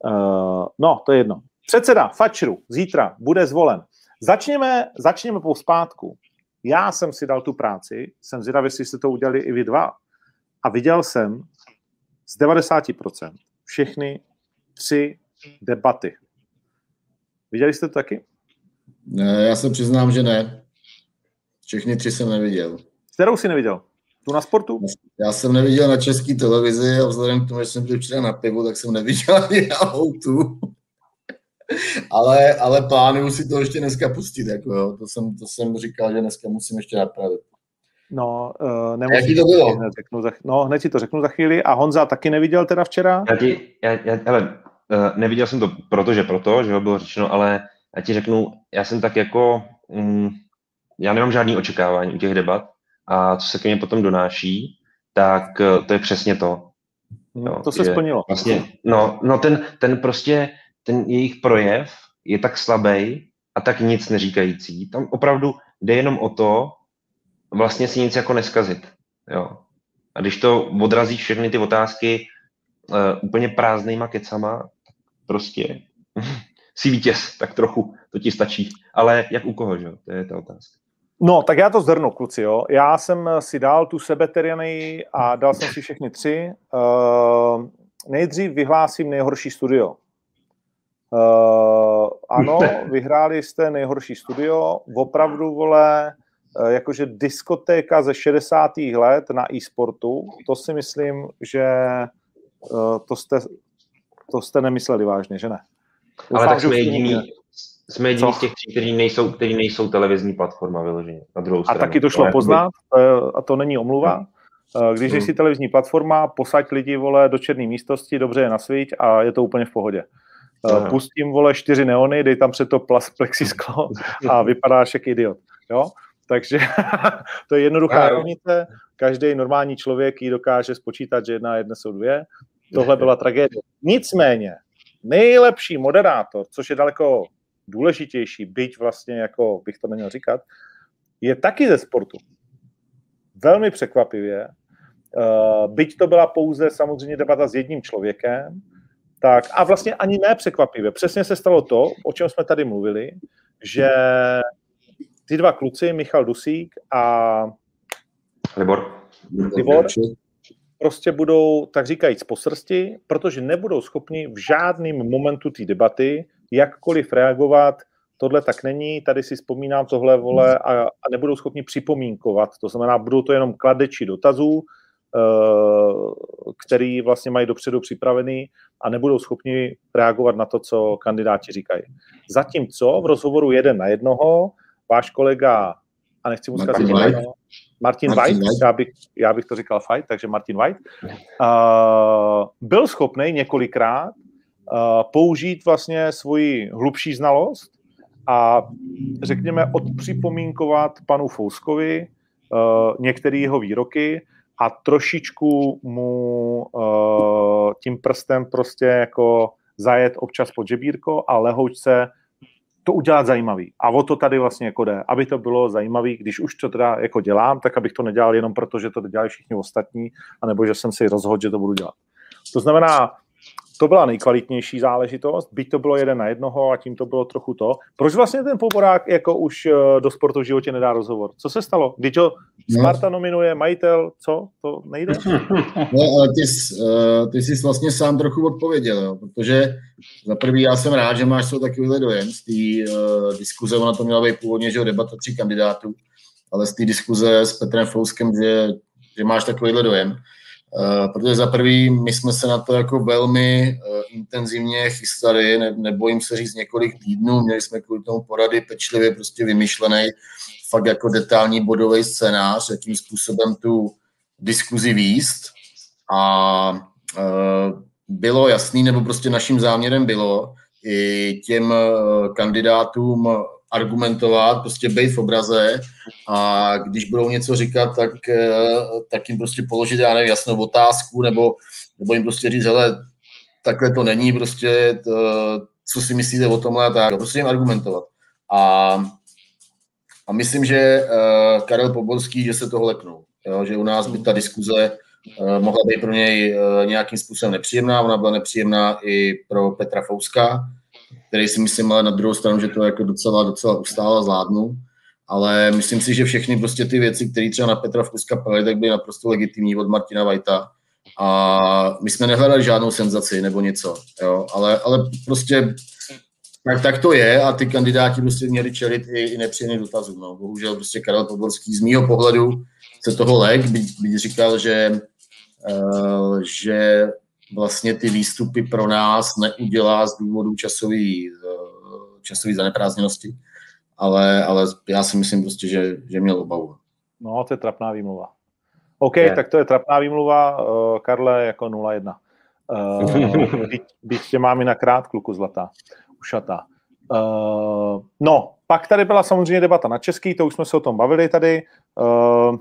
[SPEAKER 1] Uh, no, to je jedno. Předseda Fačru zítra bude zvolen. Začněme, začněme po zpátku. Já jsem si dal tu práci, jsem zvědavý, jestli jste to udělali i vy dva. A viděl jsem z 90% všechny tři debaty. Viděli jste to taky?
[SPEAKER 3] Ne, já se přiznám, že ne. Všechny tři jsem neviděl.
[SPEAKER 1] Kterou jsi neviděl? Tu na sportu?
[SPEAKER 3] Já jsem neviděl na české televizi a vzhledem k tomu, že jsem byl včera na pivu, tak jsem neviděl ani na autu ale, ale plánuju si to ještě dneska pustit. Jako jo. To, jsem, to jsem říkal, že dneska musím ještě napravit.
[SPEAKER 1] No, uh,
[SPEAKER 3] nemusím. Jaký to bylo?
[SPEAKER 1] Hned, řeknu za, no, hned ti to řeknu za chvíli. A Honza taky neviděl teda včera?
[SPEAKER 2] Já ti, já, já, hele, uh, neviděl jsem to protože proto, že ho bylo řečeno, ale já ti řeknu, já jsem tak jako, um, já nemám žádný očekávání u těch debat a co se ke mně potom donáší, tak eh, to je přesně to.
[SPEAKER 1] No, to se splnilo.
[SPEAKER 2] Vlastně, no, no ten, ten prostě, ten jejich projev je tak slabý a tak nic neříkající. Tam opravdu jde jenom o to, vlastně si nic jako neskazit. Jo. A když to odrazí všechny ty otázky uh, úplně prázdnýma kecama, prostě si vítěz, tak trochu, to ti stačí. Ale jak u koho, že? To je ta otázka.
[SPEAKER 1] No, tak já to zhrnu, kluci, jo. Já jsem si dal tu sebeteriany a dal jsem si všechny tři. Uh, nejdřív vyhlásím nejhorší studio. Uh, ano, vyhráli jste nejhorší studio. Opravdu, vole, uh, jakože diskotéka ze 60. let na e-sportu, to si myslím, že uh, to, jste, to jste nemysleli vážně, že ne?
[SPEAKER 2] Ale tak jsme jediní, jsme jediní z těch tří, kteří nejsou, kteří nejsou televizní platforma vyloženě. Na druhou stranu.
[SPEAKER 1] A taky to šlo Ale poznat, a to není omluva. Hmm. Eh, když hmm. jsi televizní platforma, posaď lidi, vole, do černé místnosti, dobře je nasvíť a je to úplně v pohodě. Hmm. Pustím, vole, čtyři neony, dej tam před to plas, plexisklo a vypadáš jak idiot. Jo? Takže to je jednoduchá rovnice. Každý normální člověk ji dokáže spočítat, že jedna a jedna jsou dvě. Tohle byla tragédie. Nicméně, nejlepší moderátor, což je daleko důležitější, byť vlastně, jako bych to neměl říkat, je taky ze sportu. Velmi překvapivě, uh, byť to byla pouze samozřejmě debata s jedním člověkem, tak a vlastně ani ne překvapivě. Přesně se stalo to, o čem jsme tady mluvili, že ty dva kluci, Michal Dusík a
[SPEAKER 2] Libor,
[SPEAKER 1] Libor prostě budou, tak říkajíc, po srsti, protože nebudou schopni v žádném momentu té debaty jakkoliv reagovat, tohle tak není, tady si vzpomínám tohle, vole, a, a nebudou schopni připomínkovat. To znamená, budou to jenom kladeči dotazů, který vlastně mají dopředu připravený a nebudou schopni reagovat na to, co kandidáti říkají. Zatímco v rozhovoru jeden na jednoho váš kolega, a nechci mu zkazit Martin, Martin White, White. Já, bych, já bych to říkal fight, takže Martin White, uh, byl schopný několikrát uh, použít vlastně svoji hlubší znalost a řekněme odpřipomínkovat panu Fouskovi uh, některé jeho výroky a trošičku mu uh, tím prstem prostě jako zajet občas pod žebírko a lehoučce to udělat zajímavý. A o to tady vlastně jako jde, aby to bylo zajímavý, když už to teda jako dělám, tak abych to nedělal jenom proto, že to dělají všichni ostatní, anebo že jsem si rozhodl, že to budu dělat. To znamená, to byla nejkvalitnější záležitost, byť to bylo jeden na jednoho a tím to bylo trochu to. Proč vlastně ten Poborák jako už eh, do sportu v životě nedá rozhovor? Co se stalo? Když ho Sparta no. nominuje majitel, co? To nejde?
[SPEAKER 3] No, ale ty, eh, ty jsi vlastně sám trochu odpověděl, jo, protože za prvý já jsem rád, že máš to takovýhle dojem z té uh, diskuze, ona to měla být původně, že debata tří kandidátů, ale z té diskuze s Petrem Fouskem, že, že máš takovýhle dojem. Eh, protože za prvý my jsme se na to jako velmi uh, intenzivně chystali, ne, nebojím se říct několik týdnů, měli jsme kvůli tomu porady pečlivě prostě vymyšlený fakt jako detailní bodový scénář, jakým způsobem tu diskuzi výst. A uh, bylo jasný, nebo prostě naším záměrem bylo i těm kandidátům argumentovat, prostě být v obraze a když budou něco říkat, tak, eh, tak jim prostě položit, já nevím, jasnou otázku nebo, nebo jim prostě říct, hele, takhle to není, prostě to, co si myslíte o tomhle a tak, prostě jim argumentovat. A, a myslím, že uh, Karel Poborský, že se toho leknul, jo, že u nás by ta diskuze uh, mohla být pro něj uh, nějakým způsobem nepříjemná, ona byla nepříjemná i pro Petra Fouska, který si myslím ale na druhou stranu, že to jako docela, docela ustála zvládnu. Ale myslím si, že všechny prostě ty věci, které třeba na Petra Fuska pali, tak byly naprosto legitimní od Martina Vajta. A my jsme nehledali žádnou senzaci nebo něco, jo? Ale, ale prostě tak, tak to je a ty kandidáti prostě měli čelit i, i nepříjemný dotazům. No. Bohužel prostě Karel Poborský z mýho pohledu se toho lek, byť, byť říkal, že, uh, že vlastně ty výstupy pro nás neudělá z důvodu časový, eh, časový zaneprázdněnosti, ale, ale já si myslím prostě, že, že měl obavu.
[SPEAKER 1] No, to je trapná výmluva. OK, je. tak to je trapná výmluva, uh, Karle, jako 0-1. Uh, byť, byť tě mám i na krát, kluku zlatá, ušatá. Uh, no, pak tady byla samozřejmě debata na český, to už jsme se o tom bavili tady. Uh,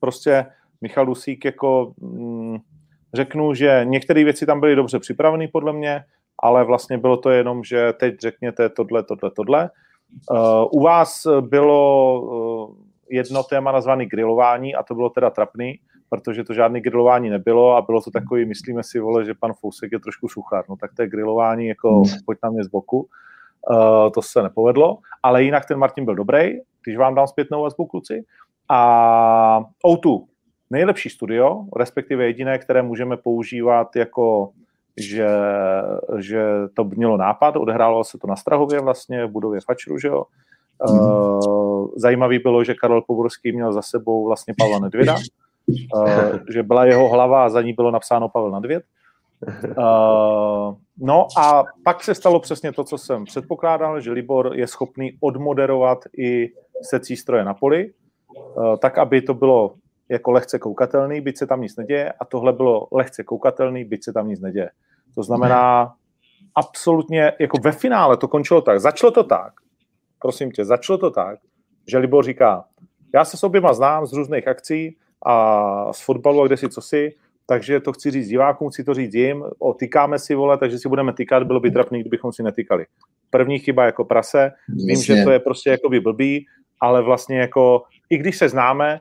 [SPEAKER 1] prostě Michal Dusík jako mm, řeknu, že některé věci tam byly dobře připraveny podle mě, ale vlastně bylo to jenom, že teď řekněte tohle, tohle, tohle. Uh, u vás bylo uh, jedno téma nazvané grilování a to bylo teda trapný, protože to žádný grilování nebylo a bylo to takový, myslíme si, vole, že pan Fousek je trošku suchár, no tak to je grilování jako pojď na mě z boku. Uh, to se nepovedlo, ale jinak ten Martin byl dobrý, když vám dám zpětnou vazbu, kluci. A O2, nejlepší studio, respektive jediné, které můžeme používat jako že, že to mělo nápad, odehrálo se to na Strahově vlastně, v budově Fačru, že jo. Uh, zajímavý bylo, že Karel Poborský měl za sebou vlastně Pavla Nedvěda, uh, že byla jeho hlava a za ní bylo napsáno Pavel Nedvěd. Uh, no a pak se stalo přesně to, co jsem předpokládal, že Libor je schopný odmoderovat i secí stroje na poli, uh, tak, aby to bylo jako lehce koukatelný, byť se tam nic neděje, a tohle bylo lehce koukatelný, byť se tam nic neděje. To znamená, absolutně, jako ve finále to končilo tak, začalo to tak, prosím tě, začalo to tak, že Libor říká, já se s oběma znám z různých akcí a z fotbalu a kde si co si, takže to chci říct divákům, chci to říct jim, otýkáme si, vole, takže si budeme týkat, bylo by trapný, kdybychom si netýkali. První chyba jako prase, vím, že to je prostě jako by blbý, ale vlastně jako, i když se známe,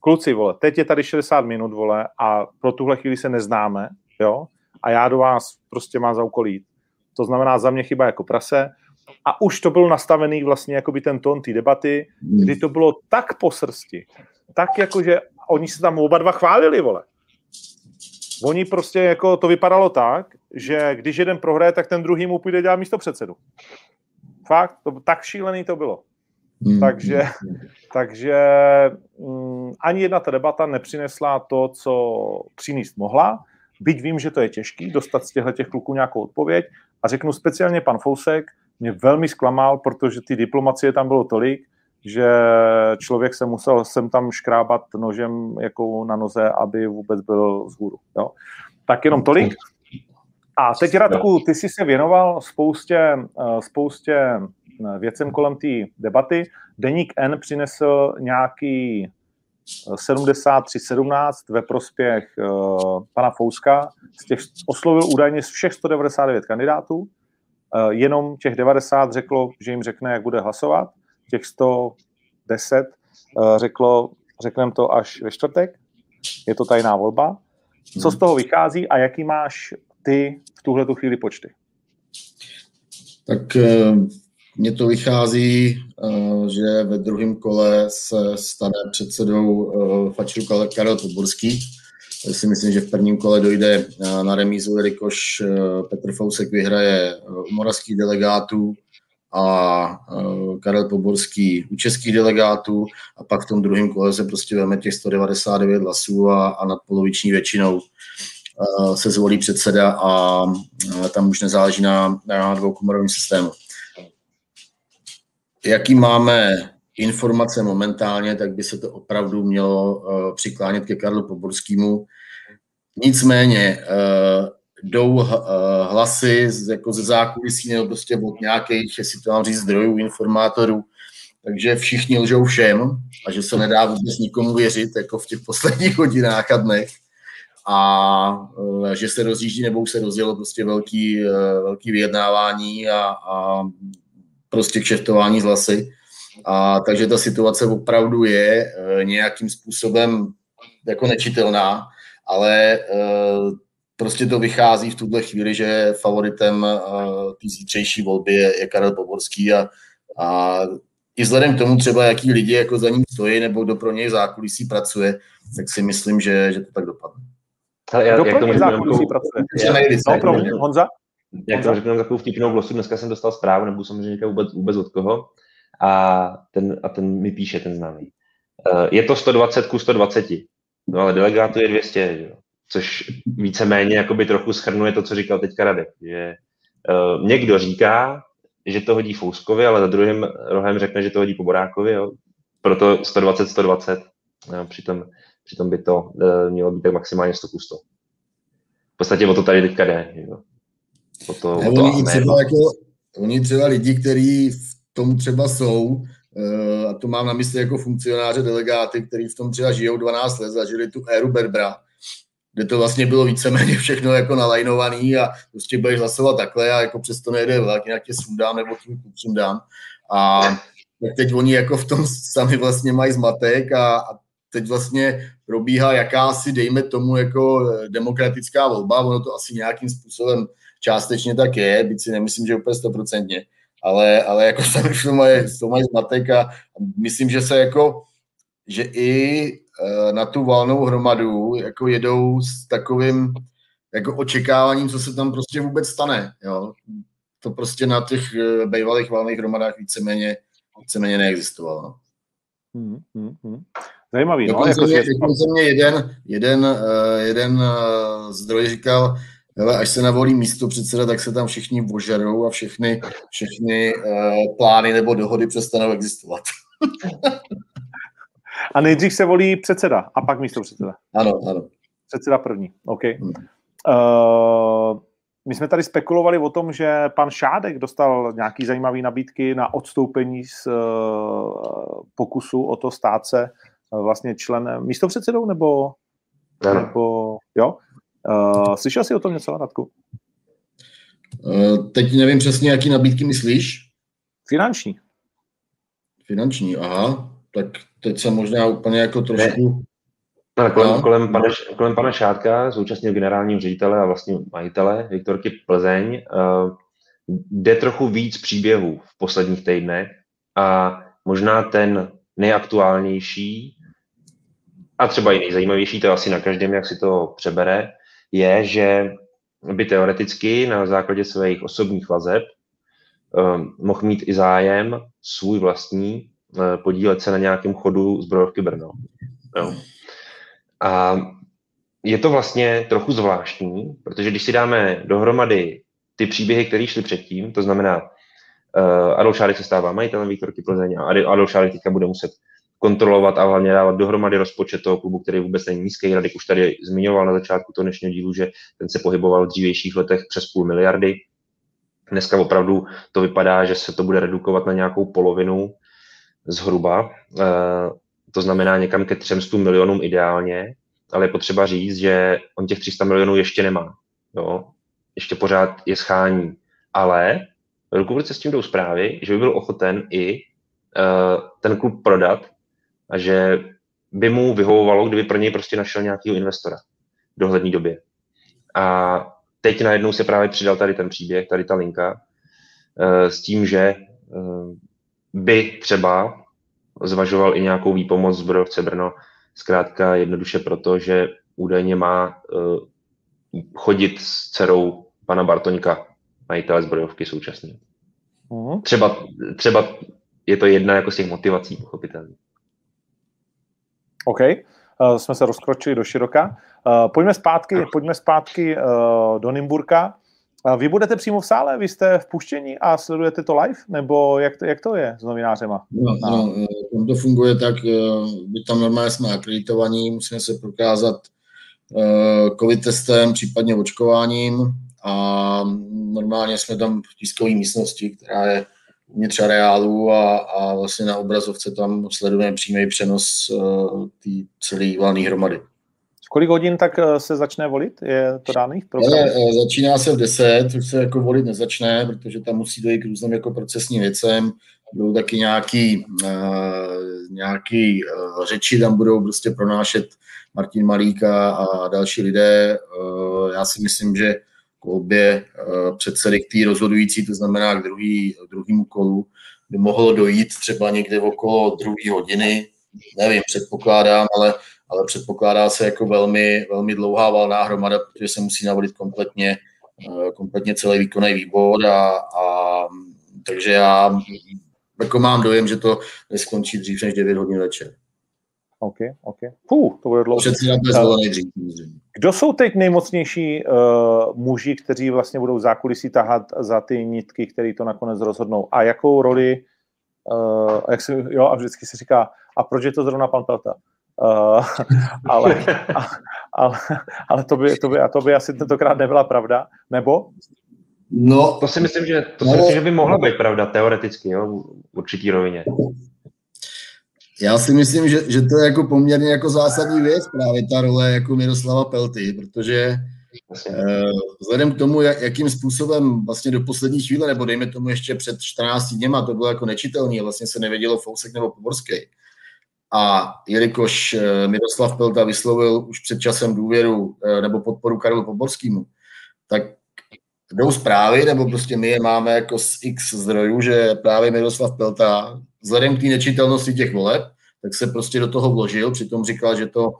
[SPEAKER 1] kluci, vole, teď je tady 60 minut, vole, a pro tuhle chvíli se neznáme, jo, a já do vás prostě mám za úkol jít. To znamená za mě chyba jako prase. A už to byl nastavený vlastně jako by ten tón té debaty, kdy to bylo tak po srsti, tak jako, že oni se tam oba dva chválili, vole. Oni prostě jako to vypadalo tak, že když jeden prohraje, tak ten druhý mu půjde dělat místo předsedu. Fakt, to, tak šílený to bylo. Mm. Takže, takže mm, ani jedna ta debata nepřinesla to, co přinést mohla. Byť vím, že to je těžký dostat z těchto těch kluků nějakou odpověď a řeknu speciálně pan Fousek mě velmi zklamal, protože ty diplomacie tam bylo tolik, že člověk se musel sem tam škrábat nožem jako na noze, aby vůbec byl z hůru. Jo. Tak jenom tolik. A teď, Radku, ty jsi se věnoval spoustě, eh, spoustě věcem kolem té debaty. Deník N přinesl nějaký 73-17 ve prospěch uh, pana Fouska. Z těch oslovil údajně z všech 199 kandidátů. Jenom těch 90 řeklo, že jim řekne, jak bude hlasovat. Těch 110 uh, řeklo, řekneme to až ve čtvrtek. Je to tajná volba. Co z toho vychází a jaký máš ty v tuhle chvíli počty?
[SPEAKER 3] Tak mně to vychází, eh, že ve druhém kole se stane předsedou eh, Fačru Karel Poborský. Já si myslím, že v prvním kole dojde eh, na remízu, jelikož Petr Fousek vyhraje u moravských delegátů a Karel Poborský u českých delegátů a pak v tom druhém kole se prostě veme těch 199 hlasů a, a nadpoloviční většinou se zvolí předseda a tam už nezáleží na, na dvoukomorovém systému jaký máme informace momentálně, tak by se to opravdu mělo uh, přiklánět ke Karlu Poborskému. Nicméně uh, jdou uh, hlasy z, jako ze zákulisí nebo prostě od nějakých, jestli to mám říct, zdrojů, informátorů, takže všichni lžou všem a že se nedá vůbec nikomu věřit, jako v těch posledních hodinách a dnech. A že se rozjíždí nebo už se rozjelo prostě velký, velký vyjednávání a, a prostě kšeftování z hlasy. A, takže ta situace opravdu je e, nějakým způsobem jako nečitelná, ale e, prostě to vychází v tuhle chvíli, že favoritem e, té zítřejší volby je, je Karel Poborský a, a i vzhledem k tomu třeba, jaký lidi jako za ním stojí nebo kdo pro něj zákulisí pracuje, tak si myslím, že, že to tak dopadne.
[SPEAKER 1] Ale já, kdo pro něj zákulisí pracuje?
[SPEAKER 2] Já, no, pro Honza? Jak to řeknu takovou vtipnou glosu, dneska jsem dostal zprávu, nebo samozřejmě říkat vůbec, vůbec od koho, a ten, a ten mi píše, ten známý. Uh, je to 120 ku 120, no ale delegátů je 200, jo? což víceméně jakoby trochu schrnuje to, co říkal teďka Radek, že uh, někdo říká, že to hodí Fouskovi, ale za druhým rohem řekne, že to hodí Poborákovi, jo? proto 120-120, no, přitom, přitom by to uh, mělo být tak maximálně 100 ku 100. V podstatě o to tady teďka jde. Jo?
[SPEAKER 3] O to, ne, o to oni, třeba jako, oni třeba lidi, kteří v tom třeba jsou, eh, a to mám na mysli jako funkcionáře, delegáty, kteří v tom třeba žijou 12 let, zažili tu éru Berbra, kde to vlastně bylo víceméně všechno jako nalajnovaný a prostě budeš hlasovat takhle a jako přesto nejde vlak, jinak tě sundám nebo tím sundám. A tak teď oni jako v tom sami vlastně mají zmatek a, a teď vlastně probíhá jakási, dejme tomu, jako demokratická volba, ono to asi nějakým způsobem částečně tak je, byť si nemyslím, že úplně stoprocentně, ale, ale jako sami v tom mají, v tom mají zmatek a myslím, že se jako, že i e, na tu valnou hromadu jako jedou s takovým jako očekáváním, co se tam prostě vůbec stane. Jo? To prostě na těch e, bývalých valných hromadách víceméně, víceméně neexistovalo. No. Hmm,
[SPEAKER 1] hmm, hmm. Zajímavý.
[SPEAKER 3] No, jako mě, mě jeden, jeden, uh, jeden zdroj říkal, hele, až se navolí místo předseda, tak se tam všichni ožerou a všechny, všechny uh, plány nebo dohody přestanou existovat.
[SPEAKER 1] a nejdřív se volí předseda a pak místo předseda.
[SPEAKER 3] Ano, ano.
[SPEAKER 1] Předseda první, OK. Hmm. Uh, my jsme tady spekulovali o tom, že pan Šádek dostal nějaký zajímavý nabídky na odstoupení z uh, pokusu o to stát se vlastně členem, místopředsedou nebo, ano. nebo jo? Uh, slyšel jsi o tom něco, Radku?
[SPEAKER 3] Uh, teď nevím přesně, jaký nabídky myslíš.
[SPEAKER 1] Finanční.
[SPEAKER 3] Finanční, aha. Tak teď jsem možná úplně jako trošku...
[SPEAKER 2] Ne. kolem, no. kolem, pana, kolem pana Šátka, současně generálního ředitele a vlastně majitele Viktorky Plzeň, uh, jde trochu víc příběhů v posledních týdnech a možná ten nejaktuálnější a třeba i nejzajímavější, to je asi na každém, jak si to přebere, je, že by teoreticky na základě svých osobních vazeb um, mohl mít i zájem svůj vlastní uh, podílet se na nějakém chodu zbrojovky Brno. Jo. A je to vlastně trochu zvláštní, protože když si dáme dohromady ty příběhy, které šly předtím, to znamená, uh, Adolf Šárek se stává majitelem Viktorky Plzeň a Adolf Šárek teďka bude muset kontrolovat a hlavně dávat dohromady rozpočet toho klubu, který vůbec není nízký. Radek už tady zmiňoval na začátku toho dnešního dílu, že ten se pohyboval v dřívějších letech přes půl miliardy. Dneska opravdu to vypadá, že se to bude redukovat na nějakou polovinu zhruba. E, to znamená někam ke 300 milionům ideálně, ale je potřeba říct, že on těch 300 milionů ještě nemá. Jo? Ještě pořád je schání. Ale ruku v ruce s tím jdou zprávy, že by byl ochoten i uh, ten klub prodat a že by mu vyhovovalo, kdyby pro něj prostě našel nějakého investora v dohlední době. A teď najednou se právě přidal tady ten příběh, tady ta linka, eh, s tím, že eh, by třeba zvažoval i nějakou výpomoc zbrojovce Brno, zkrátka jednoduše proto, že údajně má eh, chodit s dcerou pana Bartoňka, majitele zbrojovky současně. Uh-huh. Třeba, třeba je to jedna jako z těch motivací, pochopitelně.
[SPEAKER 1] OK, uh, jsme se rozkročili do široka. Uh, pojďme zpátky, pojďme zpátky uh, do Nymburka. Uh, vy budete přímo v sále, vy jste v puštění a sledujete to live, nebo jak to, jak to je s novinářema?
[SPEAKER 3] No, no, tam to funguje tak, my tam normálně jsme akreditovaní, musíme se prokázat covid testem, případně očkováním a normálně jsme tam v tiskové místnosti, která je uvnitř areálu a, a vlastně na obrazovce tam sledujeme přímý přenos uh, té celé valné hromady.
[SPEAKER 1] V kolik hodin tak eh, se začne volit? Je to dáný
[SPEAKER 3] program? Ale, eh, začíná se v 10, už se jako volit nezačne, protože tam musí dojít k různým jako procesním věcem. Budou taky nějaký, uh, nějaký uh, řeči, tam budou prostě pronášet Martin Malíka a další lidé. Uh, já si myslím, že k obě eh, předsedy k té rozhodující, to znamená k druhý, druhému kolu, by mohlo dojít třeba někde okolo druhé hodiny, nevím, předpokládám, ale, ale předpokládá se jako velmi, velmi dlouhá valná hromada, protože se musí navolit kompletně, eh, kompletně celý výkonný výbor a, a takže já jako mám dojem, že to neskončí dřív než 9 hodin večer.
[SPEAKER 1] OK, OK. Puh, to bude dlouho. Kdo jsou teď nejmocnější uh, muži, kteří vlastně budou zákulisí tahat za ty nitky, které to nakonec rozhodnou? A jakou roli, uh, jak si, jo, a vždycky se říká, a proč je to zrovna pan Pelta? Uh, ale, a, ale, ale to, by, to, by, a to by asi tentokrát nebyla pravda. Nebo?
[SPEAKER 2] No, to si myslím, že, to no, si myslím, že by mohla být pravda teoreticky, jo, v určitý rovině.
[SPEAKER 3] Já si myslím, že, že to je jako poměrně jako zásadní věc právě ta role jako Miroslava Pelty, protože eh, vzhledem k tomu, jak, jakým způsobem vlastně do poslední chvíle, nebo dejme tomu ještě před 14 dněma, to bylo jako nečitelný vlastně se nevědělo Fousek nebo Poborský. A jelikož eh, Miroslav Pelta vyslovil už před časem důvěru eh, nebo podporu Karlu Poborskému, tak jdou zprávy, nebo prostě my je máme jako z x zdrojů, že právě Miroslav Pelta vzhledem k té nečitelnosti těch voleb, tak se prostě do toho vložil, přitom říkal, že to,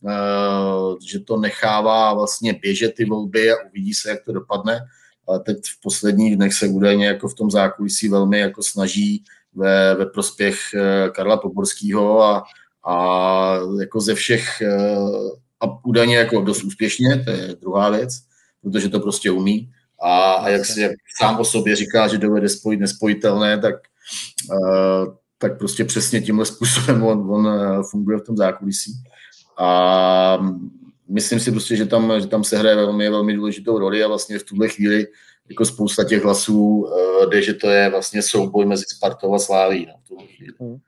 [SPEAKER 3] uh, že to nechává vlastně běžet ty volby a uvidí se, jak to dopadne, ale teď v posledních dnech se údajně jako v tom zákulisí velmi jako snaží ve, ve prospěch uh, Karla Poborského a, a jako ze všech uh, a údajně jako dost úspěšně, to je druhá věc, protože to prostě umí. A, a jak si jak sám o sobě říká, že dovede spojit nespojitelné, tak uh, tak prostě přesně tímhle způsobem on, on eh, funguje v tom zákulisí. A myslím si prostě, že tam, že tam se hraje velmi, velmi důležitou roli a vlastně v tuhle chvíli jako spousta těch hlasů eh, jde, že to je vlastně souboj mezi Spartou a Sláví. No, v tuhle chvíli. Hmm.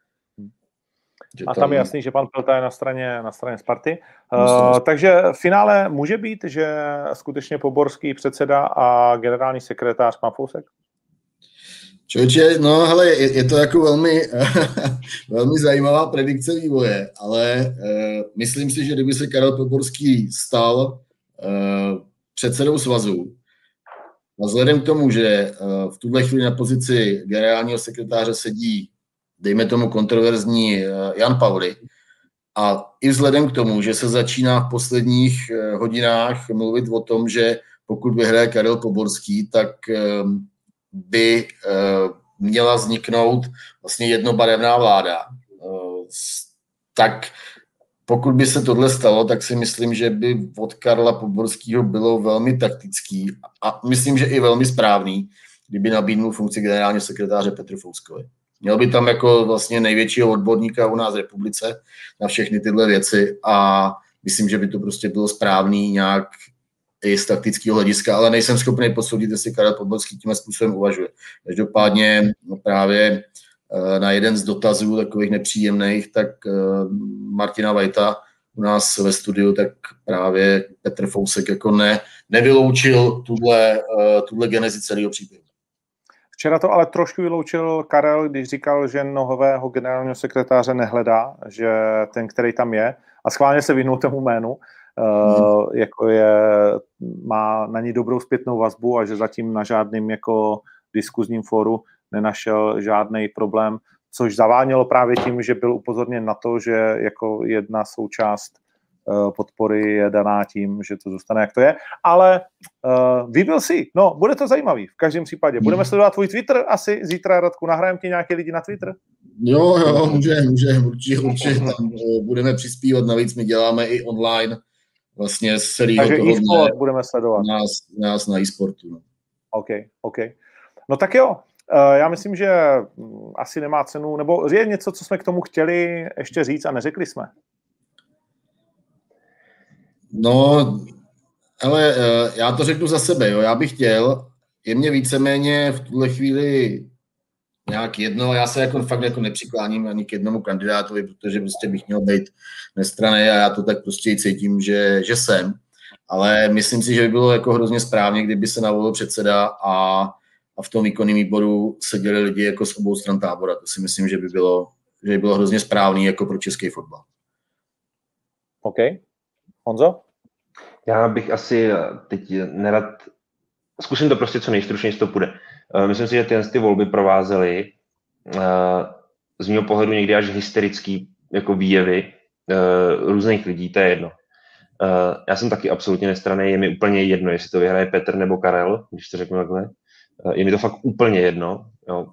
[SPEAKER 1] A tam je jasný, že pan Pelta je na straně, na straně Sparty. Uh, takže v finále může být, že skutečně Poborský předseda a generální sekretář má Fousek?
[SPEAKER 3] Člověče, no hele, je, je to jako velmi, velmi zajímavá predikce vývoje, ale uh, myslím si, že kdyby se Karel Poborský stal uh, předsedou svazu, a vzhledem k tomu, že uh, v tuhle chvíli na pozici generálního sekretáře sedí, dejme tomu kontroverzní uh, Jan Pauli, a i vzhledem k tomu, že se začíná v posledních uh, hodinách mluvit o tom, že pokud vyhraje Karel Poborský, tak uh, by eh, měla vzniknout vlastně jednobarevná vláda. Eh, tak pokud by se tohle stalo, tak si myslím, že by od Karla Poborského bylo velmi taktický a myslím, že i velmi správný, kdyby nabídnul funkci generálního sekretáře Petru Fouskovi. Měl by tam jako vlastně největšího odborníka u nás v republice na všechny tyhle věci a myslím, že by to prostě bylo správný nějak i z taktického hlediska, ale nejsem schopný posoudit, jestli Karel Podbolský tím způsobem uvažuje. Každopádně no právě eh, na jeden z dotazů takových nepříjemných, tak eh, Martina Vajta u nás ve studiu, tak právě Petr Fousek jako ne, nevyloučil tuhle, eh, tuhle genezi celého příběhu.
[SPEAKER 1] Včera to ale trošku vyloučil Karel, když říkal, že nového generálního sekretáře nehledá, že ten, který tam je, a schválně se vyhnul tomu jménu, uh, jako je, má na ní dobrou zpětnou vazbu a že zatím na žádným jako diskuzním fóru nenašel žádný problém, což zavánělo právě tím, že byl upozorněn na to, že jako jedna součást podpory je daná tím, že to zůstane, jak to je. Ale uh, we will see. No, bude to zajímavý v každém případě. Budeme sledovat tvůj Twitter asi zítra, Radku, nahrajeme ti nějaké lidi na Twitter?
[SPEAKER 3] Jo, jo, může, může, určitě, určitě tam budeme přispívat, navíc my děláme i online vlastně z celého
[SPEAKER 1] Takže toho dne budeme sledovat.
[SPEAKER 3] Nás, nás na e-sportu. No.
[SPEAKER 1] OK, OK. No tak jo, eh, já myslím, že mm, asi nemá cenu, nebo je něco, co jsme k tomu chtěli ještě říct a neřekli jsme.
[SPEAKER 3] No, ale eh, já to řeknu za sebe, jo. já bych chtěl, je mě víceméně v tuhle chvíli nějak jedno, já se jako fakt jako nepřikláním ani k jednomu kandidátovi, protože prostě bych měl být nestraný a já to tak prostě cítím, že, že jsem. Ale myslím si, že by bylo jako hrozně správně, kdyby se navolil předseda a, a v tom výkonném výboru seděli lidi jako z obou stran tábora. To si myslím, že by bylo, že by bylo hrozně správný jako pro český fotbal.
[SPEAKER 1] OK. Honzo?
[SPEAKER 2] Já bych asi teď nerad, zkusím to prostě co nejstručněji, to půjde. Eh, myslím si, že tyhle ty volby provázely eh, z mého pohledu někdy až hysterický jako výjevy eh, různých lidí, to je jedno. Já jsem taky absolutně nestraný, je mi úplně jedno, jestli to vyhraje Petr nebo Karel, když to řeknu takhle. Je mi to fakt úplně jedno. Jo.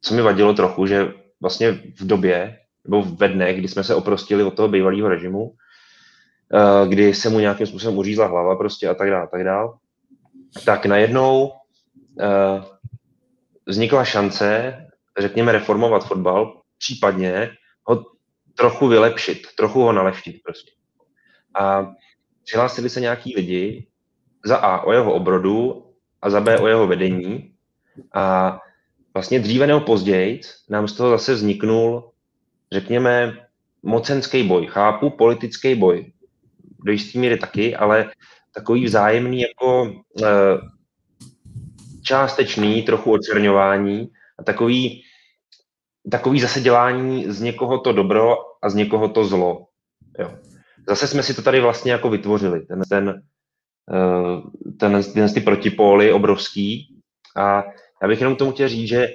[SPEAKER 2] Co mi vadilo trochu, že vlastně v době, nebo ve dne, kdy jsme se oprostili od toho bývalého režimu, kdy se mu nějakým způsobem uřízla hlava prostě a tak dále, tak dále, tak najednou uh, vznikla šance, řekněme, reformovat fotbal, případně ho trochu vylepšit, trochu ho naleštit prostě. A přihlásili se nějaký lidi za A o jeho obrodu a za B o jeho vedení. A vlastně dříve nebo později nám z toho zase vzniknul, řekněme, mocenský boj. Chápu politický boj, do jistý míry taky, ale takový vzájemný jako e, částečný trochu očerňování a takový, takový zase dělání z někoho to dobro a z někoho to zlo. Jo. Zase jsme si to tady vlastně jako vytvořili, ten, ten, eh, ten, ten, ty protipóly obrovský a já bych jenom tomu chtěl říct, že eh,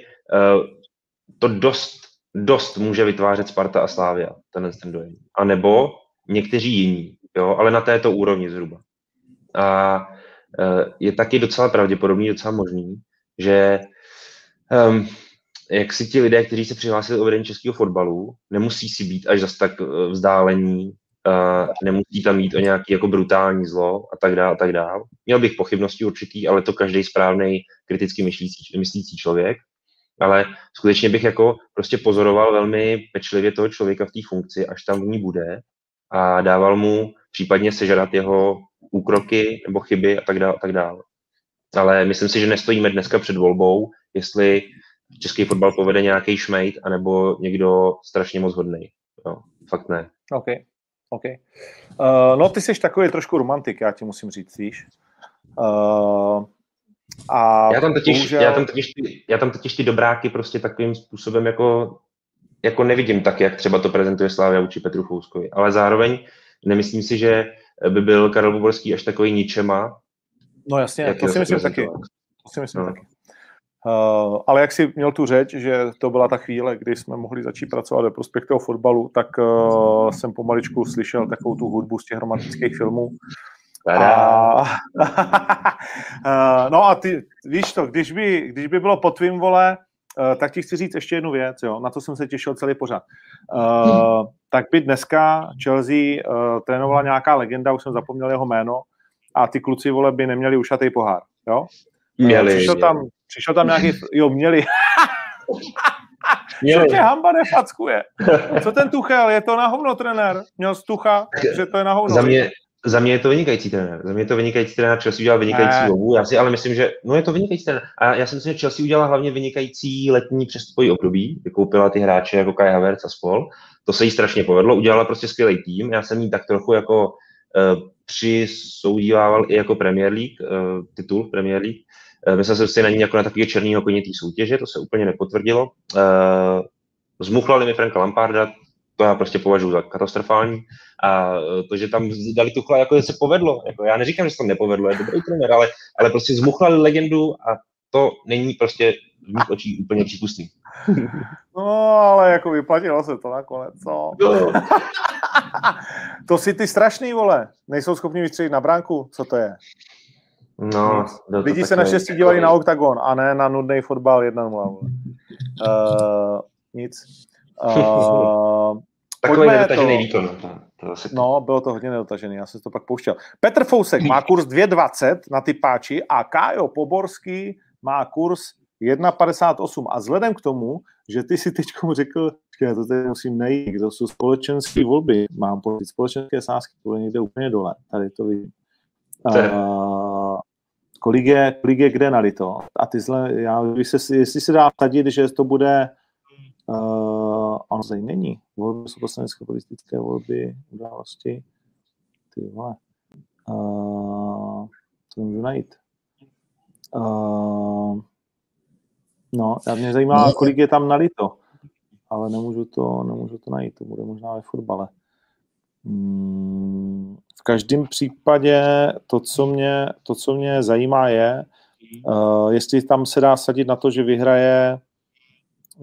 [SPEAKER 2] to dost, dost může vytvářet Sparta a Slávia, ten, ten dojem. A nebo někteří jiní, jo, ale na této úrovni zhruba. A eh, je taky docela pravděpodobný, docela možný, že um, jak si ti lidé, kteří se přihlásili o vedení českého fotbalu, nemusí si být až zase tak eh, vzdálení, uh, nemusí tam mít o nějaký jako brutální zlo a tak dále a tak dále. Měl bych pochybnosti určitý, ale to každý správný kriticky myslící, myslící člověk. Ale skutečně bych jako prostě pozoroval velmi pečlivě toho člověka v té funkci, až tam v ní bude a dával mu případně sežrat jeho úkroky nebo chyby a tak dále a tak dále. Ale myslím si, že nestojíme dneska před volbou, jestli český fotbal povede nějaký šmejt, anebo někdo strašně moc hodný. No, fakt ne.
[SPEAKER 1] OK. OK. Uh, no, ty jsi takový trošku romantik, já ti musím říct, víš. Uh,
[SPEAKER 2] a já tam totiž, bohužel... já tam totiž, ty, já tam totiž ty dobráky prostě takovým způsobem jako, jako nevidím tak, jak třeba to prezentuje Slávia vůči Petru Fouskovi. Ale zároveň nemyslím si, že by byl Karel Boborský až takový ničema.
[SPEAKER 1] No jasně, to si myslím taky. To si myslím no. taky. Uh, ale jak jsi měl tu řeč, že to byla ta chvíle, kdy jsme mohli začít pracovat ve prospěch toho fotbalu, tak uh, jsem pomaličku slyšel takovou tu hudbu z těch romantických filmů. A, uh, no a ty, víš to, když by, když by bylo po tvým vole, tak ti chci říct ještě jednu věc, jo, na to jsem se těšil celý pořád. Uh, tak by dneska Chelsea uh, trénovala nějaká legenda, už jsem zapomněl jeho jméno, a ty kluci vole by neměli ušatý pohár, jo?
[SPEAKER 2] Měli.
[SPEAKER 1] Přišel tam, přišel tam nějaký, jo, měli. Měli. Co tě hamba nefackuje? Co ten Tuchel? Je to na hovno trenér? Měl z Tucha, že to je na hovno.
[SPEAKER 2] Za mě, za mě je to vynikající trenér. Za mě je to vynikající trenér. Chelsea udělal vynikající ne. Já si ale myslím, že no je to vynikající trenér. A já si myslím, že Chelsea udělala hlavně vynikající letní přestupový období. Vykoupila ty hráče jako Kai Havertz a spol. To se jí strašně povedlo. Udělala prostě skvělý tým. Já jsem jí tak trochu jako uh, přisoudívával i jako Premier League, uh, titul Premier League. Eh, myslel jsem si na ní jako na takového černého koně té soutěže, to se úplně nepotvrdilo. Eh, zmuchlali mi Franka Lamparda, to já prostě považuji za katastrofální. A eh, to, že tam dali Tuchla, jako se povedlo. Jako já neříkám, že se to nepovedlo, je dobrý trenér, ale, ale prostě zmuchlali legendu a to není prostě v mých očích úplně přípustný.
[SPEAKER 1] No, ale jako vyplatilo se to nakonec, co? No. to si ty strašný, vole. Nejsou schopni vystřelit na bránku, co to je?
[SPEAKER 2] No,
[SPEAKER 1] Lidi se naštěstí dívají na OKTAGON a ne na nudný fotbal 1-0. Uh, nic. Uh,
[SPEAKER 2] Takový nedotažený výkon. No, to,
[SPEAKER 1] to no, bylo to hodně nedotažený, já jsem to pak pouštěl. Petr Fousek má kurz 2,20 na ty páči a Kájo Poborský má kurz 1,58. A vzhledem k tomu, že ty si teď řekl, že to tady musím najít, to jsou společenské volby, mám pocit, společenské sázky, to je někde úplně dole, tady to vidím. Uh, kolik je, kolik je kde nalito. A ty zle, já, se, jestli se dá sadit, že to bude uh, ono zde není. Volby jsou poslanecké politické volby, události. Ty vole. Uh, to můžu najít. Uh, no, já mě zajímá, no. kolik je tam nalito. Ale nemůžu to, nemůžu to najít, to bude možná ve fotbale. Hmm, v každém případě to, co mě, to, co mě zajímá, je, uh, jestli tam se dá sadit na to, že vyhraje,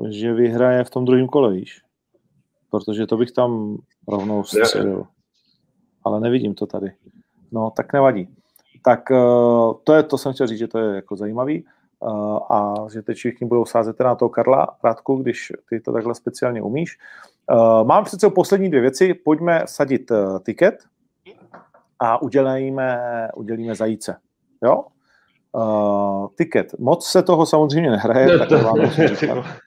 [SPEAKER 1] že vyhraje v tom druhém kole, víš? Protože to bych tam rovnou střelil. Ale nevidím to tady. No, tak nevadí. Tak uh, to je, to jsem chtěl říct, že to je jako zajímavý uh, a že teď všichni budou sázet na toho Karla Rádku, když ty to takhle speciálně umíš. Uh, mám přece poslední dvě věci. Pojďme sadit tiket a udělíme, udělíme zajíce. Jo? Uh, tiket. Moc se toho samozřejmě nehraje, no, tak to, vám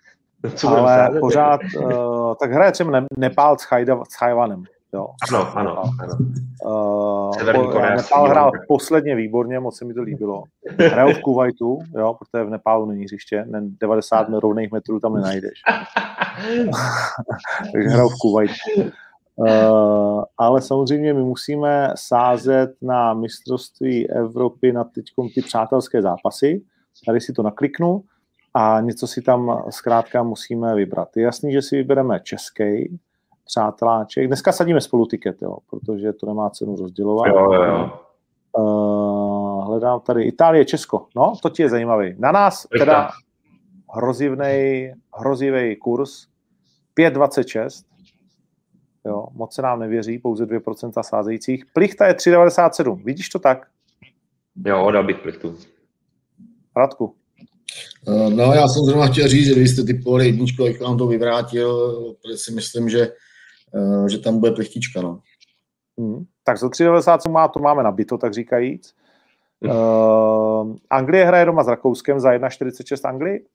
[SPEAKER 1] to, ale pořád, uh, tak hraje třeba Nepál s, Chajda, s Chajvanem. Jo.
[SPEAKER 2] Ano, ano, ano.
[SPEAKER 1] Uh, po, Nepál hrál posledně výborně, moc se mi to líbilo. Hrál v Kuwaitu, jo, protože v Nepálu není hřiště, 90 rovných metrů tam nenajdeš. Takže hrál v Kuwaitu. Uh, ale samozřejmě my musíme sázet na mistrovství Evropy na teď ty přátelské zápasy. Tady si to nakliknu a něco si tam zkrátka musíme vybrat. Je jasný, že si vybereme český přáteláček. Dneska sadíme spolu tiket, jo, protože to nemá cenu rozdělovat.
[SPEAKER 2] Jo, jo.
[SPEAKER 1] Uh, hledám tady Itálie, Česko. No, to ti je zajímavý. Na nás teda hrozivnej, hrozivý kurz 5,26. Jo, moc se nám nevěří, pouze 2% sázejících. Plichta je 3,97. Vidíš to tak?
[SPEAKER 2] Jo, dal bych plichtu.
[SPEAKER 1] Radku.
[SPEAKER 3] Eh, no, já jsem zrovna chtěl říct, že když jste typovali jedničku, jak vám to vyvrátil, protože si myslím, že, eh, že tam bude plichtička, no.
[SPEAKER 1] Hmm. Tak za 3,90 má, to máme nabito, tak říkajíc. Uh, Anglie hraje doma s Rakouskem za 1,46 Anglii?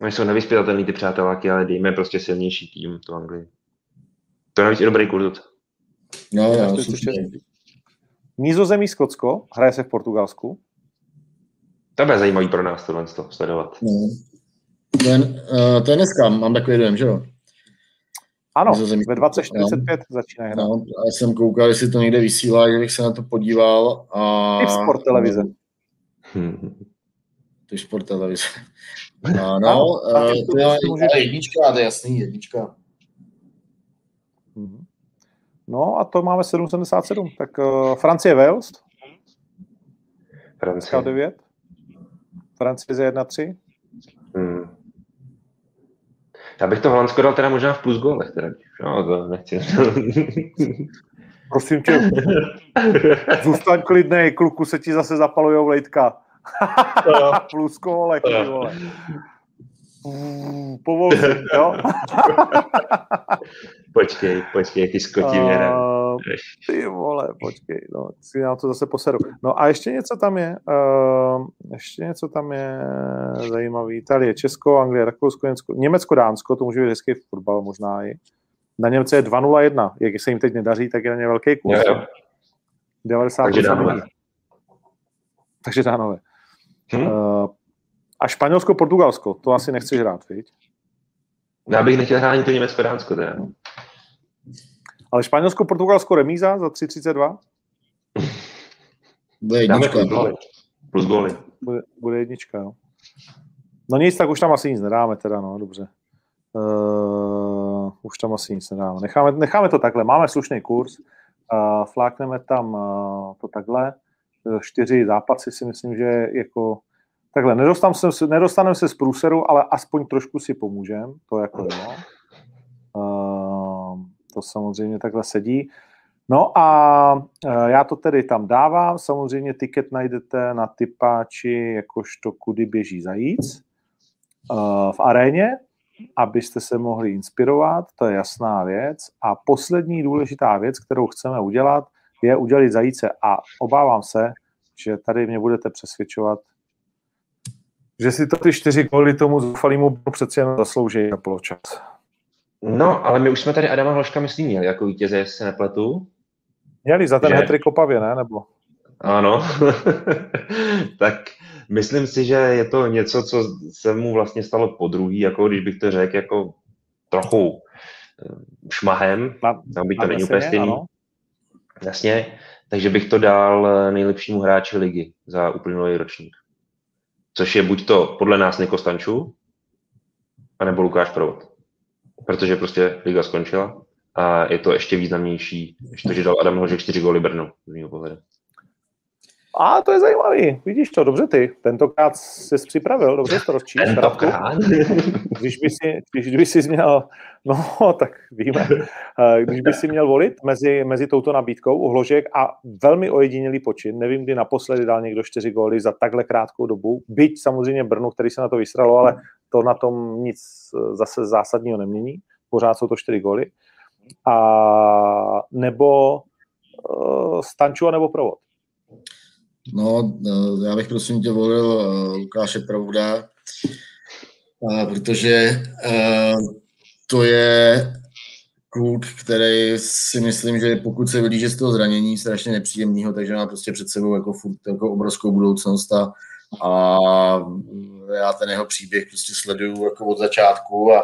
[SPEAKER 2] No, jsou nevyspětatelný ty přáteláky, ale dejme prostě silnější tým, tu Anglii. To je navíc i dobrý kurz.
[SPEAKER 3] No, já,
[SPEAKER 1] Nízozemí Skotsko, hraje se v Portugalsku.
[SPEAKER 2] To bude zajímavý pro nás tohle to sledovat. No.
[SPEAKER 3] Ten, uh, to je dneska, mám takový dojem, že jo?
[SPEAKER 1] Ano, ve 2045 no. začíná hrát. No,
[SPEAKER 3] já jsem koukal, jestli to někde vysílá, že bych se na to podíval. A...
[SPEAKER 1] I v sport televize.
[SPEAKER 3] Ty sport televize. A no, uh, to je jednička, to je jasný, jednička.
[SPEAKER 1] Mhm. No a to máme 777. Tak uh, Francie Wales.
[SPEAKER 2] Francie.
[SPEAKER 1] 9. Francie 1-3. Hmm.
[SPEAKER 2] Já bych to Holandsko dal teda možná v plus gólech, teda. No, to nechci.
[SPEAKER 1] Prosím tě, zůstaň klidnej, kluku se ti zase zapalujou lejtka. plus gólech, vole. Povol jo?
[SPEAKER 2] počkej, počkej, ty skotině, uh,
[SPEAKER 1] Ty vole, počkej, no, si nám to zase poseru. No a ještě něco tam je, uh, ještě něco tam je zajímavý. Itálie, Česko, Anglie, Rakousko, Německo, Německo, Dánsko, to může být hezký fotbal možná i. Na Němce je 2-0-1. Jak se jim teď nedaří, tak je na ně velký kus. Jo, jo. 90 Takže dánové. Takže dánové. Hmm? Uh, a Španělsko, Portugalsko, to asi nechceš hrát, viď?
[SPEAKER 2] Já bych nechtěl hrát ani to Německo, Dánsko, teda.
[SPEAKER 1] Ale Španělsko, Portugalsko remíza za 3,32?
[SPEAKER 3] Bude jednička. Plus góly.
[SPEAKER 1] Bude, bude jednička, jo. No nic, tak už tam asi nic nedáme teda, no, dobře. Uh, už tam asi nic nedáme. Necháme, necháme to takhle. Máme slušný kurz. Uh, flákneme tam uh, to takhle. Čtyři zápasy si myslím, že jako Takhle, nedostaneme se, nedostaneme se z průseru, ale aspoň trošku si pomůžeme, to jako jo. Uh, to samozřejmě takhle sedí. No a uh, já to tedy tam dávám, samozřejmě tiket najdete na typáči jakožto kudy běží zajíc uh, v aréně, abyste se mohli inspirovat, to je jasná věc. A poslední důležitá věc, kterou chceme udělat, je udělat zajíce a obávám se, že tady mě budete přesvědčovat, že si to ty čtyři kvůli tomu zoufalému přeci jen zaslouží na poločas.
[SPEAKER 2] No, ale my už jsme tady Adama Hloška, myslím, měli jako vítěze, jestli se nepletu.
[SPEAKER 1] Měli za ten hetrik Opavě, ne? Nebo?
[SPEAKER 2] Ano. tak myslím si, že je to něco, co se mu vlastně stalo po druhý, jako když bych to řekl, jako trochu eh, šmahem, tam by to není úplně stejný. Jasně, takže bych to dal eh, nejlepšímu hráči ligy za uplynulý ročník což je buď to podle nás Niko Stančů, anebo Lukáš Provod. Protože prostě liga skončila a je to ještě významnější, než to, že dal Adam Hložek 4 góly Brno, z mého pohledu.
[SPEAKER 1] A to je zajímavý. Vidíš to, dobře ty. Tentokrát jsi připravil, dobře jsi to.
[SPEAKER 2] Tentokrát?
[SPEAKER 1] Když by si, když by si měl, no tak víme, když by si měl volit mezi, mezi touto nabídkou uhložek a velmi ojedinělý počin, nevím, kdy naposledy dal někdo čtyři góly za takhle krátkou dobu, byť samozřejmě Brnu, který se na to vysralo, ale to na tom nic zase zásadního nemění, pořád jsou to čtyři góly. A nebo uh, Stanču a nebo Provod.
[SPEAKER 3] No, eh, já bych prosím tě volil eh, Lukáše Pravda, eh, protože to je kluk, který si myslím, že pokud se vylíže z toho zranění strašně nepříjemného, takže má prostě před sebou jako, furt, jako obrovskou budoucnost a, a já ten jeho příběh prostě sleduju jako od začátku a,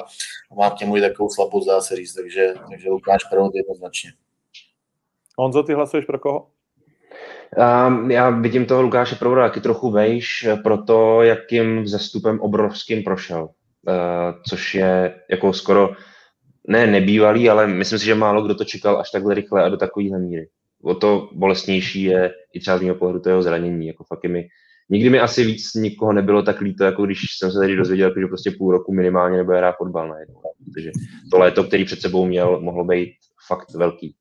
[SPEAKER 3] a mám k němu i takovou slabost, dá se říct, takže, takže Lukáš Perot jednoznačně.
[SPEAKER 1] Honzo, ty hlasuješ pro koho?
[SPEAKER 2] Um, já vidím toho Lukáše Provoda taky trochu vejš, proto jakým vzestupem obrovským prošel, uh, což je jako skoro ne nebývalý, ale myslím si, že málo kdo to čekal až takhle rychle a do takovéhle míry. O to bolestnější je i třeba z mého pohledu to jeho zranění. Jako fakt je mi, nikdy mi asi víc nikoho nebylo tak líto, jako když jsem se tady dozvěděl, že prostě půl roku minimálně nebude hrát fotbal na jedno. Protože to léto, který před sebou měl, mohlo být fakt velký.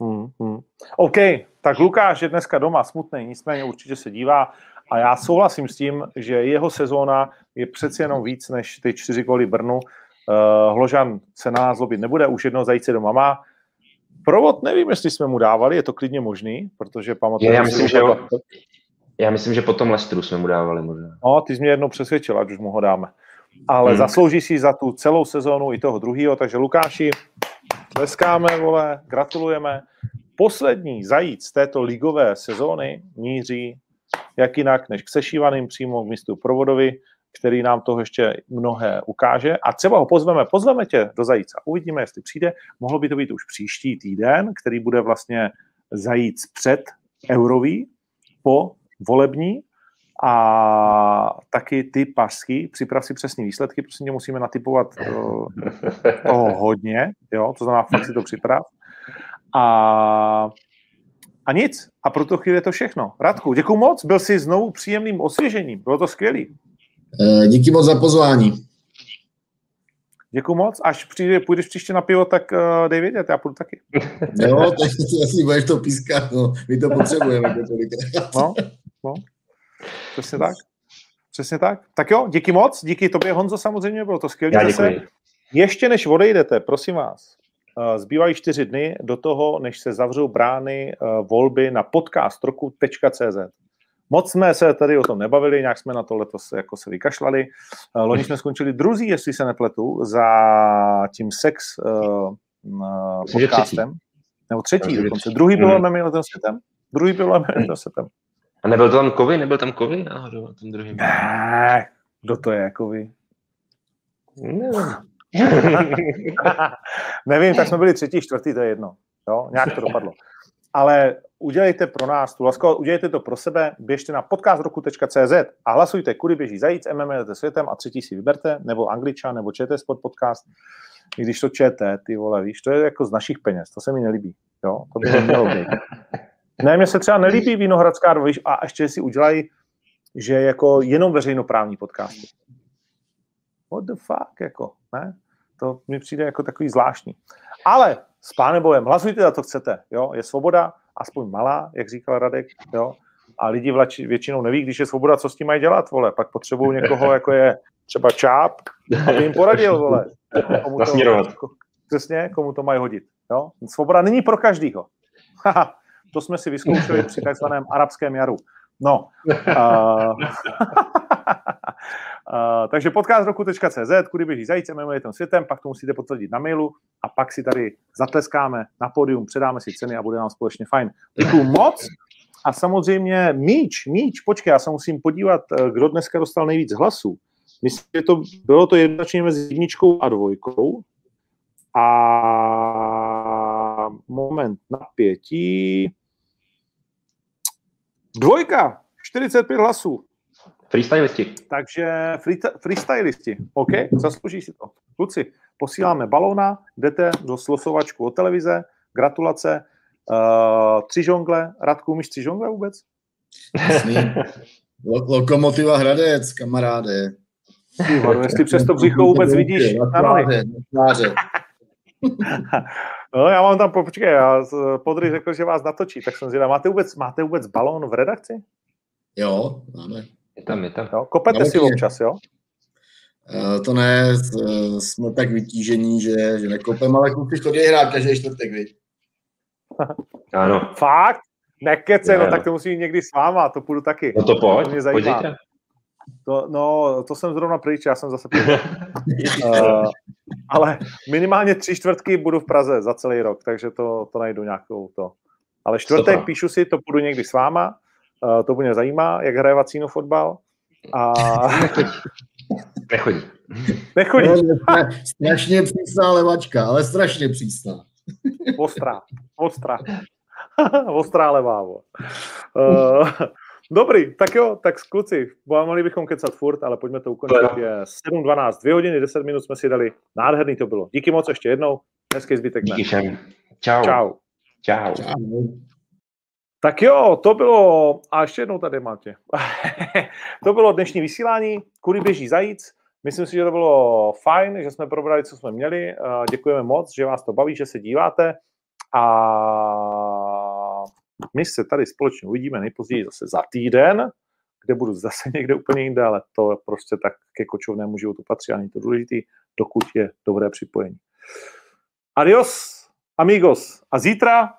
[SPEAKER 1] Hmm, hmm. OK, tak Lukáš je dneska doma smutný, nicméně určitě se dívá a já souhlasím s tím, že jeho sezóna je přeci jenom víc než ty čtyři góly Brnu. Uh, Hložan se na nás zlobit nebude, už jedno zajíce doma má. Provod nevím, jestli jsme mu dávali, je to klidně možný, protože pamatujeme...
[SPEAKER 2] Já myslím, že jo. Já myslím, že potom Lestru jsme mu dávali možná.
[SPEAKER 1] No, ty jsi mě jednou přesvědčil, ať už mu ho dáme. Ale hmm. zaslouží si za tu celou sezónu i toho druhého, takže Lukáši, tleskáme, vole, gratulujeme. Poslední zajíc této ligové sezóny míří jak jinak než k sešívaným přímo v místu Provodovi, který nám toho ještě mnohé ukáže. A třeba ho pozveme, pozveme tě do zajíca. Uvidíme, jestli přijde. Mohlo by to být už příští týden, který bude vlastně zajíc před eurový, po volební a taky ty pasky, připrav si přesný výsledky, prostě musíme natypovat uh, toho hodně, jo, to znamená, fakt si to připrav. A, a nic. A pro to chvíli je to všechno. Radku, děkuji moc, byl jsi znovu příjemným osvěžením, bylo to skvělý.
[SPEAKER 3] Eh, díky moc za pozvání.
[SPEAKER 1] Děkuji moc. Až přijde, půjdeš příště na pivo, tak uh, dej vědět, já půjdu taky.
[SPEAKER 3] Jo, tak asi budeš to pískat, no. My to potřebujeme.
[SPEAKER 1] no, no. Přesně tak. Přesně tak. Tak jo, díky moc. Díky tobě, Honzo, samozřejmě, bylo to skvělé. Ještě než odejdete, prosím vás, uh, zbývají čtyři dny do toho, než se zavřou brány uh, volby na podcastroku.cz. Moc jsme se tady o tom nebavili, nějak jsme na to letos jako se vykašlali. Eh, loni jsme skončili druzí, jestli se nepletu, za tím sex uh, podcastem. Třetí. Nebo třetí dokonce. Druhý bylo hmm. letem světem. Druhý bylo letem světem.
[SPEAKER 2] A nebyl to tam Kovy? Nebyl tam Kovy náhodou na tom druhém?
[SPEAKER 1] Ne, kdo to je Kovy? Nevím. Nevím, tak jsme byli třetí, čtvrtý, to je jedno. Jo? Nějak to dopadlo ale udělejte pro nás tu lasku, udělejte to pro sebe, běžte na podcastroku.cz a hlasujte, kudy běží zajíc, MMA světem a třetí si vyberte, nebo Angličan, nebo ČT Sport podcast, i když to ČT, ty vole, víš, to je jako z našich peněz, to se mi nelíbí, jo, to by nemělo být. Ne, mně se třeba nelíbí Vinohradská, víš, a ještě si udělají, že jako jenom veřejnoprávní podcasty. What the fuck, jako, ne? To mi přijde jako takový zvláštní. Ale s pánem Bohem, hlasujte za to chcete, jo, je svoboda, aspoň malá, jak říkal Radek, jo, a lidi vlač, většinou neví, když je svoboda, co s tím mají dělat, vole, pak potřebují někoho, jako je třeba Čáp, aby jim poradil, vole.
[SPEAKER 2] Komu to,
[SPEAKER 1] přesně, komu to mají hodit, jo. Svoboda není pro každýho. To jsme si vyzkoušeli při takzvaném arabském jaru. No. Uh, Uh, takže podcast roku.cz, kudy běží zajíce, jmenuje tom světem, pak to musíte potvrdit na mailu a pak si tady zatleskáme na pódium, předáme si ceny a bude nám společně fajn. Děkuju moc a samozřejmě Míč, Míč, počkej, já se musím podívat, eh, kdo dneska dostal nejvíc hlasů. Myslím, že to bylo to jednoznačně mezi jedničkou a dvojkou. A moment napětí. Dvojka, 45 hlasů.
[SPEAKER 2] Freestylisti.
[SPEAKER 1] Takže free, freestylisti, OK, zaslouží si to. Kluci, posíláme balóna, jdete do slosovačku od televize, gratulace, uh, tři žongle, Radku, umíš tři žongle vůbec?
[SPEAKER 3] Lokomotiva Hradec, kamaráde.
[SPEAKER 1] Ty, jestli přes to břicho vůbec vidíš na nohy. No, já mám tam, počkej, já Podry řekl, že vás natočí, tak jsem zvědavý. Máte vůbec, máte vůbec balón v redakci?
[SPEAKER 3] Jo, máme.
[SPEAKER 2] Je tam, je tam.
[SPEAKER 1] Jo, kopete no, si občas, jo?
[SPEAKER 3] Uh, to ne, jsme tak vytížení, že, že nekopeme, ale kluci chodí hrát každý čtvrtek, viď?
[SPEAKER 2] ano.
[SPEAKER 1] Fakt? Nekece, no tak to musí někdy s váma, to půjdu taky.
[SPEAKER 2] No to pojď, to mě zajímá.
[SPEAKER 1] To, no, to jsem zrovna pryč, já jsem zase uh, ale minimálně tři čtvrtky budu v Praze za celý rok, takže to, to najdu nějakou to. Ale čtvrtek Super. píšu si, to půjdu někdy s váma, uh, to mě zajímá, jak hraje Vacíno fotbal. A...
[SPEAKER 2] Nechodí.
[SPEAKER 1] Nechodí.
[SPEAKER 3] strašně přísná levačka, ale strašně přísná.
[SPEAKER 1] Ostrá, ostrá. ostrá levá. Uh, Dobrý, tak jo, tak kluci, mohli bychom kecat furt, ale pojďme to ukončit. Je 7.12, 2 hodiny, 10 minut jsme si dali. Nádherný to bylo. Díky moc ještě jednou. Hezký zbytek.
[SPEAKER 2] Díky všem. Čau.
[SPEAKER 1] Čau.
[SPEAKER 2] Čau.
[SPEAKER 3] Čau.
[SPEAKER 1] Tak jo, to bylo, a ještě jednou tady máte. to bylo dnešní vysílání, kudy běží zajíc. Myslím si, že to bylo fajn, že jsme probrali, co jsme měli. Děkujeme moc, že vás to baví, že se díváte. A my se tady společně uvidíme nejpozději zase za týden, kde budu zase někde úplně jinde, ale to prostě tak ke kočovnému životu patří a není to důležitý, dokud je dobré připojení. Adios, amigos. A zítra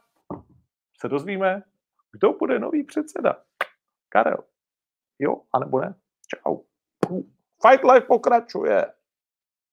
[SPEAKER 1] se dozvíme, kdo bude nový předseda. Karel. Jo, anebo ne? Čau. Fight Life pokračuje.